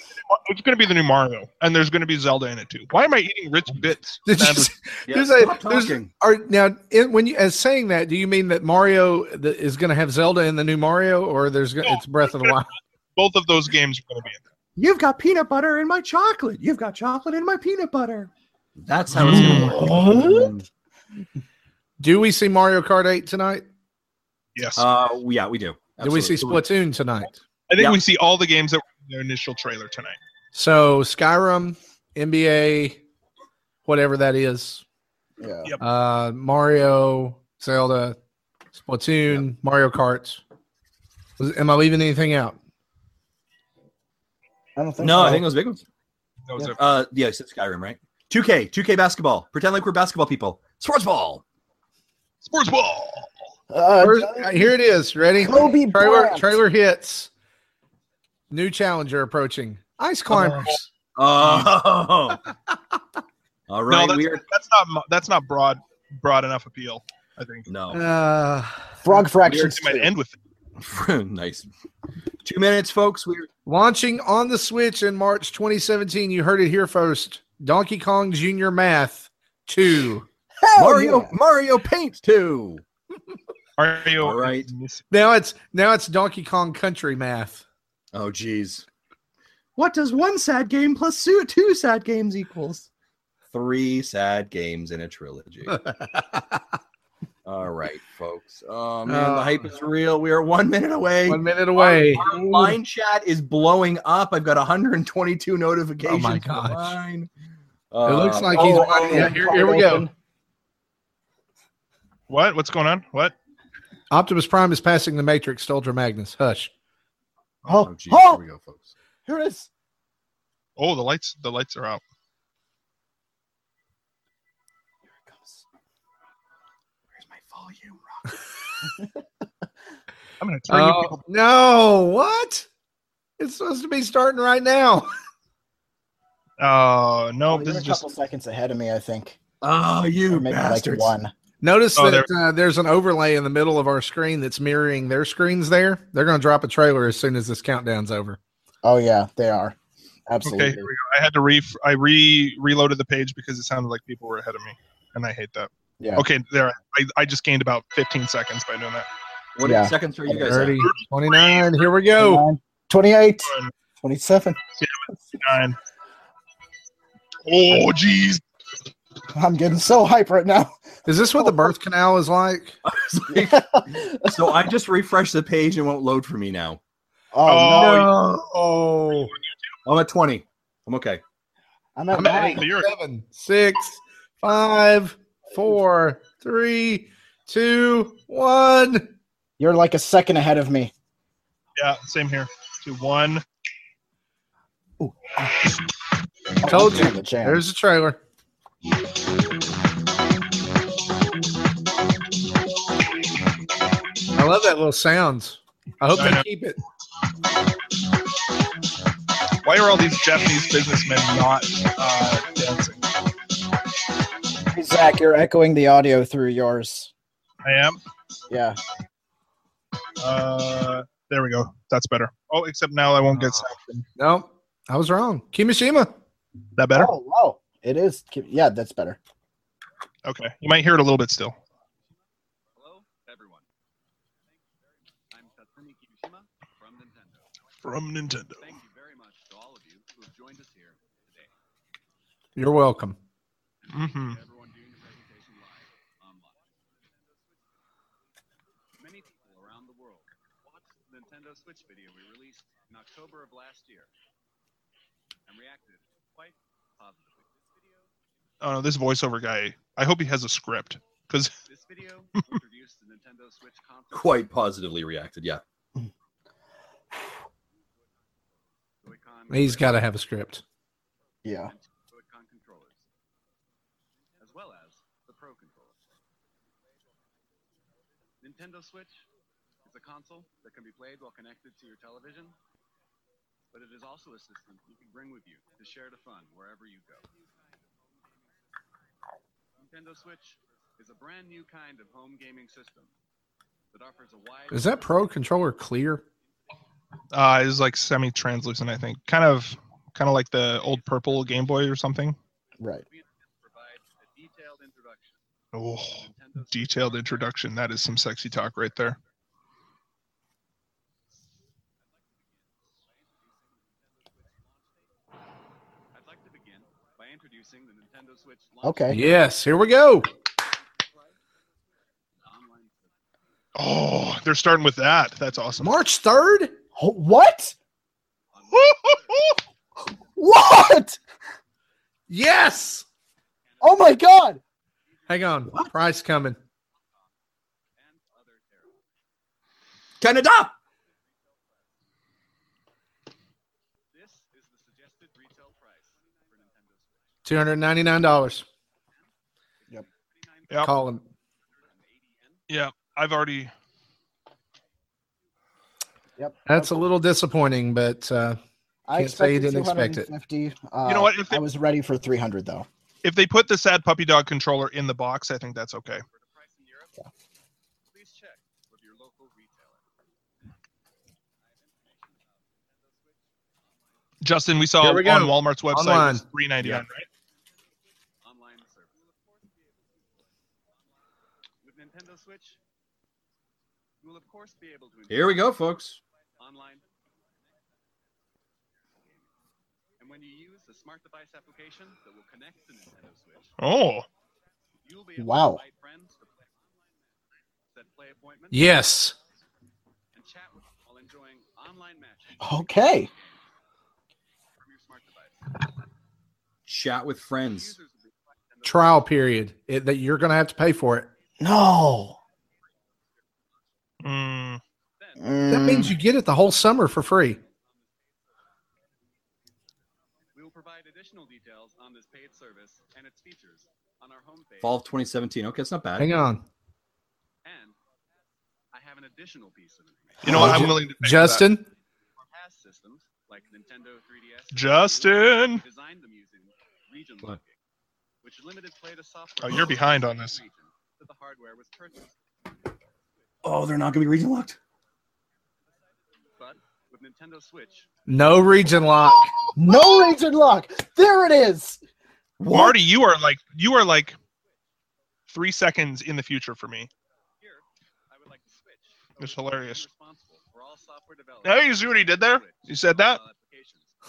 It's going to be the new Mario, and there's going to be Zelda in it too. Why am I eating rich bits? Did you, Sandwich- *laughs* Yeah, there's a, stop there's, talking. are now in, when you as saying that, do you mean that Mario th- is going to have Zelda in the new Mario, or there's go- it's Breath of the Wild? Both of those games are going to be in there. You've got peanut butter in my chocolate. You've got chocolate in my peanut butter. That's how it's going to work. Do we see Mario Kart 8 tonight? Yes, Uh, yeah, we do. Do we see Splatoon tonight? I think yeah. we see all the games that were in their initial trailer tonight. So Skyrim, NBA, whatever that is, Yeah. Yep. uh, Mario, Zelda, Splatoon, Mario Kart. Was- Am I leaving anything out? I don't think No, so. I think those big ones. Those are- Uh, yeah, you said Skyrim, right? 2K, 2K basketball. Pretend like we're basketball people. Sports ball. Sports ball. uh, First- uh, here it is. Ready? Kobe Trailer, Bryant. trailer hits. New challenger approaching. Ice climbers. Oh. *laughs* All right, no, that's, we are. that's not that's not broad broad enough appeal. I think. No, Uh, Frog Weird, fractions. it might end with it. *laughs* nice. Two minutes, folks. We're launching on the Switch in March 2017. You heard it here first. Donkey Kong Junior Math 2. Hell Mario yeah. Mario Paint 2. *laughs* Mario. All right. is- Now it's now it's Donkey Kong Country Math. Oh, geez. What does one sad game two sad games equals? Three sad games in a trilogy. *laughs* All right, folks. Oh man, the hype is real. We are one minute away. One minute away. Our, our line chat is blowing up. I've got 122 notifications. Oh my gosh. line. It looks Uh, like oh, he's oh, yeah, here, here we go. What? What's going on? What? Optimus Prime is passing the Matrix to Ultra Magnus. Hush. Oh, Oh, geez, oh! here we go, folks. Here it is. Oh, the lights. The lights are out. I'm going to turn you Oh, people. no, what? It's supposed to be starting right now. *laughs* Oh no, Oh, this you're is a just. couple seconds ahead of me, I think. Oh, you Or maybe bastards. like one. Notice Oh, that uh, there's an overlay in the middle of our screen that's mirroring their screens there. They're going to drop a trailer as soon as this countdown's over. Oh yeah, they are. Okay, Absolutely. here we go. I had to re I re reloaded the page because it sounded like people were ahead of me, and I hate that. Yeah. Okay, there. I, I just gained about 15 seconds by doing that. What Yeah. seconds are you guys at? 29, here we go. 28. 27. Nine. Oh, jeez. I'm getting so hype right now. Is this what the birth canal is like? *laughs* so I just refreshed the page and won't load for me now. Oh, Oh, no. No. Oh. I'm at 20. I'm okay. I'm at I'm at nine. eight, You're- seven, six, five, four, three, two, one. You're like a second ahead of me. Yeah, same here. Two, one. Oh, Told you. the jam. There's the trailer. I love that little sounds. I hope I they know. keep it. Why are all these Japanese businessmen not uh, dancing? Hey, Zach, you're echoing the audio through yours. I am. Yeah. Uh, there we go. That's better. Oh, except now I won't get sanctioned. No, I was wrong. Kimishima. That better? Oh, wow. It is. Yeah, that's better. Okay. You might hear it a little bit still. Hello, everyone. I'm Tatsumi Kimishima from Nintendo. From Nintendo. Thank you very much to all of you who have joined us here today. You're welcome. Mm-hmm. Everyone viewing the presentation live online. Many people around the world watched the Nintendo Switch video we released in October of last year and reacted quite positively. This video, Oh no, this voiceover guy. I hope he has a script because this *laughs* video *laughs* introduced the Nintendo Switch console. Quite positively reacted. Yeah. He's got to have a script. Yeah. Joy-Con controllers, as well as the Pro controller. Nintendo Switch is a console that can be played while connected to your television, but it is also a system you can bring with you to share the fun wherever you go. Nintendo Switch is a brand new kind of home gaming system that offers a wide Is that Pro controller clear? uh, it's like semi-translucent. I think kind of, kind of like the old purple Game Boy or something. Right. provides a detailed introduction. Oh, to Nintendo Switch detailed introduction. That is some sexy talk right there. I'd like to begin by introducing the Nintendo Switch launch Okay. Yes. Here we go. Oh, they're starting with that. That's awesome. March 3rd? Oh, what? *laughs* What? Yes. Oh my god. Hang on. Price coming. and other territories. Canada. This is the suggested retail price for Nintendo Switch. $299. Yep. Call him. Yeah, I've already. Yep. That's a little disappointing, but uh, I can't say you didn't expect it. 250. Uh, You know what, if they- I was ready for 300 though. If they put the sad puppy dog controller in the box, I think that's okay. For the price in Europe, please check with your local retailer. Justin, we saw we on Walmart's website Online. was three ninety nine, right? Online service. With Nintendo Switch, you will of course be able to Here we go, folks. online. And when you use the smart device application that will connect to Nintendo Switch, Oh, you'll be able Wow. to invite friends to play online, set play appointments, yes. and chat with them while enjoying online matches Okay. from your smart device. Chat with friends. Users will be Nintendo Trial period. It, that you're going to have to pay for it. No. Mm, That Mm, means you get it the whole summer for free. we will provide additional details on this paid service and its features on our homepage. Fall of 2017. Okay, it's not bad. Hang on. And I have an additional piece of information. you know what? I'm willing to pay for that. Justin, past systems like Nintendo 3DS, Justin. designed them using region locking, which limited play to software. Oh, you're behind on this. That the hardware was purchased, Oh, they're not going to be region locked. but with Nintendo Switch, no region lock. no region lock. There it is. Marty, you are like you are like three seconds in the future for me. here I would like to switch. It's over to the person hilarious. for all Now you see what he did there? Switch You said that?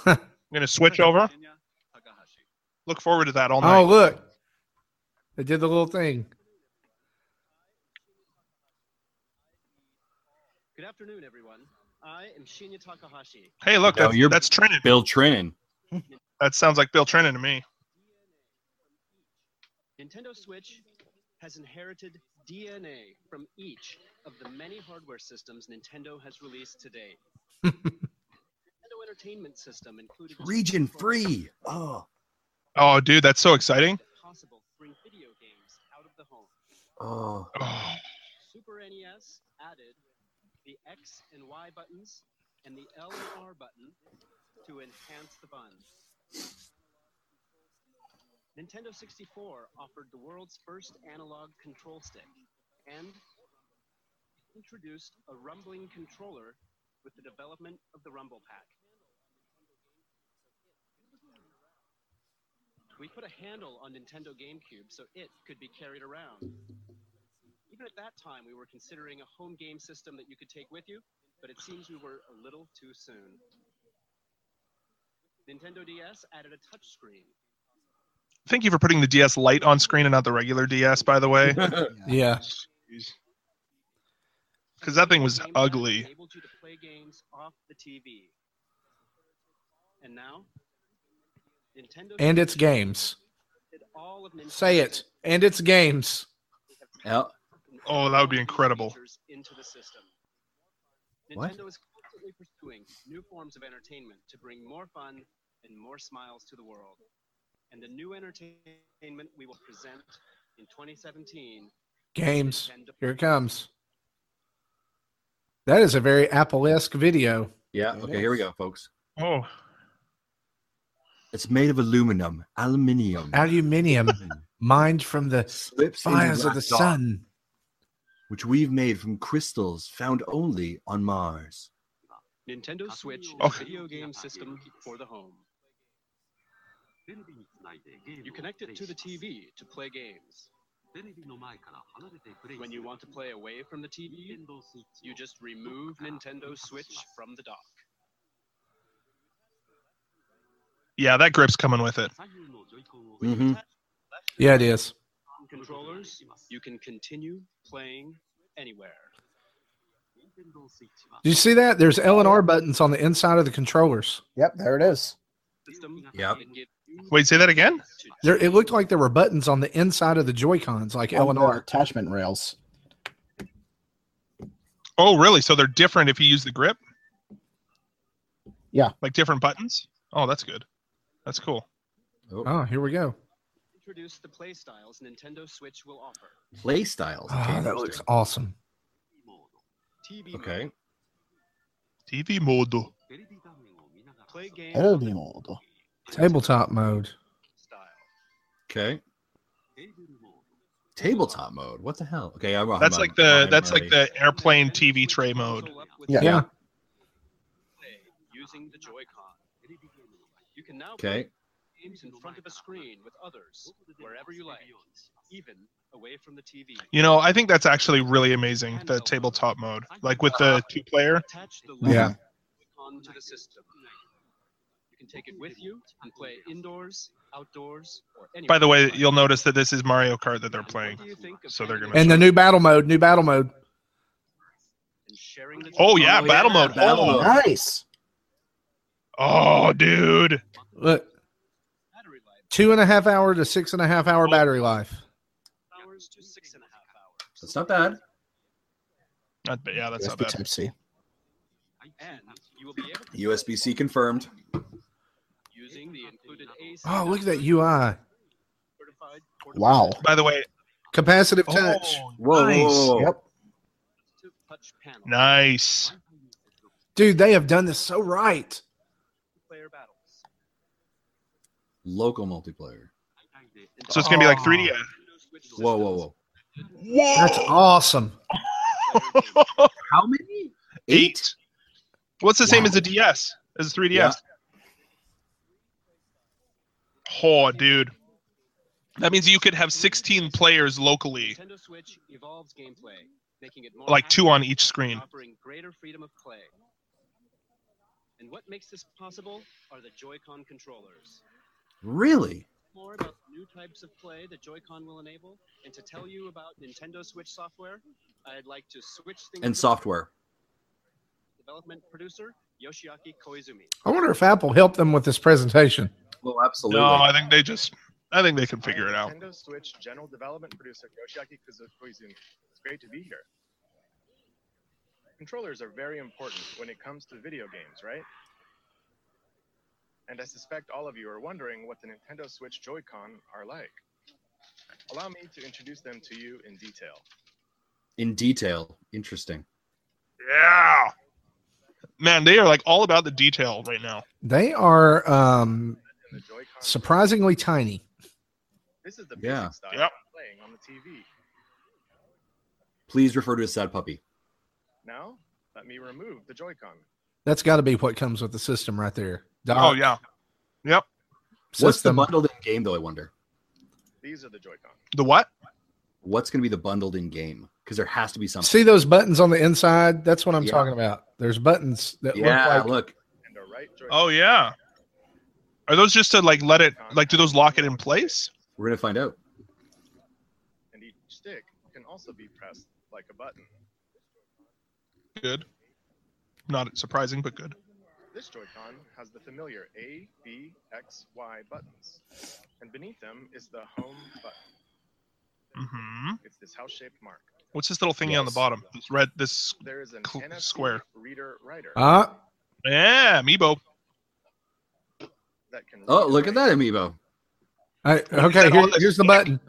Uh, I'm *laughs* gonna switch over. Look forward to that all oh, night. Oh, look. They did the little thing. Good afternoon, everyone. I am Shinya Takahashi. Hey, look, No, that's, you're- that's Trinen. Bill Trinen. That sounds like Bill Trinen to me. Nintendo Switch has inherited DNA from each of the many hardware systems Nintendo has released to date. *laughs* Nintendo Entertainment System included Region free. Oh, Oh, dude, that's so exciting. possible to bring video games out of the home. Oh. Oh, Super NES added the X and Y buttons and the L and R button to enhance the fun. Nintendo 64 offered the world's first analog control stick and introduced a rumbling controller with the development of the Rumble Pack. We put a handle on Nintendo GameCube so it could be carried around. Even at that time, we were considering a home game system that you could take with you, but it seems we were a little too soon. Nintendo DS added a touchscreen. thank you for putting the DS Lite on screen and not the regular DS, by the way. *laughs* Yeah. Because that thing was ugly. enabled you to play games off the TV. And now, Nintendo And it's games. all of Say it. And it's games. Yeah. Oh, that would be incredible. features Into the system. What? Nintendo is constantly pursuing new forms of entertainment to bring more fun and more smiles to the world. And the new entertainment we will present in 2017 Games. Nintendo Here it comes. That is a very Apple-esque video. Yeah. It Okay, here we go, folks. Oh, It's made of aluminum, aluminium. Aluminium *laughs* mined from the Slips in fires of the black sun. Which we've made from crystals found only on Mars. Nintendo Switch Okay. video game system for the home. You connect it to the TV to play games. When you want to play away from the TV, you just remove Nintendo Switch from the dock. yeah, that grip's coming with it. When you Mhm. Yeah, it is. Controllers, you can continue playing anywhere. Do you see that? There's L and R buttons on the inside of the controllers. yep, there it is. Yep. that gives you Wait, say that again? There, it looked like there were buttons on the inside of the Joy Cons, like L and R attachment rails. Oh, really? So they're different if you use the grip? Yeah. Like different buttons? Oh, that's good. That's cool. Oh, here we go. Introduce the play styles Nintendo Switch will offer. Play styles. Ah, okay, Oh, that looks interesting. awesome. TV Okay. TV mode. play games It'll on be. Tabletop mode. style. Okay. Tabletop mode. What the hell? Okay, I'm, That's I'm like on- the I'm that's like the airplane TV tray mode. Console up with Yeah. Yeah. using the Joy-Con. You can now Okay. Play games in front of a screen with others, wherever you like, even away from the TV. You know, I think that's actually really amazing, the tabletop mode. Like with the two player. Yeah. left the system. You can take it with you and play indoors, outdoors, or anywhere. By the way, you like. you'll notice that this is Mario Kart that they're playing. do you think of So they're gonna- And the new battle mode. New battle mode. and sharing the Oh yeah, Oh, battle mode. battle oh, mode. Nice. oh, dude. Look, battery life two and a half hour to six and a half hour battery life. hours to six and a half hours. That's not bad. Not, yeah, that's not USB bad. Type C. And you will be able to USB C confirmed. using the included Oh, look at that UI. Wow. By the way, Capacitive oh, touch. oh, Whoa, nice. whoa, whoa, whoa. Yep. Nice. Dude, they have done this so right. Player battles. Local multiplayer. So it's gonna be like ah. Oh. 3D. Whoa, whoa, whoa. That's awesome. *laughs* How many? Eight. What's the same Wow. as a DS? As a 3DS? Yeah. Oh, dude. That means you could have 16 players locally, Nintendo Switch evolves gameplay, making it more like two on each screen. offering greater freedom of play. And what makes this possible are the Joy-Con controllers. Really? More about the new types of play that Joy-Con will enable, and to tell you about Nintendo Switch software, I'd like to switch things. And software. development producer Yoshiaki Koizumi. I wonder if Apple helped them with this presentation. Well, absolutely. No, I think they just. I think they can figure it out. Nintendo Switch general development producer Yoshiaki Koizumi. It's great to be here. Controllers are very important when it comes to video games, right? And I suspect all of you are wondering what the Nintendo Switch Joy-Con are like. Allow me to introduce them to you in detail. In detail. Interesting. Yeah. Man, they are like all about the detail right now. They are um, And the Joy-Con surprisingly tiny. This is the basic Yeah. style Yep. playing on the TV. Please refer to as sad puppy. Now, let me remove the Joy-Con. That's got to be what comes with the system right there. Oh yeah. Yep. What's the bundled in game though? I wonder. These are the Joy-Con. The what? What's going to be the bundled in game? Because there has to be something. See those buttons on the inside? That's what I'm Yeah. talking about. There's buttons that yeah, look like look. And a right Oh yeah. Are those just to like let it like do those lock it in place? We're going to find out. And each stick can also be pressed like a button. Good. Not surprising, but good. This Joy-Con has the familiar A, B, X, Y buttons. And beneath them is the home button. hmm It's this house-shaped mark. What's this little thingy on the bottom? This red. This. There is an Cl- NFC square. reader writer Ah, Yeah, Amiibo. that can Oh, look at that amiibo. I, Is okay. Here, on the here's the button.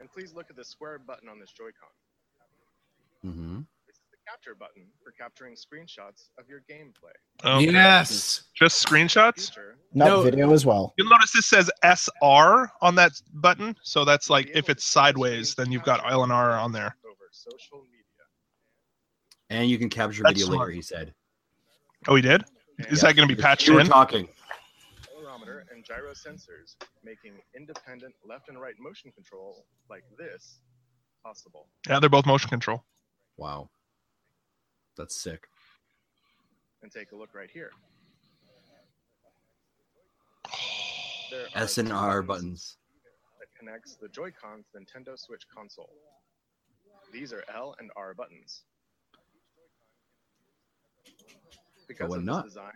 And please look at the square button on this Joy-Con. hmm This is the capture button for capturing screenshots of your gameplay. Okay. Yes. Just screenshots. Not No, No. video as well. You'll notice this says SR on that button, so that's like if it's sideways, then you've got L and R on there. over social media. And you can capture That's video smart. later. He said. Oh, he did. Is that going to be patched You were in? talking. accelerometer and gyro sensors, making independent left and right motion control like this possible. Yeah, they're both motion control. Wow. That's sick. And take a look right here. There are S and R buttons. that connects the Joy-Cons Nintendo Switch console. These are L and R buttons. Because of this design,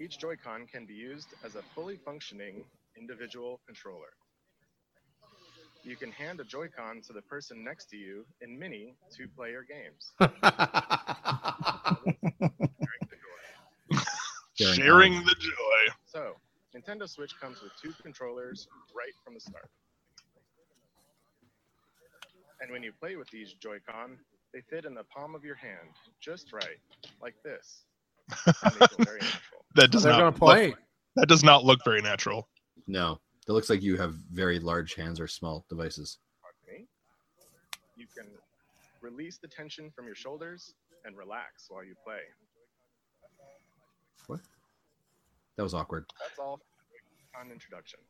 each Joy-Con can be used as a fully functioning individual controller. You can hand a Joy-Con to the person next to you in mini two-player games. *laughs* Sharing Sharing the joy. So, Nintendo Switch comes with two controllers right from the start. And when you play with these Joy-Con, they fit in the palm of your hand, just right, like this. And they feel very natural. *laughs* That does They're not gonna look- play. that does not look very natural. No, it looks like you have very large hands or small devices. Pardon me. You can release the tension from your shoulders and relax while you play. What? That was awkward. That's all on introduction.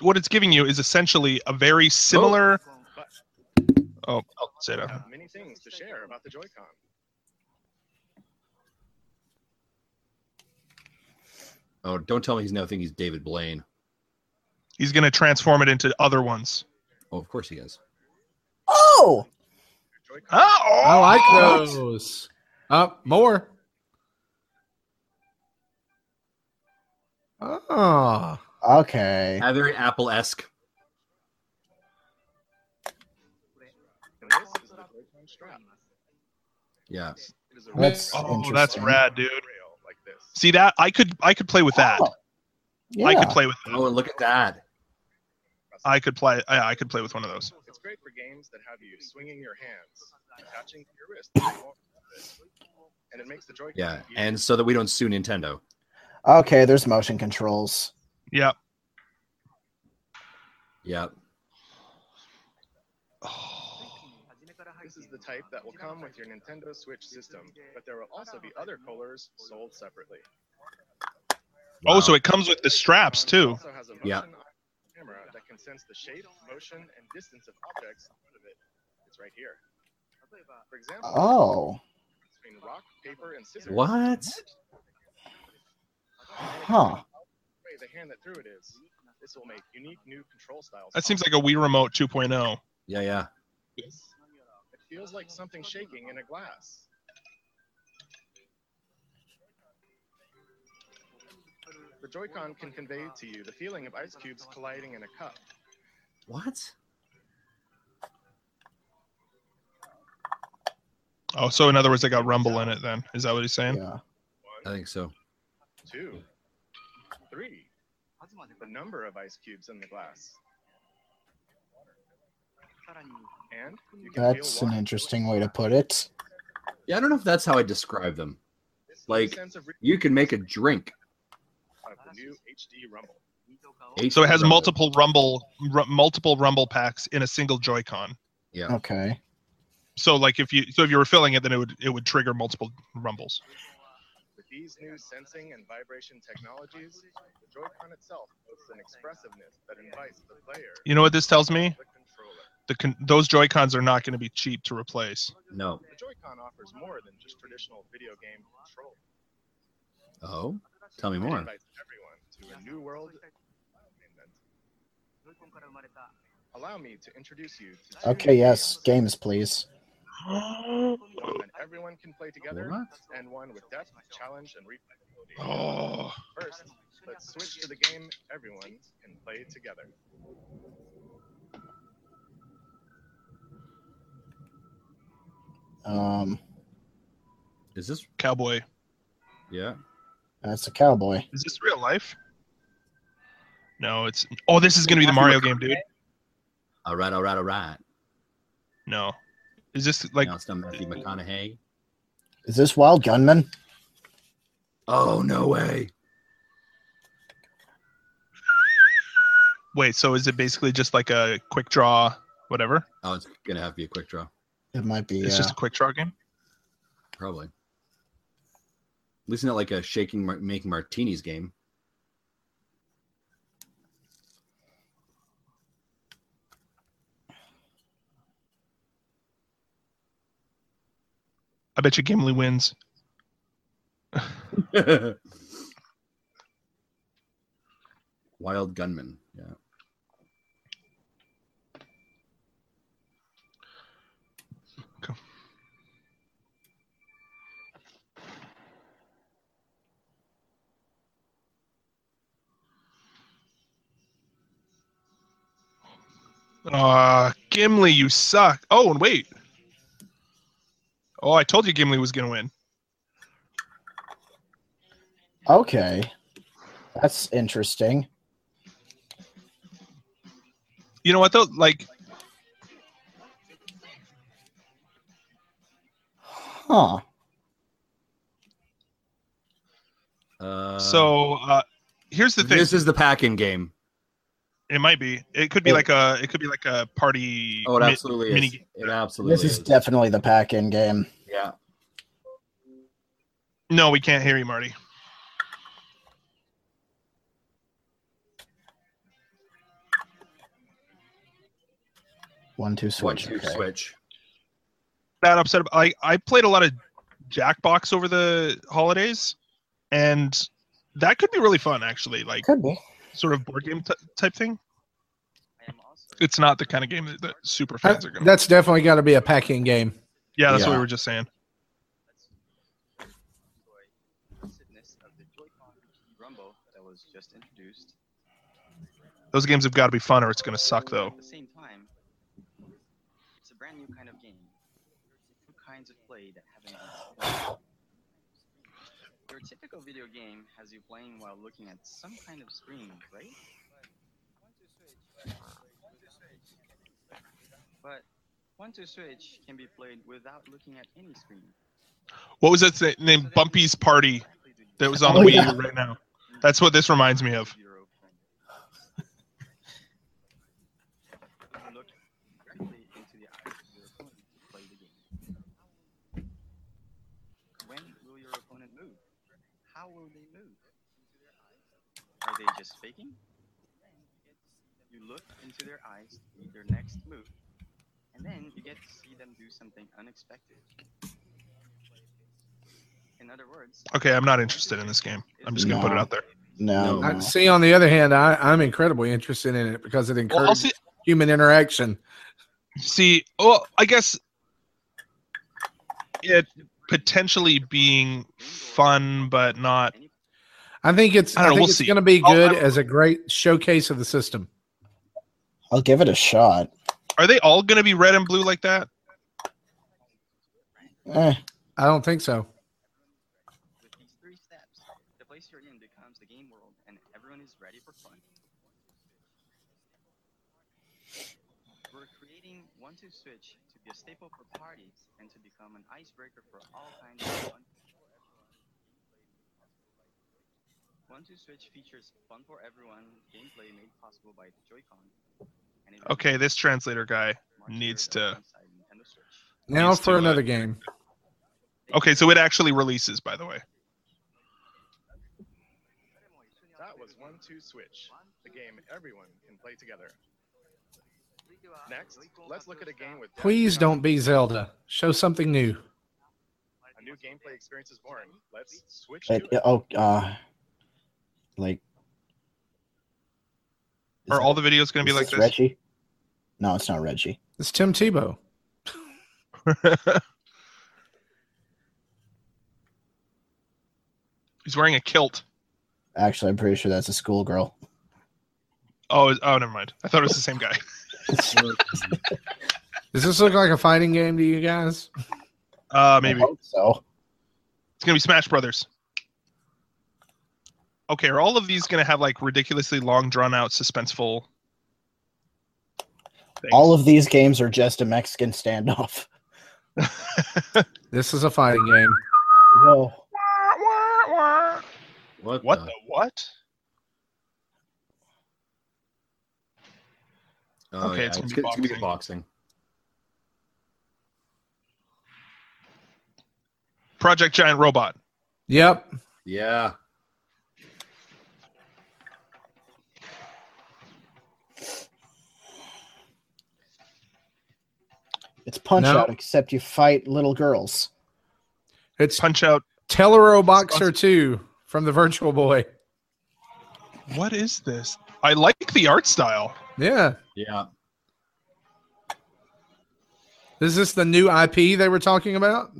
What it's giving you is essentially a very similar. But Oh, say that. many things to share about the Joy-Con. Oh, don't tell me he's now thinking he's David Blaine. He's going to transform it into other ones. Oh, of course he is. Oh, Joy-Con Oh, I like those. Up more. Oh, okay. Uh, very Apple esque. And this is the Joy-Con strap. Yeah. It is a That's Oh, that's rad, dude. rail like this. See that? I could I could play with that. Oh, I could play with that. Oh, and look at that. I could play. I, I could play with one of those. It's great for games that have you swinging your hands, attaching to your wrist, and it makes the Joy-Con Yeah, and so that we don't sue Nintendo. Okay, there's motion controls. Yep. Yep. This is the type that will come with your Nintendo Switch system, but there will also be other colors sold separately. Oh, so it comes with the straps too. also has a Yeah. Motion camera that can sense the shape, motion, and distance of objects in front of it. It's right here. For example, Oh, between rock, paper, and scissors. What? huh. the hand that threw it is. This will make unique new control styles. That seems like a Wii Remote oh. 2.0. Yeah, yeah. It feels like something shaking in a glass. The Joy-Con can convey to you the feeling of ice cubes colliding in a cup. What? Oh, so in other words, they got rumble in it. Then is that what he's saying? Yeah. I think so. Two, three. The number of ice cubes in the glass. And you can That's an interesting way to put it. Yeah, I don't know if that's how I describe them. Like sense of re- you can make a drink. Of the new HD Rumble. So it has Rumble. multiple rumble, ru- multiple rumble packs in a single Joy-Con. Yeah. Okay. So like if you, so if you were filling it, then it would it would trigger multiple rumbles. With these new sensing and vibration technologies, the Joy-Con itself boasts an expressiveness that invites the player. You know what this tells me? The con- those Joy-Cons are not going to be cheap to replace. No. The Joy-Con offers more than just traditional video game control. Oh, tell me more. everyone to a new world. Allow me to introduce you to Okay, yes. games, Games, please. one everyone can play together, What? and one with depth, challenge, and replayability. Oh, First, let's switch to the game everyone can play together. Um, Is this? cowboy. Yeah. That's a cowboy. Is this real life? No, it's. Oh, this is going to be the Mario game, dude. All right. All right. All right. No, is this like? now it's not Matthew McConaughey. Is this Wild Gunman? Oh no way. Wait, so is it basically just like a quick draw, whatever? Oh, it's gonna have to be a quick draw. It might be. It's yeah. just a quick draw game. Probably. At least not like a shaking making martinis game. I bet you Gimli wins. *laughs* Wild gunman. Yeah. Uh Gimli, you suck. Oh, and wait. Oh, I told you Gimli was gonna win. Okay. That's interesting. You know what though? Like, Huh. Uh, so uh here's the thing. this is the pack-in game. It might be. It could be It- like a. It could be like a party. Oh, it mi- absolutely mini is. game. It absolutely This is definitely the pack in game. Yeah. No, we can't hear you, Marty. One, two, One switch. two okay. switch. That upset. I I played a lot of Jackbox over the holidays, and that could be really fun. Actually, like Could be. Sort of board game t- type thing. It's not the kind of game that, that super fans are gonna. That's definitely got to be a packing game. yeah, that's what we were just saying. of the Joy-Con Rumble that was just introduced. Those games have got to be fun, or it's gonna suck though. At the same time, it's a brand new kind of game. Two kinds of play that haven't *sighs* been explored. Your typical video game has you playing while looking at some kind of screen, right? But one two switch can be played without looking at any screen. What was that thing named Bumpy's Party that was on the Oh, Wii yeah. Right now? That's what this reminds me of. You look directly into the eyes of your opponent to play the game. When will your opponent move? How will they move? Are they just faking? You look into their eyes to read their next move, and then you get to see them do something unexpected. In other words, Okay, I'm not interested in this game. I'm just gonna put it out there. No. No. I, see, on the other hand, I, I'm incredibly interested in it because it Well, encourages see. human interaction. See, well, I guess it potentially being fun, but not. I think it's. I I, don't know, think we'll it's going to be good I'll- as a great showcase of the system. I'll give it a shot. Are they all going to be red and blue like that? Eh, I don't think so. With these three steps, the place you're in becomes the game world, and everyone is ready for fun. We're creating One Two Switch to be a staple for parties and to become an icebreaker for all kinds of fun. One Two Switch features fun for everyone gameplay made possible by the Joy-Con. Okay, this translator guy needs to. Now Needs for to, uh, another game. Okay, so it actually releases, by the way. That was One Two Switch, the game everyone can play together. Next, let's look at a game with Please don't be Zelda. Show something new. a new gameplay experience is born. Let's switch it- to it. oh, uh, like. Are that- all the videos going to be like this this? Reggie? No, it's not Reggie. It's Tim Tebow. *laughs* He's wearing a kilt. Actually, I'm pretty sure that's a schoolgirl. Oh, oh, never mind. I thought it was the same guy. *laughs* Does this look like a fighting game to you guys? Uh, maybe I hope so. it's going to be Smash Brothers. Okay, are all of these going to have like ridiculously long, drawn out, suspenseful? Things? All of these games are just a Mexican standoff. *laughs* This is a fighting game. Whoa. What? What the- the what? Oh, Okay, yeah, it's it's, gonna be gonna, it's gonna be boxing. Project Giant Robot. Yep. Yeah. It's Punch No. Out, except you fight little girls. It's Punch Out. Teleroboxer 2 from the Virtual Boy. What is this? I like the art style. Yeah. Yeah. Is this the new IP they were talking about?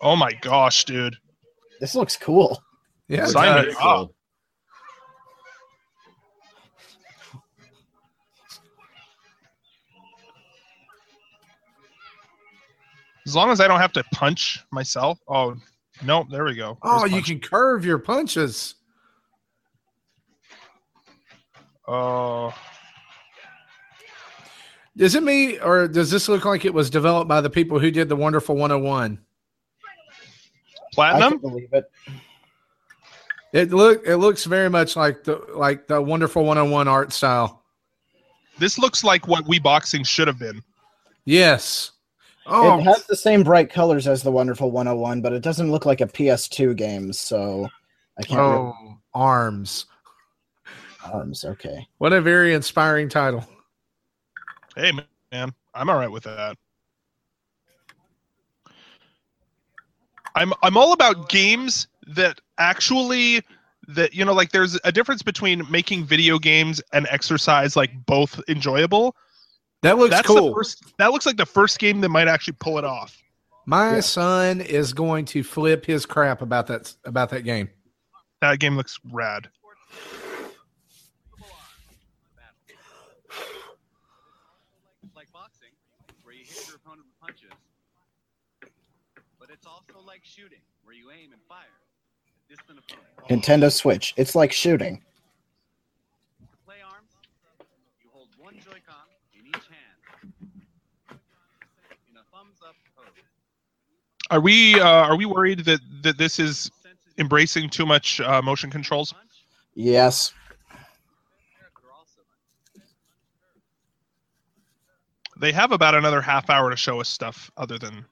Oh my gosh, dude. This looks cool. Yeah. Sign Very me up. As long as I don't have to punch myself. Oh, no, there we go. Oh, There's you punch. can curve your punches. Oh, Is it me or does this look like it was developed by the people who did the Wonderful 101? I platinum. can believe it. It look it looks very much like the like the Wonderful 101 art style. This looks like what Wii boxing should have been. Yes. Oh, It has the same bright colors as the Wonderful 101, but it doesn't look like a PS2 game, so I can't. oh, arms. Arms, okay. What a very inspiring title. Hey, man, I'm all right with that. I'm I'm all about games that actually that you know like there's a difference between making video games and exercise like both enjoyable. That looks That's cool. the first that looks like the first game that might actually pull it off. My Yeah. son is going to flip his crap about that about that game. That game looks rad. Like boxing, where you hit your opponent with punches. But it's also like shooting, where you aim and fire. at Distant opponent. Nintendo Switch. It's like shooting. To play arms, you hold one Joy-Con in each hand. In a thumbs-up pose. Are we uh, are we worried that that this is embracing too much uh, motion controls? Yes. they're also They have about another half hour to show us stuff other than.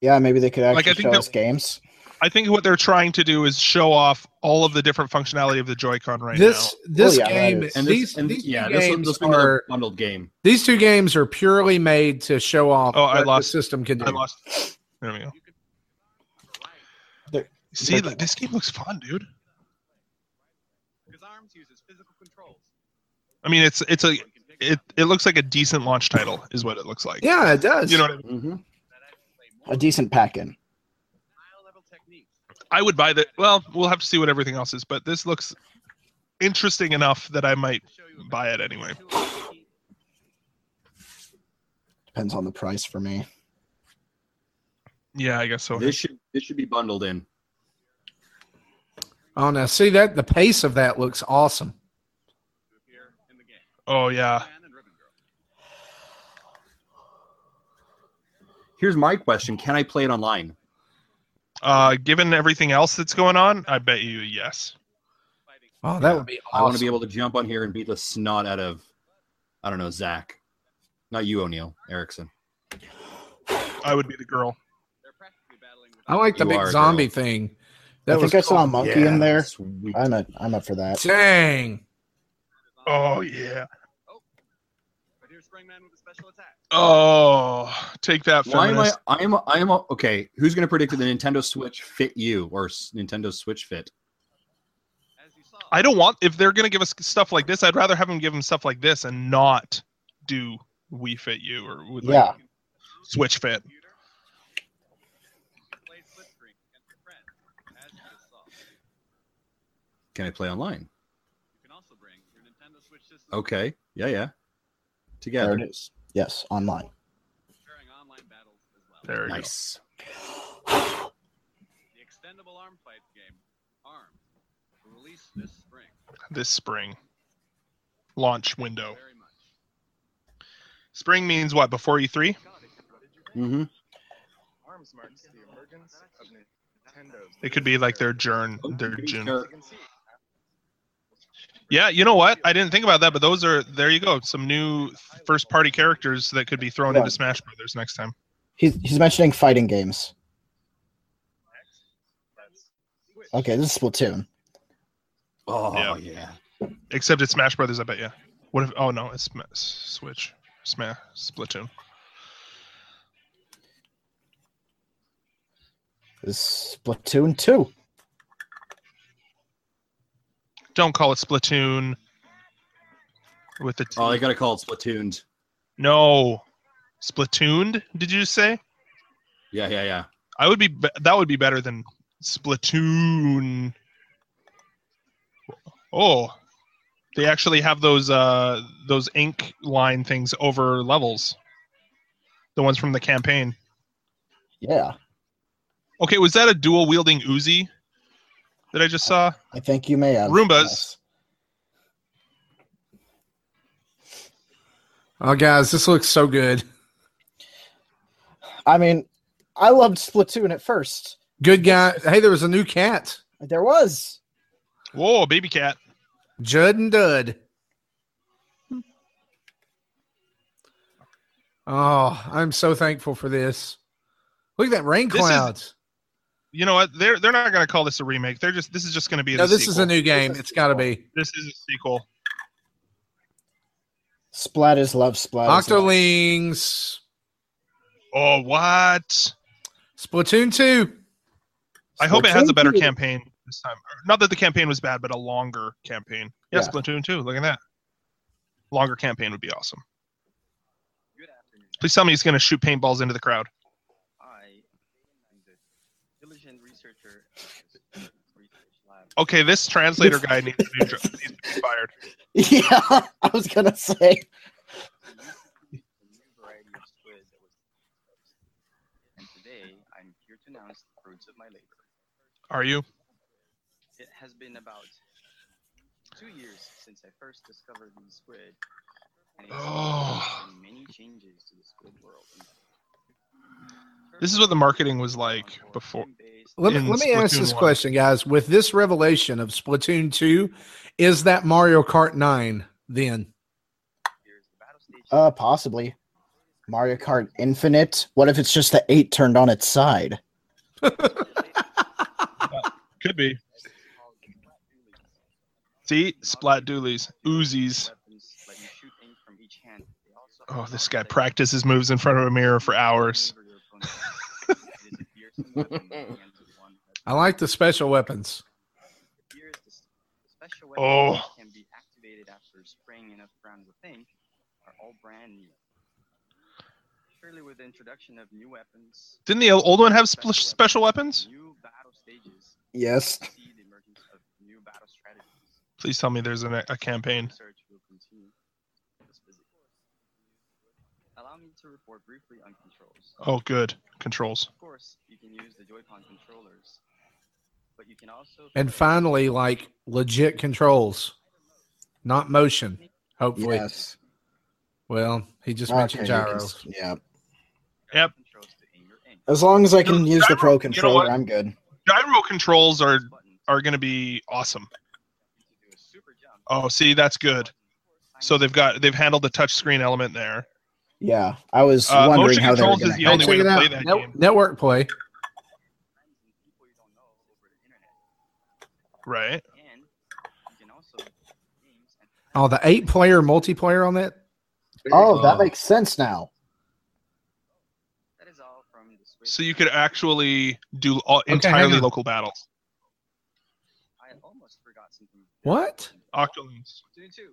Yeah, maybe they could Like, actually I think show that- us games. I think what they're trying to do is show off all of the different functionality of the Joy-Con right now. this this Oh, yeah, game is- And these, and these yeah, this will, games this will be are bundled game. these two games are purely made to show off Oh, I lost- the system can do. I lost. There we go. They're- See, they're- this game looks fun, dude. Because arms uses physical controls. I mean, it's it's a it it looks like a decent launch title, is what it looks like. Yeah, it does. You know what I mean? Mm-hmm. A decent pack-in. I would buy that. Well, we'll have to see what everything else is, but this looks interesting enough that I might buy it anyway. Depends on the price for me. Yeah, I guess so. This should this should be bundled in. Oh, now see that the pace of that looks awesome. Oh yeah. Here's my question: Can I play it online? Uh, given everything else that's going on, I bet you yes. Oh, that would be I want to be able to jump on here and beat the snot out of, I don't know, Zach. Not you, O'Neill. Erickson. I would be the girl. I like the You big zombie girl. thing. I think I saw a monkey Yeah. in there. Sweet. I'm a, I'm up for that. Dang. Oh yeah. But here's Springman with a special attack. Oh, take that, Why am I? I am. I am. Okay. Who's going to predict that the Nintendo Switch fit you or Nintendo Switch fit? As you saw, I don't want if they're gonna give us stuff like this. I'd rather have them give them stuff like this and not do Wii Fit U or Yeah. Switch Fit. play split screen against your friend. As you just saw. Can I play online? You can also bring your Nintendo Switch system Okay. Yeah. Yeah. Together. There Together. it is. Yes, online. during online battles as well. There you Nice. The extendable arm fight game, ARM, will release this spring. This spring. Launch window. Very much. Spring means what? Before E E3? Mm-hmm. ARMS marks the emergence of Nintendo's. It could be like their June. Their June. You can see Yeah, you know what? I didn't think about that, but those are there. You go. Some new first-party characters that could be thrown Yeah. into Smash Brothers next time. He's he's mentioning fighting games. Okay, this is Splatoon. Oh Yeah. yeah. Except it's Smash Brothers. I bet you. What if? Oh no, it's Sma- Switch. Smash Splatoon. This is Splatoon 2. Don't call it Splatoon. With the T. Oh, they got to call it Splatooned. no, Splatooned. Did you say? Yeah. Yeah. Yeah. I would be. be- That would be better than Splatoon. Oh, they actually have those uh those ink line things over levels. The ones from the campaign. Yeah, Okay, was that a dual wielding Uzi that I just saw? I think you may have. Roombas. yes. Oh, guys, this looks so good. I mean, I loved Splatoon at first. Good guy. Hey, there was a new cat, There was. Whoa, baby cat. Judd and Dud. Oh, I'm so thankful for this. Look at that rain This is- clouds. You know what? They're they're not gonna call this a remake. They're just this is just gonna be. No, the this is a new game. It's got to be. This is a sequel. Splatters love Splatters. Octolings. Oh, what? Splatoon 2. I hope it has a better two. campaign this time. Not that the campaign was bad, but a longer campaign. Yeah, Yeah. Splatoon 2. Look at that. Longer campaign would be awesome. Good afternoon. Please tell me he's going to shoot paintballs into the crowd. I am the diligent researcher at this research lab. Okay, this translator guy needs to be, *laughs* needs to be fired. Yeah, *laughs* I was gonna say. The new variety of squid that was and today I'm here to announce the fruits of my labor. Are you? It has been about two years since I first discovered these squid, and it's Oh. many changes to the squid world. This is what the marketing was like before. Let me, let me ask this 1. question, guys. With this revelation of Splatoon 2, is that Mario Kart 9 then? Here's the battle stage. Uh, possibly. Mario Kart Infinite. What if it's just the eight turned on its side? *laughs* Could be. See? Splat Dualies. Uzis. Weapons let you shoot ink from each hand. They also Oh, this guy practices moves in front of a mirror for hours. Maneuver your opponent. It is a fearsome weapon in the hands of one who has I like the special weapons. Here's the, s- the special weapon Oh. can be activated after spraying enough rounds of ink. all brand new. Surely, with the introduction of new weapons, Didn't the old one have sp- special weapons? new battle stages, Yes. see the emergence of new battle strategies. Please tell me there's a, a campaign. Research will continue. Let's visit. Allow me to report briefly on controls. Oh, good. Controls. Of course, you can use the Joy-Con controllers, but you can also And finally, like legit controls, not motion. Hopefully. Yes. Well, he just Okay, mentioned you can gyros. s- Yeah. Yep. As long as I can use the pro You know controller. I'm good. Gyro controls are are going to be awesome. Oh, see, that's good. So they've got they've handled the touch screen element there. Yeah, I was Uh, wondering how they were controls is going the only way to it play that Net- game. Network play. Right. Oh, the eight player multiplayer on that. Oh, that makes sense now. So you could actually do all, hang entirely local battles. I almost forgot something. What? Octolings. Two two.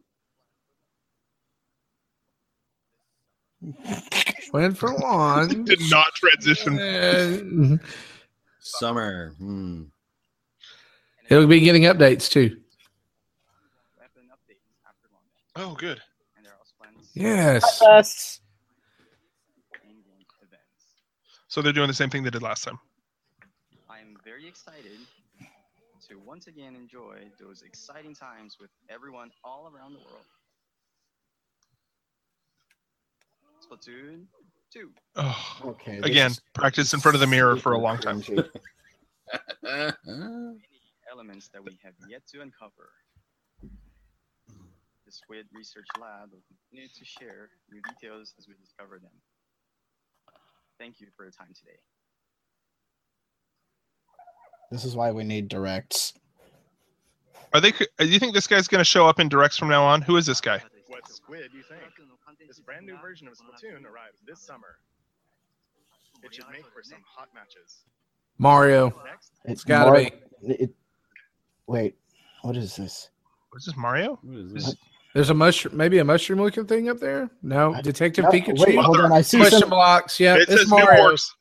Went for one. *laughs* Did not transition. Summer. Hmm. He'll be getting updates too. Oh, good. Yes. Yes. So they're doing the same thing they did last time. I am very excited to once again enjoy those exciting times with everyone all around the world. Splatoon 2. Oh, Okay. again, is practice in front of the mirror for a long time. cringy. *laughs* Many elements that we have yet to uncover. The Squid Research Lab will continue to share new details as we discover them. Thank you for your time today. This is why we need directs. Are they? Do you think this guy's going to show up in directs from now on? Who is this guy? What squid do you think? This brand new version of Splatoon arrives this summer. It should make for some hot matches. Mario. It's gotta Mar- be. it- wait, what is this? Is this Mario? What is Is- this? There's a mushroom, maybe a mushroom looking thing up there. No, Detective No, Pikachu. wait, hold on. I see Question some. blocks. Yeah, It it's Mario. horse.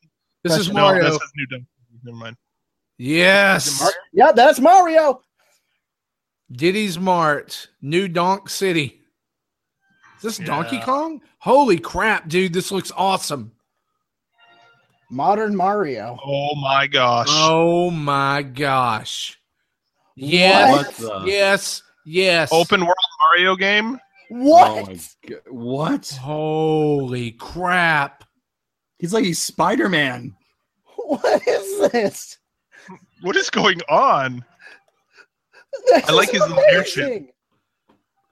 This is No, Mario. that says New Donk. Never mind. Yes. Yeah, that's Mario. Diddy's Mart, New Donk City. Is this Donkey Kong? Holy crap, dude! This looks awesome. Modern Mario. Oh my gosh. Oh my gosh! Yes, What yes, yes. Open world Mario game? What? Oh. What? Holy crap! He's like he's Spider Man. *laughs* What is this? What is going on? This I like is his leadership.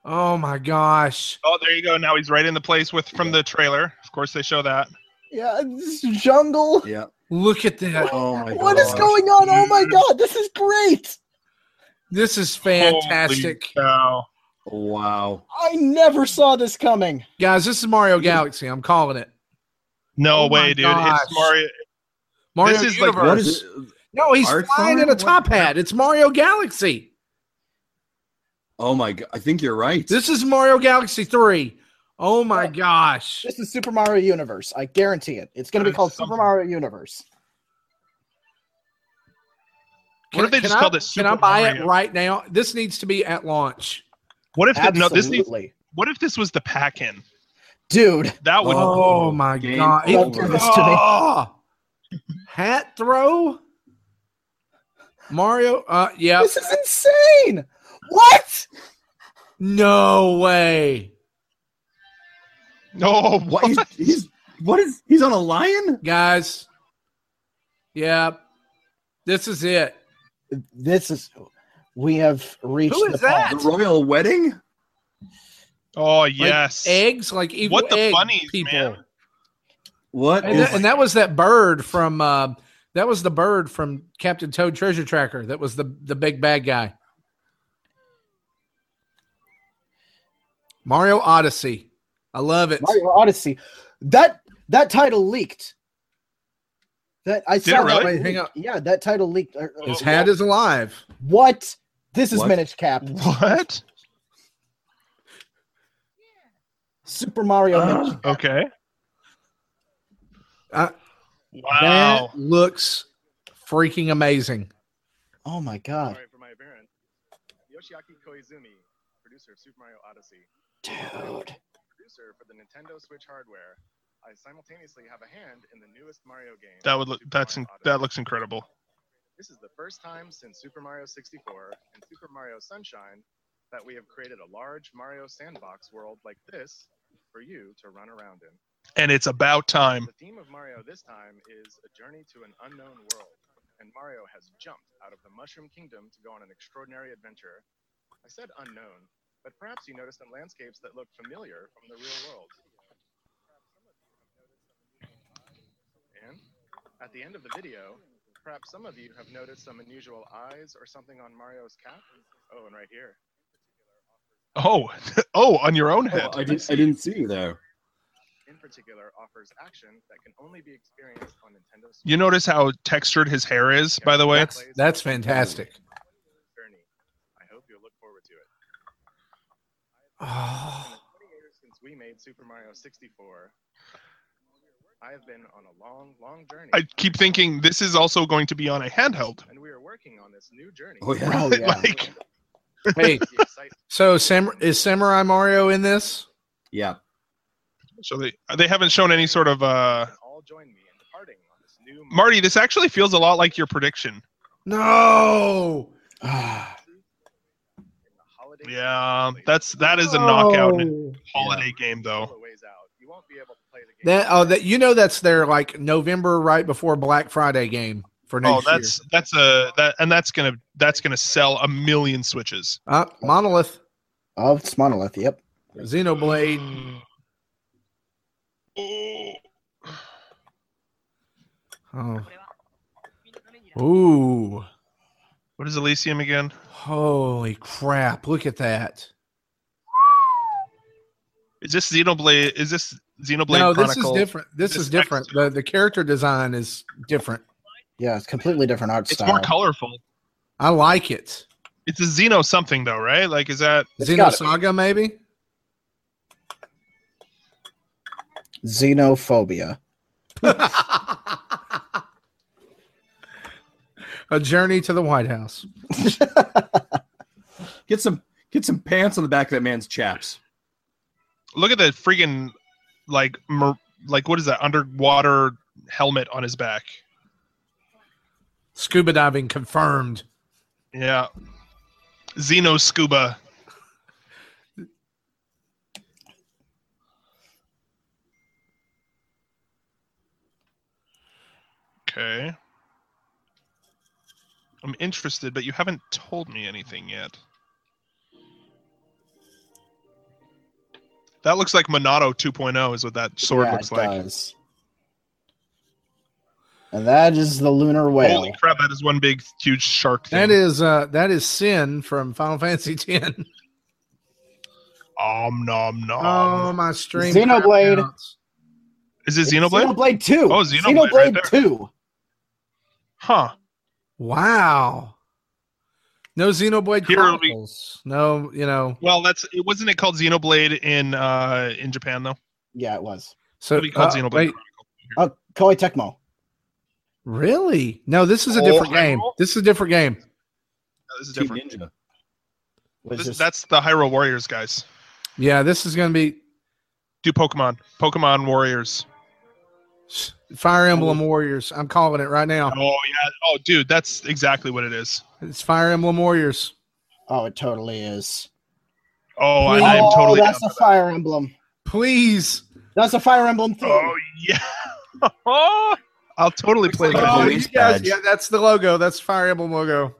Amazing. Oh my gosh! Oh, there you go. Now he's right in the place with from the trailer. Of course, they show that. Yeah, this jungle. Yeah. Look at that! Oh my god. What is going on? Oh my god, this is great. This is fantastic, Holy cow. Wow. I never saw this coming. guys. This is Mario Galaxy. I'm calling it No Oh way, dude. gosh. It's Mario. Mario This is like- Universe. What is no, he's flying in a top hat. It's Mario Galaxy. Oh my god. I think you're right. This is Mario Galaxy 3. Oh my gosh. This is Super Mario Universe. I guarantee it. It's going to be called. Super Mario Universe. What if they just I, called it Super Mario? Can I Super buy it right now? This needs to be at launch. What if the, no? This needs, What if this was the pack-in? Dude, That would. Oh my Game god. Don't do this to me. Oh! Hat throw? Mario? Uh yeah. This is insane. What? No way. No. what he's, he's what is he's on a lion? Guys. Yeah. This is it. This is. We have reached Who the that? The royal wedding? Oh Like yes. eggs, like evil What the egg bunnies, people. man? What And is that, and that was that bird from uh, that was the bird from Captain Toad Treasure Tracker. That was the the big bad guy. Mario Odyssey. I love it. Mario Odyssey. That that title leaked. That I Did saw it that. really? Wait, hang leaked. Yeah, that title leaked. Uh, uh, His hat is alive. What? This is What? Minish Cap. What? Super Mario. Uh, Okay. Uh, Wow. That looks freaking amazing. Oh my god, Sorry for my appearance. Yoshiaki Koizumi, producer of Super Mario Odyssey. Dude. Producer for the Nintendo Switch hardware. I simultaneously have a hand in the newest Mario game. That would look. Super That's in, that looks incredible. This is the first time since Super Mario 64 and Super Mario Sunshine that we have created a large Mario sandbox world like this for you to run around in. And it's about time. The theme of Mario this time is a journey to an unknown world, and Mario has jumped out of the Mushroom Kingdom to go on an extraordinary adventure. I said unknown, but perhaps you noticed some landscapes that look familiar from the real world. And at the end of the video, perhaps some of you have noticed some unusual eyes or something on Mario's cap. Oh, and right here. Oh, *laughs* oh, on your own Oh, head. I didn't. I didn't see you there. in particular offers action that can only be experienced on Nintendo Switch. You notice how textured his hair is, by the way. That's that's fantastic. Journey. I hope you'll look forward to it. Oh, In the 20 years since we made Super Mario 64, I have been on a long, long journey. I keep thinking this is also going to be on a handheld. and we are working on this new journey. Oh yeah. Oh *laughs* yeah. like, *laughs* hey, so Sam, is Samurai Mario in this? Yeah. so they they haven't shown any sort of uh all join me in departing on this new Marty. This actually feels a lot like your prediction. No. Ah, in the holiday Yeah, that's that is a knockout Oh. holiday game though. Still a ways out. You won't be able to play the game. That oh that you know that's their like November right before Black Friday game for next Oh, next that's that's a that and that's gonna that's gonna sell a million switches. year. Uh, Monolith, oh, it's Monolith. Yep. Xenoblade. *sighs* Oh. Ooh. What is Elysium again? Holy crap. Look at that. Is this Xenoblade? Is this Xenoblade? no, this is different. This This is different. next- The the character design is different. Yeah, it's completely different art It's style. It's more colorful. I like it. It's a Xeno something though, right? Like, is that? It's gotta be. Xenosaga, maybe? Xenophobia. *laughs* A journey to the White House. *laughs* Get some. Get some pants on the back of that man's chaps. Look at the freaking like mer- like what is that underwater helmet on his back? Scuba diving confirmed. Yeah, Xeno Scuba. Okay. I'm interested, but you haven't told me anything yet. That looks like Monado 2.0 is what that sword yeah, looks it like. does. And that is the lunar whale. Holy crap, that is one big huge shark thing. That is uh that is Sin from Final Fantasy *laughs* X. Om nom nom. Oh my stream. Xenoblade. crap counts. is it It's Xenoblade? Xenoblade 2. Oh, Xenoblade right there. 2. Huh. Wow. No Xenoblade Here it'll be- Chronicles. No, you know. Well, that's it. Wasn't it called Xenoblade in uh in Japan though? Yeah, it was. So It'll be called uh, Xenoblade. wait, Oh, Koei Tecmo. really? No, this is a Oh, different Hyrule? game. This is a different game. No, this is Team different. Ninja. This, this, that's the Hyrule Warriors guys. Yeah, this is going to be Do Pokemon. Pokemon Warriors. Fire Emblem Warriors. I'm calling it right now. Oh yeah. Oh dude, that's exactly what it is. It's Fire Emblem Warriors. oh, it totally is. Oh, I, Please. I am oh, totally down that's for a that. Fire Emblem. Please. That's a Fire Emblem thing. Oh yeah. oh, *laughs* I'll totally play like that. Oh, you police guys, badge. yeah, that's the logo. That's Fire Emblem logo.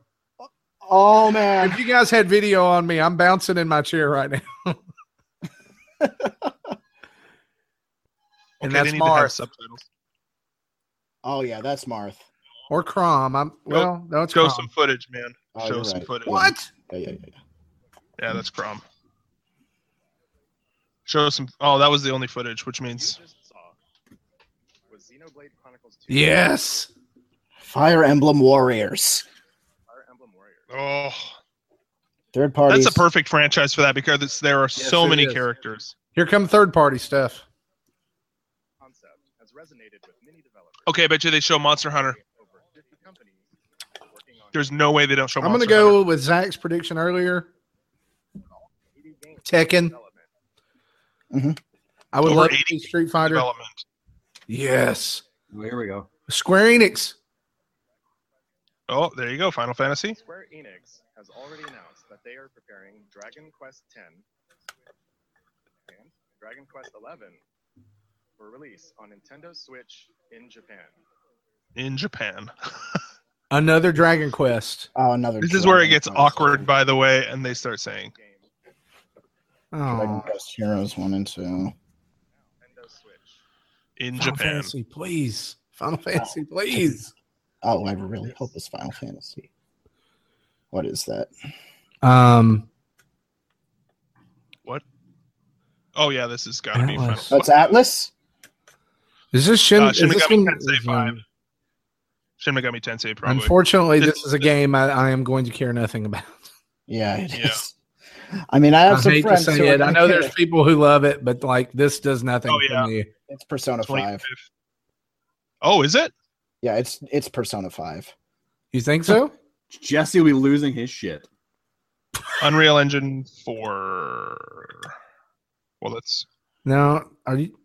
Oh, man. If you guys had video on me, I'm bouncing in my chair right now. *laughs* and Okay, that's need to have Marth subtitles. Oh, yeah, that's Marth. or Chrom. I'm well, no, it's Show Chrom. some footage, man. Oh, Show some right. footage. What? Yeah, yeah, yeah. yeah. Yeah, that's Chrom. Show some. Oh, that was the only footage, which means just saw was Xenoblade Chronicles 2. Yes. Fire Emblem Warriors. Fire Emblem Warriors. oh, Third party. that's a perfect franchise for that because there are Yes, so many is. characters. Here come third party stuff. Concept has resonated with many developers. Okay, I bet you they show Monster Hunter. Over 50 companies working on There's no way they don't show. I'm going to go Hunter. with Zach's prediction earlier. 80 games Tekken. Mm-hmm. I would Over love to see Street Fighter. development. Yes. Well, here we go. Square Enix. Oh, there you go. Final Fantasy. Square Enix has already announced that they are preparing Dragon Quest X and Dragon Quest XI for release on Nintendo Switch in Japan. in Japan. *laughs* Another Dragon Quest. Oh, another. This is where it gets Quest. awkward, by the way, and they start saying, Game Dragon Oh, Quest Heroes one and two. Nintendo Switch. in Final Japan. Fantasy, please. Final Fantasy, please. Oh, I really hope it's Final Fantasy. What is that? Um, What? Oh yeah, this has got to be. Final. That's Atlus. Is this Shin? Uh, is Shin this Megami one- Tensei is, 5. um, Shin Megami Tensei, probably. Unfortunately, This- this is a game I, I am going to care nothing about. Yeah, it is. Yeah. I mean, I I have some hate to friends. say who are it. I know there's care. people who love it, but like this does nothing Oh, yeah. for me. It's Persona 25th. Five. Oh, is it? Yeah, it's it's Persona Five. You think so? *laughs* Jesse will be losing his shit. Unreal Engine 4. Well, that's. now. are you?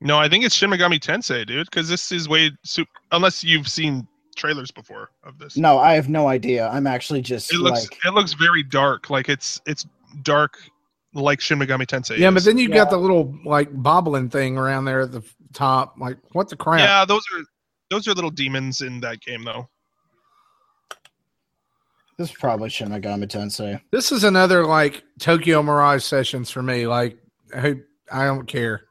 No, I think it's Shin Megami Tensei, dude, because this is way. Su- unless you've seen trailers before of this. No, I have no idea. I'm actually just It looks like it looks very dark. Like it's it's dark like Shin Megami Tensei. Yeah, is. but then you Yeah. got the little like bobbling thing around there at the top. Like, what the crap? yeah, those are those are little demons in that game though. this is probably Shin Megami Tensei. This is another like Tokyo Mirage sessions for me. Like, who I don't care.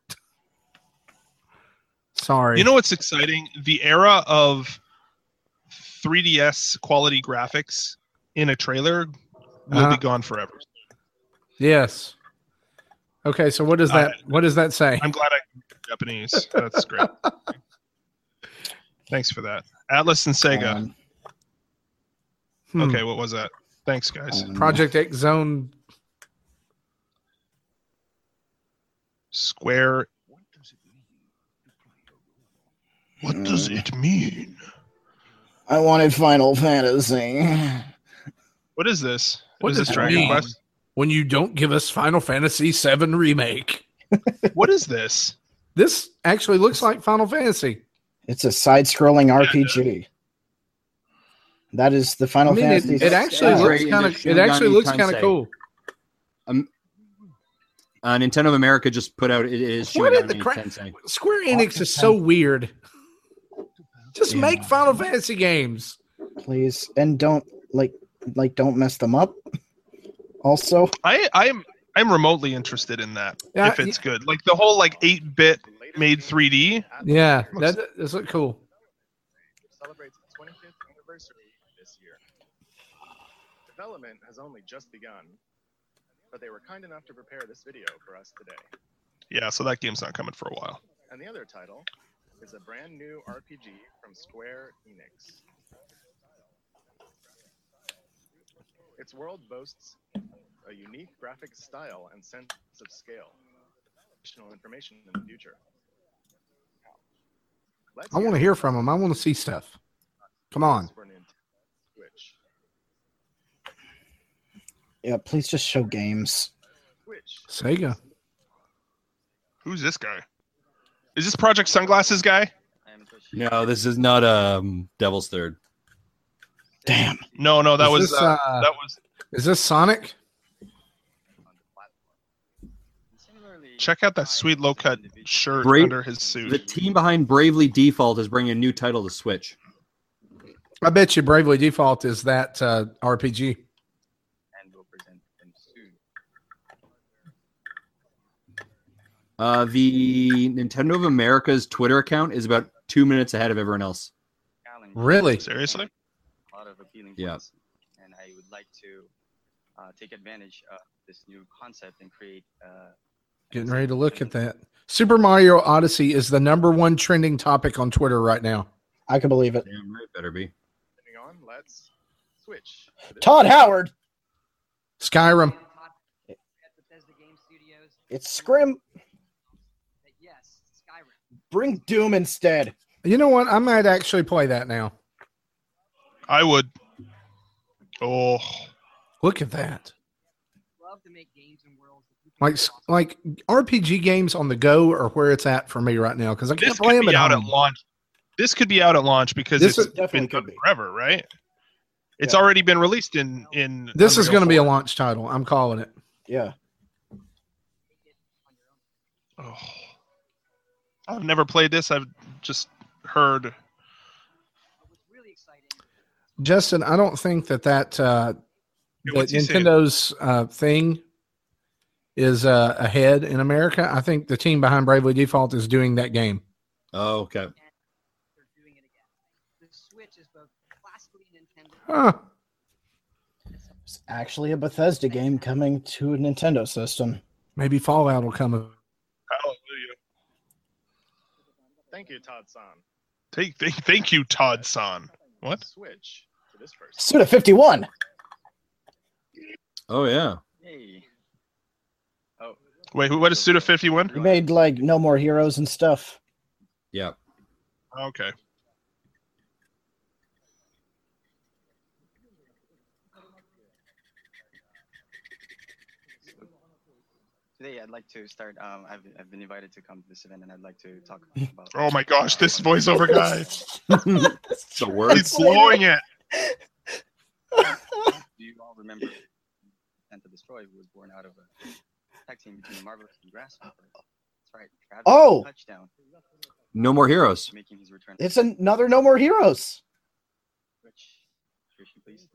Sorry. You know what's exciting? The era of 3DS quality graphics in a trailer will Uh-huh. be gone forever. Yes. Okay, so what does Uh, that what does that say? I'm glad I Japanese. That's great. Thanks for that. Atlus and Sega. Um, Hmm. okay, what was that? Thanks, guys. um, Project X Zone. Square. What does Mm. it mean? I wanted Final Fantasy. What is this? What is does this Dragon mean? Quest? When you don't give us Final Fantasy VII remake. *laughs* What is this? This actually looks like Final Fantasy. It's a side-scrolling RPG. That is the I Final mean, Fantasy. it actually Yeah. looks kind of it actually looks kind of Tensei. cool. Uh, Nintendo of America just put out it is What in the Megami crap? Tensei. Square Enix is so weird. Just Yeah. make Final Fantasy games. please, and don't like like don't mess them up. Also, I I'm I'm remotely interested in that Yeah, if it's good. Like the whole like eight bit made 3D. Yeah, that does look cool. celebrates its 25th anniversary this year. Development has only just begun, but they were kind enough to prepare this video for us today. Yeah, so that game's not coming for a while. And the other title is a brand new RPG from Square Enix. Its world boasts a unique graphic style and sense of scale. Additional information in the future. Let's I want to hear from them. I want to see stuff. Come on. Switch. yeah, please just show games. Switch Sega. Who's this guy? Is this Project Sunglasses guy? I am Toshi. No, this is not um Devil's Third. Damn. No, no, that Is was this, uh, uh, that was. Is this Sonic? on the platform. Similarly, Check out that sweet low cut shirt Brave- under his suit. The team behind Bravely Default is bringing a new title to Switch. I bet you Bravely Default is that uh, RPG. and will present them soon. Uh, the Nintendo of America's Twitter account is about two minutes ahead of everyone else. Really? Seriously? a lot of appealing Yeah. points, and I would like to uh, take advantage of this new concept and create. Uh, Getting ready to look at that. Super Mario Odyssey is the number one trending topic on Twitter right now. I can believe it. Damn right, better be. Moving on, let's switch. Todd Howard. Skyrim. It's Scrim. Yes, Skyrim. Bring Doom instead. You know what? I might actually play that now. I would. Oh, Look at that. Love to make games and worlds. that you can Like cross- like RPG games on the go are where it's at for me right now because I can't this play could them be at out home. at launch. This could be out at launch because This it's is- Definitely been could be. forever, right? It's Yeah. already been released in in. This is going to be a launch title. I'm calling it. Yeah. Oh. I've never played this. I've just heard. But what's really exciting Justin, I don't think that that uh, that what's he saying? Nintendo's uh, thing is uh, ahead in America. I think the team behind Bravely Default is doing that game. Oh, okay. they're doing it again. The Switch is both classically Nintendo. Huh. It's actually a Bethesda game coming to a Nintendo system. Maybe Fallout will come. Hallelujah. Thank you, Todd San. Thank, thank, thank you, Todd San. What? Switch to this person. Suda 51. Oh yeah. Hey. Oh, Wait, who- what is Suda 51? He made like No More Heroes and stuff. Yeah. Okay. Today I'd like to start. Um, I've, I've been invited to come to this event, and I'd like to talk *laughs* about. Oh my gosh, this voiceover *laughs* guy. *laughs* the He's words. blowing it. Do you all remember Santa Destroy, was born out of a tag team between Marvelous and Grasshopper? That's right. Travis Oh! touchdown, No more heroes. making his return. It's another No More Heroes. Rich, Rishi, please.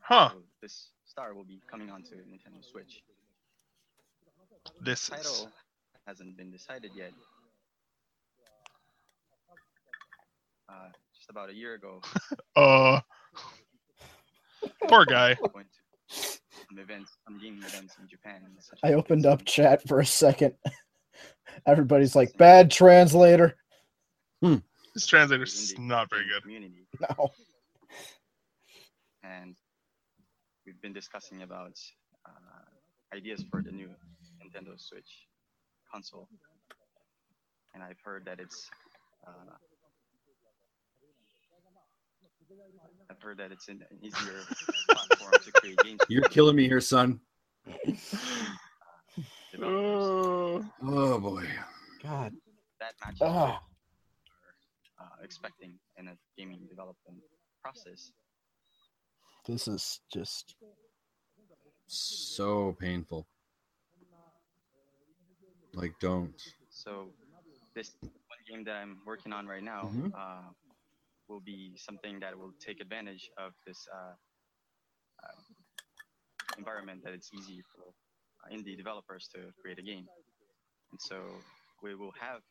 Huh. So this star will be coming onto Nintendo Switch. This is. Title hasn't been decided yet. Uh, just about a year ago, *laughs* Uh. Poor guy. *laughs* I some events, some gaming events in Japan. I opened up chat for a second. *laughs* Everybody's like, bad translator. Hmm. This translator's not very good. Community, No. and we've been discussing about uh, ideas for the new Nintendo Switch console. And I've heard that it's. Uh, I've heard that it's an an easier platform to create games. You're killing me here, son. developers. Oh boy. God. That matches what we're uh, expecting in a gaming development process. This is just. So painful. Like don't. So this one game that I'm working on right now Mhm. uh, will be something that will take advantage of this uh, uh, environment that it's easy for uh, indie developers to create a game. And so we will have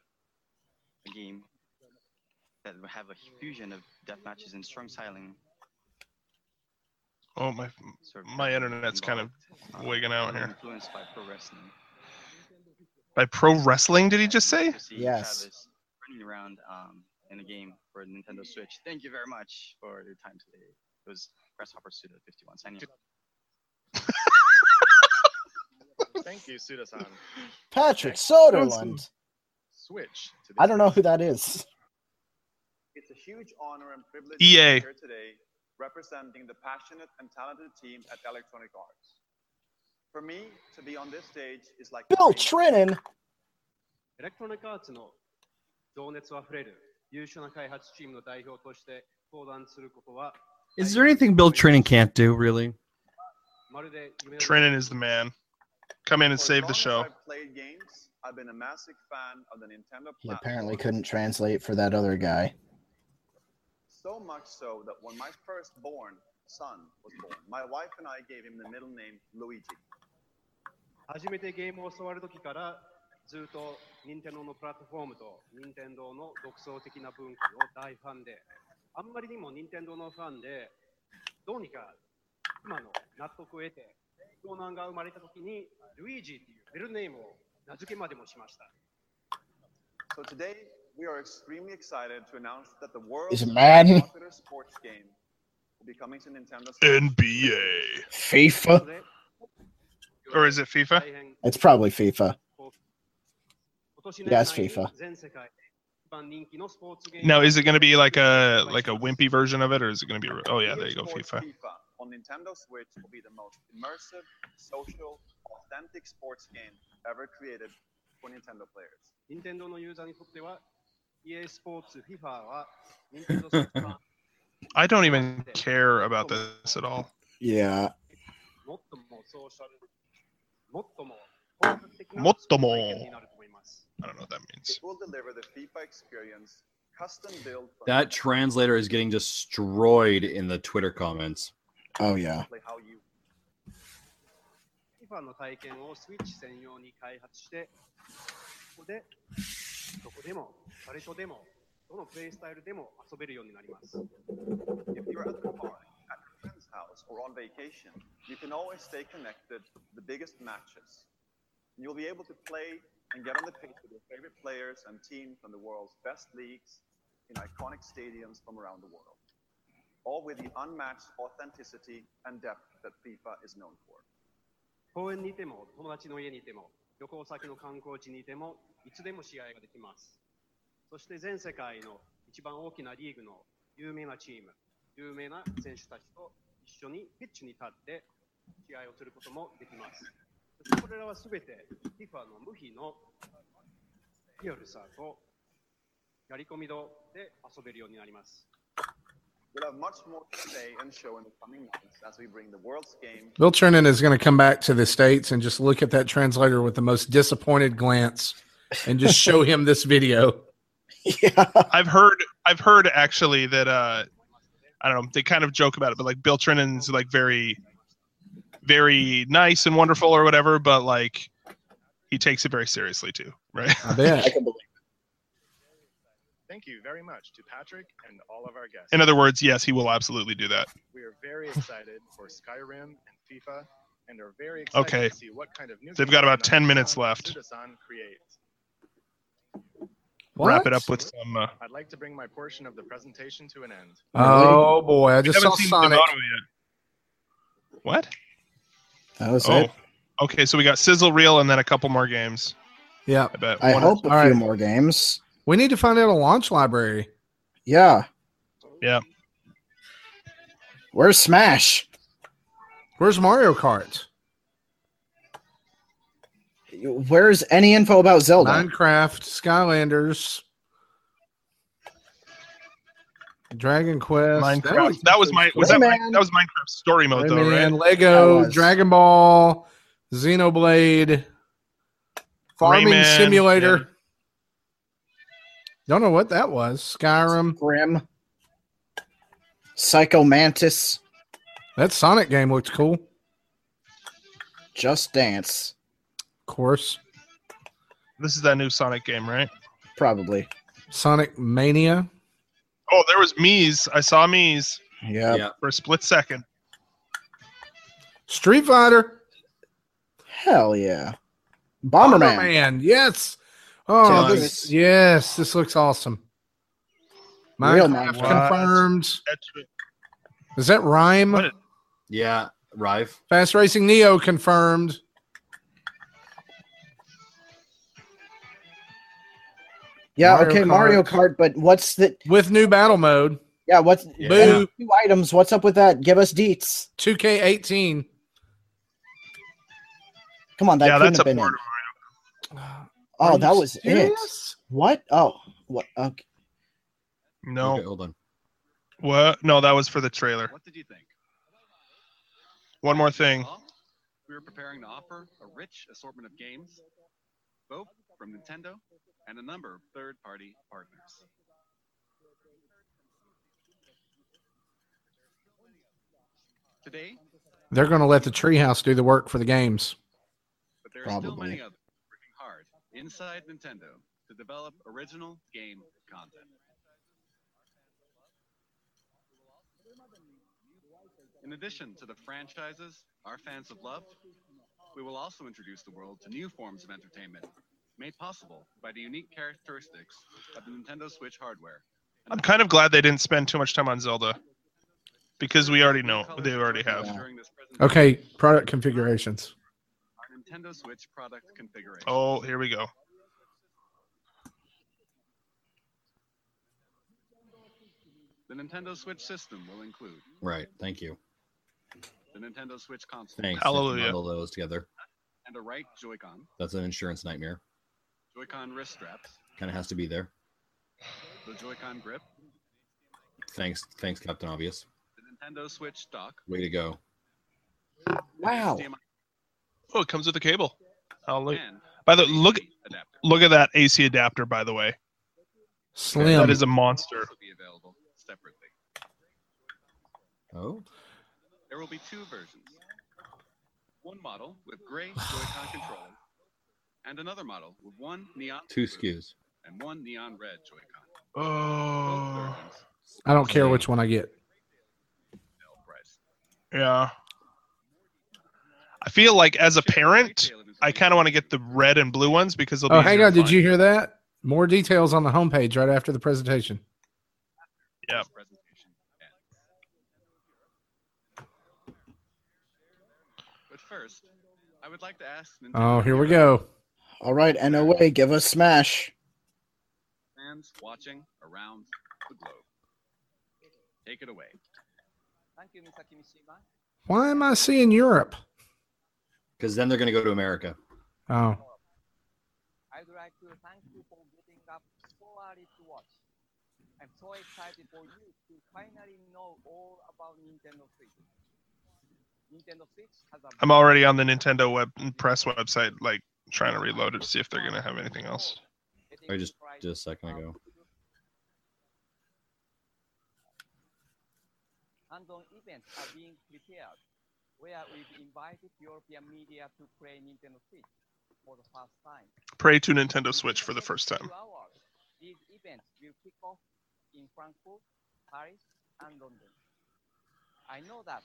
a game that will have a fusion of death matches and strong styling. Oh my, my internet's kind of involved, uh, wigging out here. Influenced by pro wrestling. By pro wrestling, did he just say? Yes. Running around um, in a game for Nintendo Switch. Thank you very much for your time today. It was Grasshopper Suda 51 signing. *laughs* off. Thank you, Suda-san. Patrick Soderlund. Switch to I don't know who that is. It's a huge honor and privilege EA. to be here today representing the passionate and talented team at Electronic Arts. For me, to be on this stage is like Bill Trinen. エレクトロニックアーツの情熱あふれる優秀な開発チームの代表として登壇することは Is there anything Bill Trinen can't do, really? Trinen is the man. Come in and save the show. He apparently couldn't translate for that other guy. So much so that when my firstborn son was born, my wife and I gave him the middle name Luigi. 初めてゲームを教わる時からずっと任天堂のプラットフォームと任天堂の独創的な文化の大ファンであんまりにも任天堂のファンでどうにか今の納得を得て長男が生まれた時にルイージっていうベルネームを名付けまでもしました So today, we are extremely excited to announce that the world's Is Madden? popular sports game will be coming to Nintendo. NBA. FIFA. Or is it FIFA? It's probably FIFA. Yeah, it's FIFA. Now, is it going to be like a like a wimpy version of it, or is it going to be? Oh yeah, there you go, FIFA. FIFA on Nintendo Switch will be the most immersive, social, authentic sports game ever created for Nintendo players. EA Sports ah, I don't even care about this at all. Yeah. もっともソーシャル、もっとも、もっとも、I don't know what that means. It will deliver the FIFA experience custom built. That translator is getting destroyed in the Twitter comments. Oh, yeah. どこでも誰とでもどのプレイスタイルでも遊べるようになります If you're at the park, at a friend's house, or on vacation, you can always stay connected to the biggest matches. You'll be able to play and get on the pitch with your favorite players and teams from the world's best leagues in iconic stadiums from around the world. All with the unmatched authenticity and depth that FIFA is known for. 公園にいても友達の家にいても 旅行先の観光地にいてもいつでも試合ができます。そして全世界の一番大きなリーグの有名なチーム有名な選手たちと一緒にピッチに立って試合をすることもできます。そしてこれらは全て FIFA の無比のリアルさとやり込み度で遊べるようになります。We'll have much more to say and show in the coming months as we bring the world's game Bill Trinen is going to come back to the States and just look at that translator with the most disappointed glance and just show *laughs* him this video. I've heard I've heard actually that uh I don't know, they kind of joke about it, but like Bill Trinen's like very very nice and wonderful or whatever, but like he takes it very seriously too, right? I bet. Thank you very much to Patrick and all of our guests. In other words, yes, he will absolutely do that. we are very excited for Skyrim and FIFA, and are very excited Okay. to see what kind of new They've got about 10 minutes left. Sudasan creates. Wrap it up with some uh, I'd like to bring my portion of the presentation to an end. Oh boy, I just saw seen Sonic. Yet. What? That was oh, it. okay. So we got Sizzle Reel and then a couple more games. Yeah, I bet. I One- hope a All few right. more games. We need to find out a launch library. Yeah. Yeah. Where's Smash? Where's Mario Kart? Where's any info about Zelda? Minecraft, Skylanders, Dragon Quest. Minecraft. That was my was that my, that was Minecraft story mode though, Rayman, right? Lego, Dragon Ball, Xenoblade, Farming Rayman, Simulator. Don't know what that was. Skyrim. Grim. Psycho Mantis. That Sonic game looks cool. Just Dance. Of course. This is that new Sonic game, right? Probably. Sonic Mania. Oh, there was Miis. I saw Miis Yeah. Yeah. for a split second. Street Fighter. Hell yeah. Bomberman. Bomberman. Yes. Oh, Nice. this, yes. This looks awesome. Real Minecraft Minecraft. confirmed. Is that Rhyme? What? Yeah, Rive. Fast Racing Neo confirmed. Yeah, Mario okay, Kart. Mario Kart, but what's the with new battle mode. yeah, what's Yeah. Boo. two items? What's up with that? Give us deets. 2K18. Come on, that yeah, couldn't that's have a been part it. of Oh, that you was it. What? Oh, what? Okay. No, Okay, hold on. what? No, that was for the trailer. What did you think? One more thing. We are preparing to offer a rich assortment of games, both from Nintendo and a number of third-party partners. Today, They're going to let the Treehouse do the work for the games. but there are still Probably. many others working hard inside Nintendo to develop original game content. In addition to the franchises our fans have loved, we will also introduce the world to new forms of entertainment made possible by the unique characteristics of the Nintendo Switch hardware. I'm kind of glad they didn't spend too much time on Zelda. because we already know they already have. Okay, product configurations. Our Nintendo Switch product configuration. Oh, here we go. The Nintendo Switch system will include Right. Thank you. the Nintendo Switch console Thanks. Hallelujah. Bundle those together. and a right Joy-Con, That's an insurance nightmare. Joy-Con wrist straps, Kind of has to be there. the Joy-Con grip, Thanks, thanks, Captain Obvious. the Nintendo Switch dock, Way to go. Wow. HDMI Oh, it comes with a cable. Oh, Hallelujah. and By the look, adapter. look at that AC adapter. By the way, Slim. that is a monster. will be available separately. Oh, There will be two versions. One model with gray Joy-Con *sighs* controller, and another model with one neon two blue SKUs. and one neon red Joy-Con. Oh, I don't care which one I get. yeah. I feel like as a parent, I kind of want to get the red and blue ones because they'll oh, be. Oh, hang easier on. to Did you hear that? More details on the homepage right after the presentation. Yep. Presentation. But first, I would like to ask Nintendo Oh, here we go. All right, NOA, give us Smash. fans watching around the globe. Take it away. Thank you, Misaki Mishima. Why am I seeing Europe? Because then they're going to go to America. Oh, I'd like to thank you for getting up so early to watch. I'm so excited for you to finally know all about Nintendo Switch. Nintendo Switch has a I'm already on the Nintendo web press website, like trying to reload it to see if they're gonna have anything else. I just just a second ago. Hands-on events are being prepared, where we've invited European media to play Nintendo Switch for the first time. Pray to Nintendo Switch for the first time. Two hours. These events will kick off in Frankfurt, Paris, and London. I know that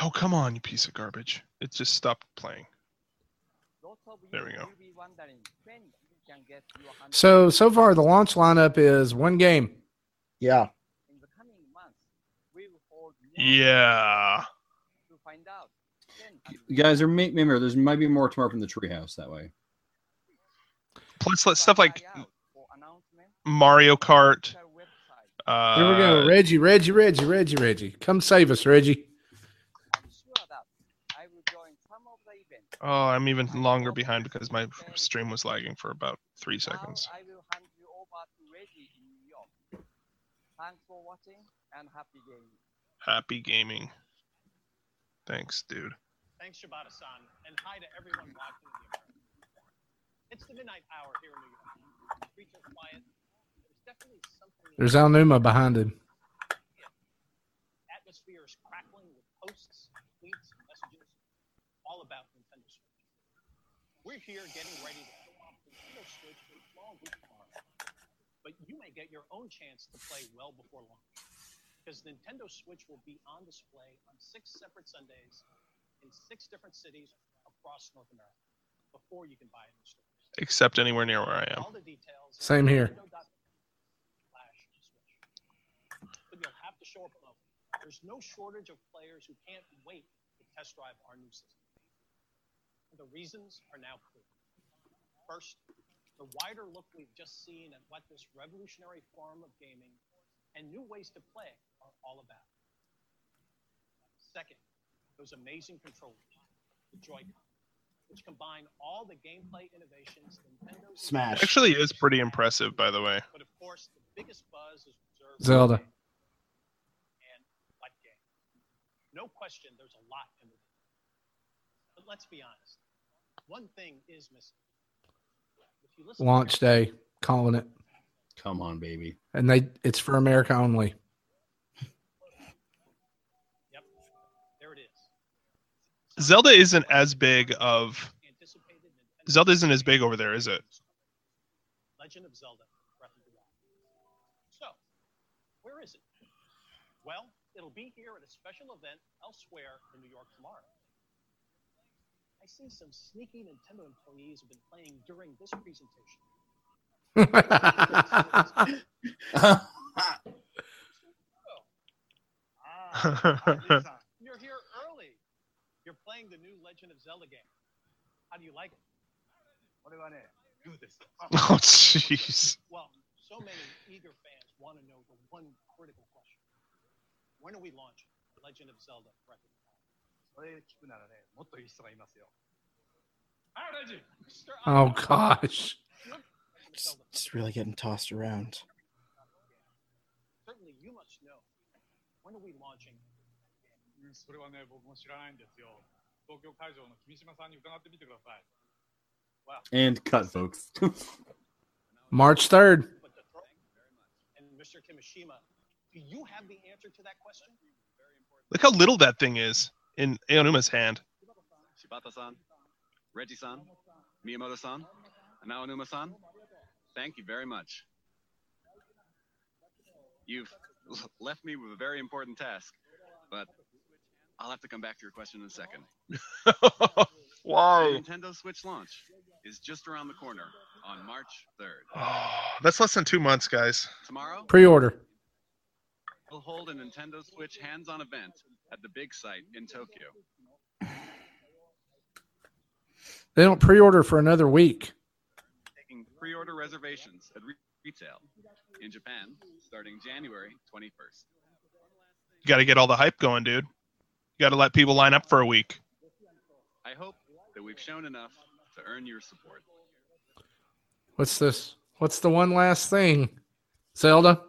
Oh come on, you piece of garbage! It just stopped playing. lots of you There we go. will be wondering when you can get your hands so so far the launch lineup is one game. Yeah. in the coming months. We will hold more Yeah. find out. Guys, there may, remember, there's might be more tomorrow from the treehouse that way. Plus, let stuff like try out for announcement Mario Kart. Uh, Here we go. Reggie, Reggie, Reggie, Reggie, Reggie. Come save us, Reggie. I'm sure that I will join some of the events. Oh, I'm even longer behind because my stream was lagging for about three seconds. Now I will hand you over to Reggie in New York. Thanks for watching and happy gaming. Happy gaming. Thanks, dude. Thanks, Shibata-san, and hi to everyone watching the American. It's the midnight hour here in New York. Streets are quiet. There's definitely something. There's Aonuma behind him. Atmosphere is crackling with posts, tweets, and messages, all about Nintendo Switch. We're here getting ready to show off Nintendo Switch in small week tomorrow. But you may get your own chance to play well before launch. Because Nintendo Switch will be on display on six separate Sundays in six different cities across North America before you can buy it in stores. Except anywhere near where I am. All the details. Same here. But you'll have to show up alone. There's no shortage of players who can't wait to test drive our new system. And the reasons are now clear. First, the wider look we've just seen at what this revolutionary form of gaming and new ways to play are all about. Second, those amazing controllers, the Joy-Con, which combine all the gameplay innovations Nintendo's Smash. Actually, is pretty impressive, by the way. but of course, the biggest buzz is reserved Zelda. for and what game. No question, there's a lot in the game. But let's be honest. One thing is missing. If you listen to Launch day, calling it. Come on, baby. And they it's for America only. Yep, there it is. Zelda isn't as big of. Zelda isn't as big over there, is it? Legend of Zelda Breath of the Wild. So, where is it? Well, it'll be here at a special event elsewhere in New York tomorrow. I see some sneaky Nintendo employees have been playing during this presentation. *laughs* You're here early. You're playing the new Legend of Zelda game. How do you like it? これはね、グーです。 *laughs* Oh, jeez. Well, so many eager fans want to know the one critical question. When are we launching Legend of Zelda Breath of the Wild? それ聞くならね、もっといい人がいますよ。あ、レジ Oh gosh. It's, it's really getting tossed around. Certainly you must know. When are we launching? うんそれはね、僕も知らないんですよ。東京会場の君島さんに伺ってみてください。 And cut, folks. *laughs* March 3rd. And Mr. Kimishima, do you have the answer to that question? Look how little that thing is in Aonuma's hand. Shibata-san, Reggie-san, Miyamoto-san, and Aonuma-san, thank you very much. You've left me with a very important task, but I'll have to come back to your question in a second. *laughs* Why? The Nintendo Switch launch is just around the corner on March 3rd. Oh, *sighs* that's less than two months, guys. Tomorrow, Pre-order. we'll hold a Nintendo Switch hands-on event at the Big Sight in Tokyo. They don't pre-order for another week. Taking pre-order reservations at re- retail in Japan starting January 21st. You got to get all the hype going, dude. You got to let people line up for a week. I hope that we've shown enough to earn your support. What's this? What's the one last thing? Zelda?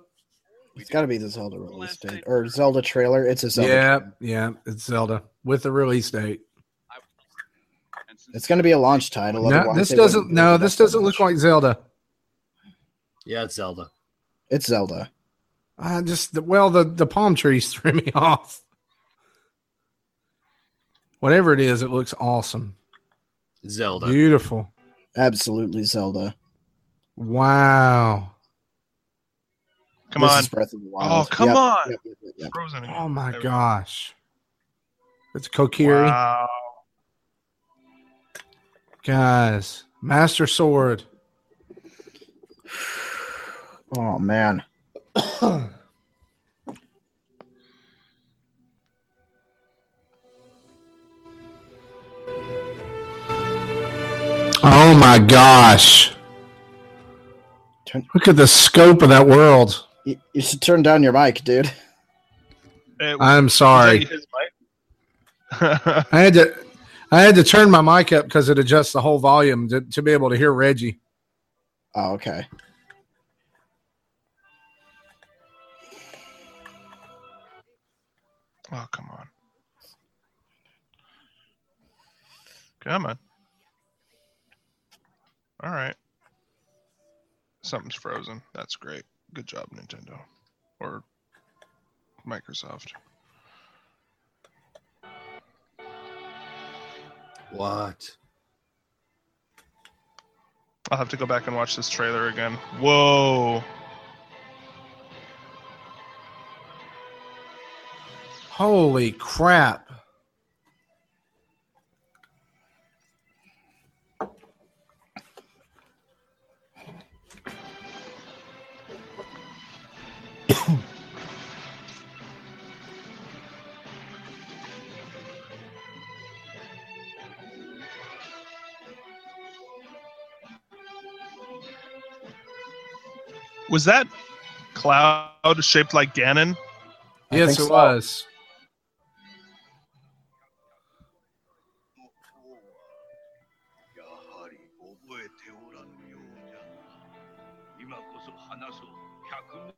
It's got to be the Zelda release date or Zelda trailer. It's a Zelda. Yeah, yeah, it's Zelda with the release date. It's going to be a launch title. No, this doesn't. No, this doesn't look like Zelda. Yeah, it's Zelda. It's Zelda. I just well, the the palm trees *laughs* threw me off. Whatever it is, it looks awesome. Zelda. Beautiful. Absolutely Zelda. Wow. Come This on. Breath of the Oh, come Yep, on. yep, yep, yep, yep. Frozen. Oh my There gosh. It's Kokiri. Wow. Guys, Master Sword. Oh man. *clears throat* Oh my gosh. Look at the scope of that world. You, you should turn down your mic, dude. I'm sorry. his mic? *laughs* I had to I had to turn my mic up because it adjusts the whole volume to, to be able to hear Reggie. Oh, okay. Oh, come on. Come on. All right. Something's frozen. That's great. Good job, Nintendo. Or Microsoft. What? I'll have to go back and watch this trailer again. Whoa. Holy crap. Was that cloud shaped like Ganon? I Yes, it so. was.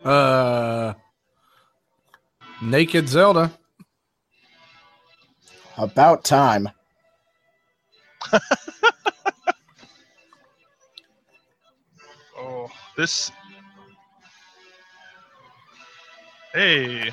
Uh, Naked Zelda. About time. *laughs* Oh, this. Hey.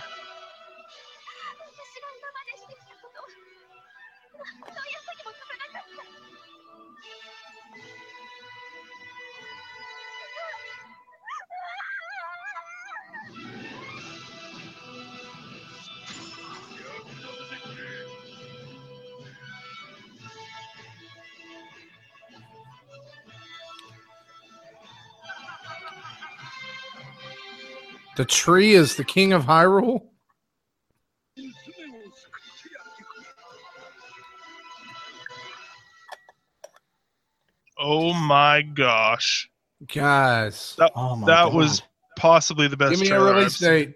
The tree is the king of Hyrule? Oh my gosh. Guys. That, oh that was possibly the best Give me a release date.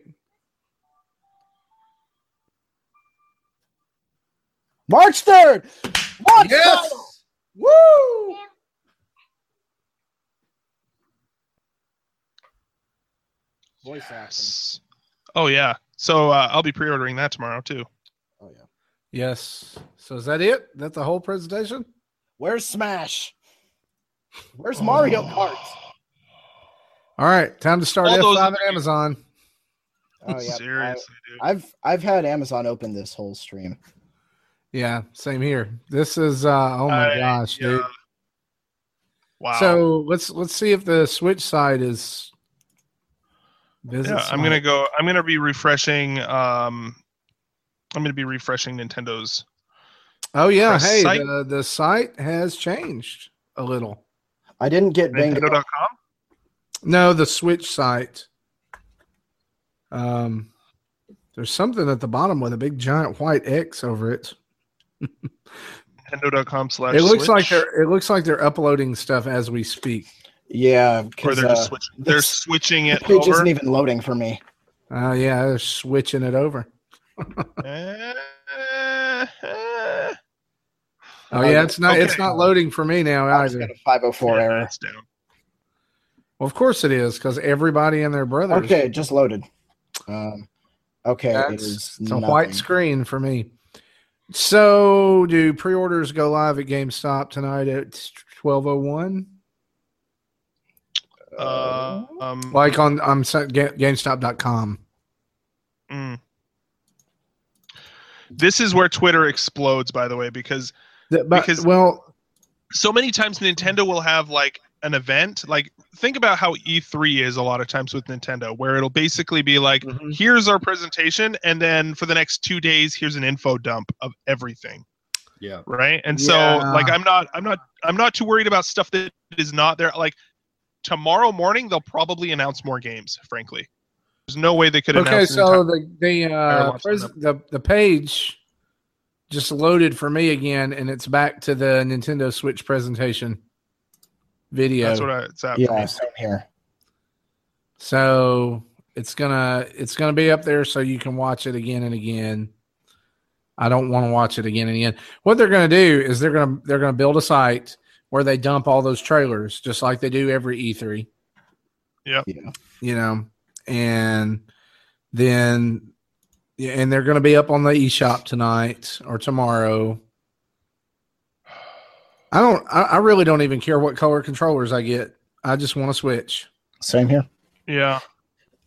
March 3rd. March yes. 3rd. Woo! Voice acting. Oh yeah. So uh, I'll be pre-ordering that tomorrow too. Oh yeah. Yes. So is that it? That's the whole presentation? Where's Smash? Where's Mario Kart? All right, time to start All F5 those at Amazon. Oh yeah. *laughs* Seriously, dude. I, I've I've had Amazon open this whole stream. Yeah, same here. This is uh oh my I- gosh, dude. Wow. So let's let's see if the Switch side is visit yeah, I'm gonna go. I'm gonna be refreshing. Um, I'm gonna be refreshing Nintendo's. Oh yeah, hey, site. the, the site has changed a little. I didn't get bingo. Nintendo.com. No, the Switch site. Um, there's something at the bottom with a big giant white X over it. *laughs* Nintendo.com slash. It looks like they're it looks like they're uploading stuff as we speak. Yeah, Or because they're uh, switching. They're this- switching the it page over. isn't even loading for me. Oh yeah, they're switching it over. *laughs* Oh yeah, it's not it's not loading for me now I either. got a 504 Yeah, error. that's down. Well, of course it is because everybody and their brother. Okay, just loaded. Um, okay, it That's, is it's a white screen for me. So, do pre-orders go live at GameStop tonight at twelve oh one? Uh, um, Like on I'm GameStop.com. mm. This is where Twitter explodes, by the way, because Th- But, Because- well, so many times Nintendo will have like an event. Like think about how E3 is a lot of times with Nintendo, where it'll basically be like, Mm-hmm. here's our presentation, and then for the next two days, here's an info dump of everything. Yeah. Right. And so like I'm not I'm not I'm not too worried about stuff that is not there. Like tomorrow morning they'll probably announce more games, frankly. There's no way they could okay. announce an So the the uh, pres- the the page just loaded for me again, and it's back to the Nintendo Switch presentation video. that's what I it's at Yeah, same here. So it's gonna it's gonna be up there so you can watch it again and again. I don't want to watch it again and again. What they're gonna do is they're gonna they're gonna build a site where they dump all those trailers just like they do every E3. Yep. Yeah. You know, and then yeah, and they're gonna be up on the eShop tonight or tomorrow. I don't I, I really don't even care what color controllers I get. I just want to switch. Same here. Yeah.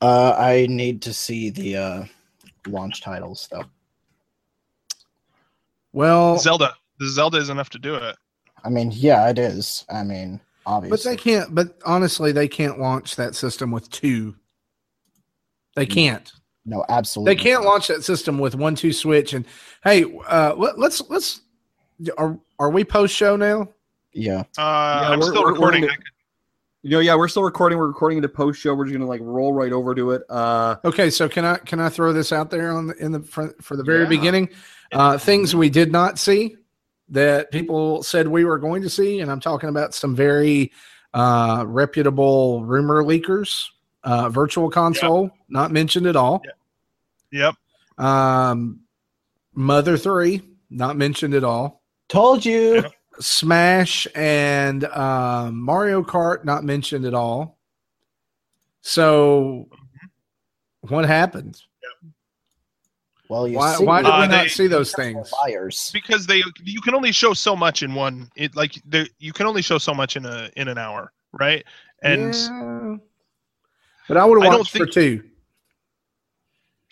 Uh, I need to see the uh, launch titles though. Well, Zelda. The Zelda is enough to do it. I mean, yeah, it is. I mean, obviously. But obviously. they can't. But honestly, they can't launch that system with two. They can't. no, absolutely. They can't launch that system with one two switch. And hey, uh, let, let's let's. Are are we post show now? Yeah. Uh, Yeah, I'm we're- still we're- we're recording. You know, yeah, we're still recording. We're recording the post show. We're just gonna like roll right over to it. Uh, Okay, so can I can I throw this out there on the in the front for the very Yeah. beginning? Uh, things we did not see that people said we were going to see, and I'm talking about some very uh, reputable rumor leakers. Uh, Virtual console not mentioned at all. Yep. Um, Mother Three not mentioned at all. Told you. Smash and um, Mario Kart not mentioned at all. So, what happened? Well, you Why, see, why did Uh, we not they- see those things? Liars. because they you can only show so much in one it like they, you can only show so much in a in an hour right and Yeah. But I would I have watched for think- two.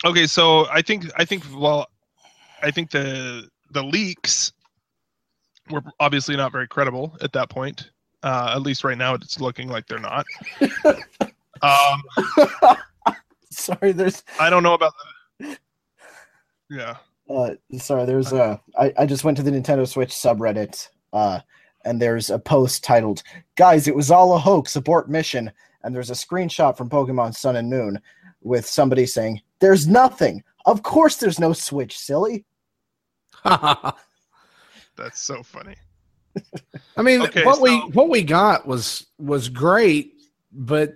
okay so i think i think well i think the the leaks were obviously not very credible at that point uh at least right now it's looking like they're not *laughs* um *laughs* Sorry, there's. i don't know about the yeah Uh, sorry, there's uh, I, I just went to the Nintendo Switch subreddit, uh, and there's a post titled "Guys, it was all a hoax, abort mission," and there's a screenshot from Pokemon Sun and Moon with somebody saying, "There's nothing. Of course, there's no Switch, silly." *laughs* that's so funny I mean, Okay, what we what we got was was great, but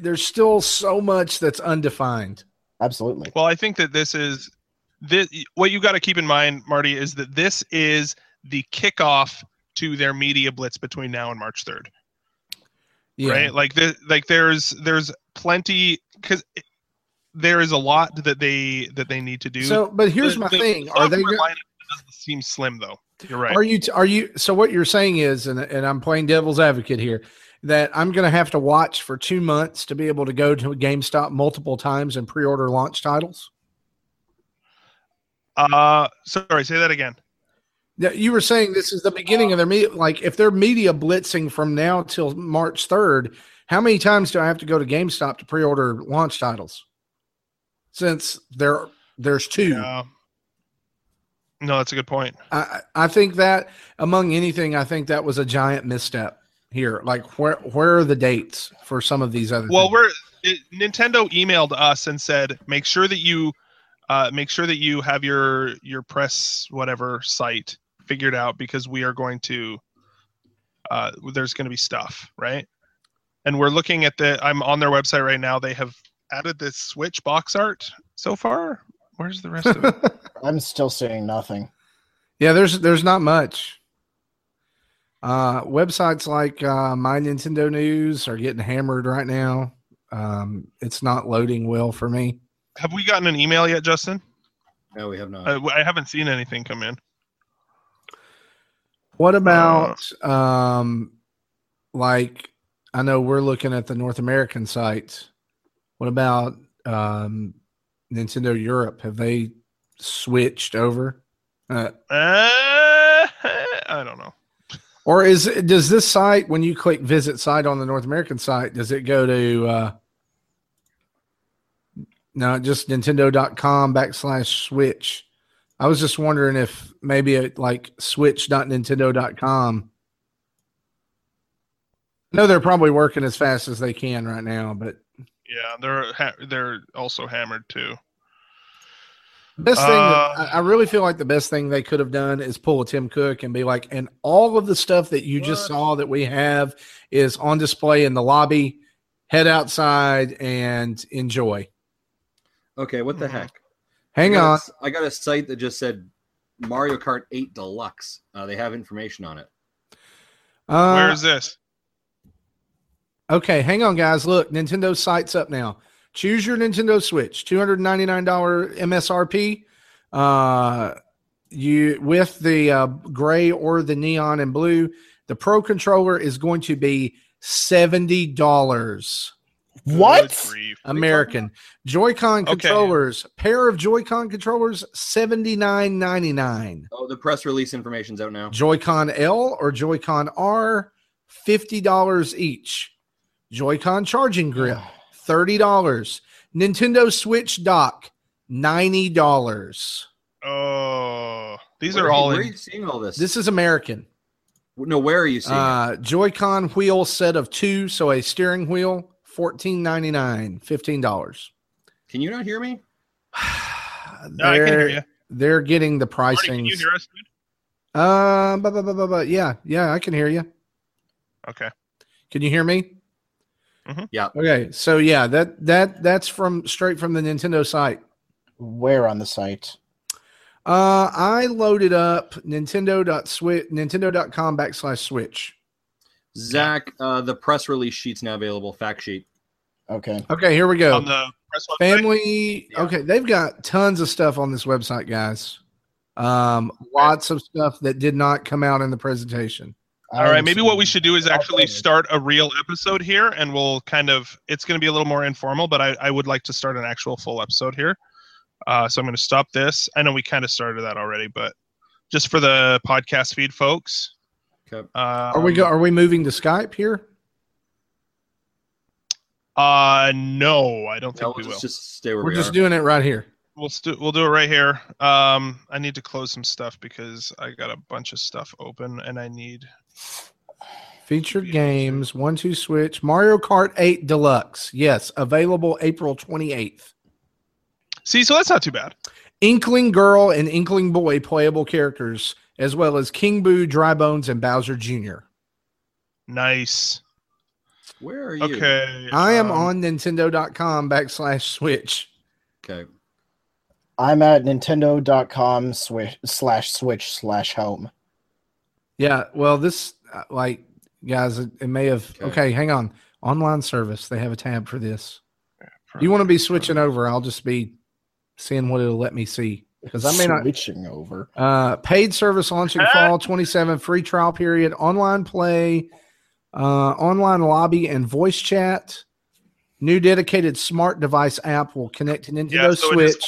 there's still so much that's undefined. Absolutely. Well, I think that this is this. What you got to keep in mind, Marty, is that this is the kickoff to their media blitz between now and March third. Yeah. Right? Like the like there's there's plenty because there is a lot that they that they need to do. So, but here's The- my the thing: are they go- doesn't seem slim though? You're right. Are you are you so what you're saying is and and I'm playing devil's advocate here that I'm going to have to watch for 2 months to be able to go to GameStop multiple times and pre-order launch titles? Uh, sorry, say that again. Yeah, you were saying this is the beginning of their media like if they're media blitzing from now till March 3rd, how many times do I have to go to GameStop to pre-order launch titles? Since there there's two. Yeah. No, that's a good point. I, I think that among anything, I think that was a giant misstep here. Like where where are the dates for some of these other Well, things? we're it, Nintendo emailed us and said make sure that you uh, make sure that you have your your press whatever site figured out because we are going to uh, there's going to be stuff right, and we're looking at the I'm on their website right now. They have added this Switch box art so far. Where's the rest of it? *laughs* I'm still seeing nothing. Yeah, there's there's not much. Uh, websites like uh, My Nintendo News are getting hammered right now. Um, it's not loading well for me. Have we gotten an email yet, Justin? No, we have not. I, I haven't seen anything come in. What about um, like I know we're looking at the North American sites. What about um, Nintendo Europe? Have they switched over? Uh, Uh, *laughs* I don't know. Or is does this site when you click visit site on the North American site, does it go to uh no, just Nintendo.com backslash switch. I was just wondering if maybe it like switch.nintendo.com. I know they're probably working as fast as they can right now, but Yeah, they're ha- they're also hammered too. Best thing, Uh, I I really feel like the best thing they could have done is pull a Tim Cook and be like, and all of the stuff that you just saw that we have is on display in the lobby. Head outside and enjoy. Okay, what the Mm-hmm. heck? Hang I got on. s- I got a site that just said Mario Kart 8 Deluxe. Uh, they have information on it. Uh, Where is this? Okay, hang on, guys. Look, Nintendo site's up now. Choose your Nintendo Switch, two hundred ninety nine dollar MSRP. Uh, you with the uh, gray or the neon and blue. The Pro controller is going to be seventy dollars. What? American Joy-Con Okay. controllers, pair of Joy-Con controllers, seventy nine ninety nine. Oh, the press release information's out now. Joy-Con L or Joy-Con R, fifty dollars each. Joy-Con charging grip, *sighs* thirty dollars. Nintendo Switch dock, ninety dollars. Oh, these Where are are all where in. are you seeing all this? This is American. No, where are you seeing it? Uh, Joy-Con wheel set of two, so a steering wheel, fourteen ninety nine, fifteen dollars. Can you not hear me? *sighs* No, I can hear you. They're getting the pricing. can you hear us? dude? Uh, but, but, but, but, but, yeah, yeah, I can hear you. Okay. Can you hear me? Yeah. Okay, so yeah, that that that's from straight from the Nintendo site. Where on the site? Uh, I loaded up Nintendo.switch Nintendo.com backslash Switch. Zach, uh, the press release sheet's now available. Fact sheet. Okay. Okay, here we go. On the press website? Family. Okay, they've got tons of stuff on this website, guys. Um, lots of stuff that did not come out in the presentation. All right, maybe what we should do is actually start a real episode here, and we'll kind of. It's going to be a little more informal, but I, I would like to start an actual full episode here. Uh, so I'm going to stop this. I know we kind of started that already, but just for the podcast feed, folks. Okay. Uh, Are we go? Are we moving to Skype here? Uh, no, I don't think No, we let's will. just stay where We're we just are. doing it right here. We'll st- we'll do it right here. Um, I need to close some stuff because I got a bunch of stuff open, and I need. Featured games, one two switch, Mario Kart 8 Deluxe. Yes, available April 28th. See, so that's not too bad. Inkling Girl and Inkling Boy playable characters as well as King Boo, Dry Bones, and Bowser Jr. Nice. Where are you? Okay. I am um, on Nintendo.com backslash Switch. Okay. I'm at Nintendo.com switch slash Switch slash Home. Yeah, well, this uh, like guys, it, it may have. Okay. hang on. Online service. They have a tab for this. You want to be switching over? I'll just be seeing what it'll let me see because I may not. switching over. Uh, paid service launching fall *laughs* 27, free trial period, online play, uh, online lobby, and voice chat. New dedicated smart device app will connect to Nintendo Yeah, so Switch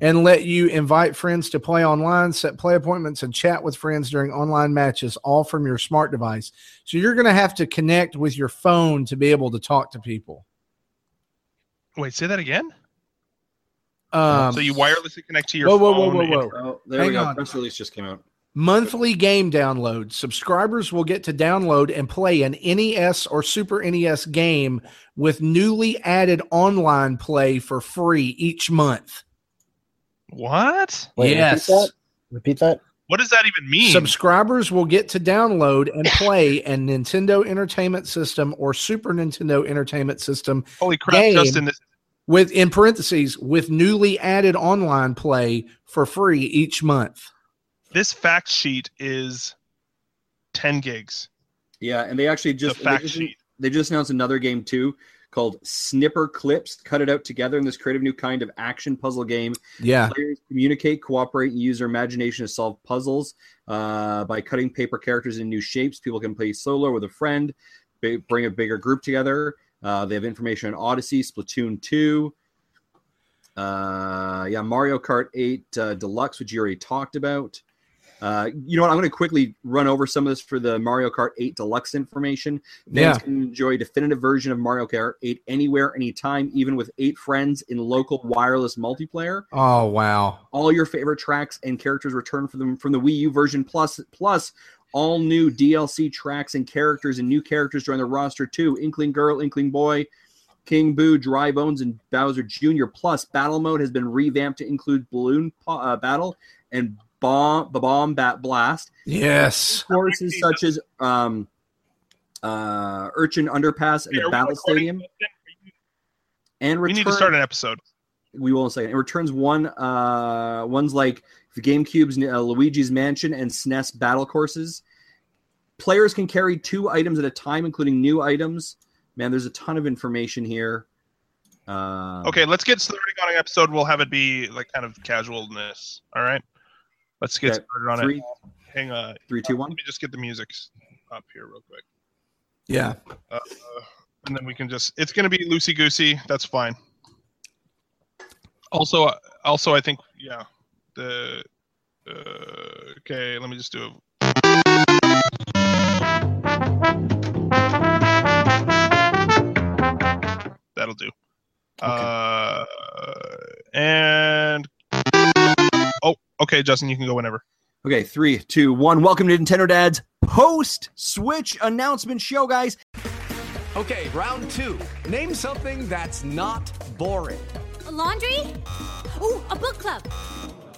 and let you invite friends to play online, set play appointments, and chat with friends during online matches, all from your smart device. So you're going to have to connect with your phone to be able to talk to people. Wait, say that again. Um, so you wirelessly connect to your whoa, whoa, phone. whoa, whoa, and- whoa. Oh, there Hang we go. on. Press release just came out. Monthly game download. Subscribers will get to download and play an NES or Super NES game with newly added online play for free each month. What? Wait, yes. Repeat that. Repeat that. What does that even mean? Subscribers will get to download and play a Nintendo Entertainment System or Super Nintendo Entertainment System. Holy crap, game Justin, this- with in parentheses with newly added online play for free each month. This fact sheet is 10 gigs. Yeah, and they actually just, fact they just sheet. they just announced another game too called Snipperclips. Cut it out together in this creative new kind of action puzzle game. Yeah. Players communicate, cooperate, and use their imagination to solve puzzles uh, by cutting paper characters in new shapes. People can play solo with a friend, bring a bigger group together. Uh, they have information on Odyssey, Splatoon 2. Uh, yeah, Mario Kart 8 uh, Deluxe, which you already talked about. Uh, you know what? I'm going to quickly run over some of this for the Mario Kart 8 Deluxe information. Fans Yeah. can enjoy a definitive version of Mario Kart 8 anywhere, anytime, even with eight friends in local wireless multiplayer. Oh wow. All your favorite tracks and characters return from them from the Wii U version. Plus, plus all new DLC tracks and characters and new characters join the roster too. Inkling Girl, Inkling Boy, King Boo, Dry Bones, and Bowser Jr. Plus, battle mode has been revamped to include balloon po- uh, battle and bomb, bomb bat blast. Yes. Courses such as um, uh, Urchin Underpass and Hey, the Battle Stadium. And We need to start an episode. we will in a second. It returns one. Uh, one's like the GameCube's uh, Luigi's Mansion and SNES battle courses. Players can carry two items at a time, including new items. Man, there's a ton of information here. Um, Okay, let's get started on an episode. We'll have it be like kind of casualness. All right. Let's get Okay, started on three, it. Hang on. three, two, one. Let me just get the music up here real quick. Yeah. Uh, and then we can just it's gonna be loosey goosey. That's fine. Also, also, I think yeah. The uh, okay. Let me just do it. That'll do. Uh, and oh, okay, Justin, you can go whenever. Okay, three, two, one. Welcome to Nintendo Dad's post Switch announcement show, guys. Okay, round two. Name something that's not boring. laundry? Ooh, a book club.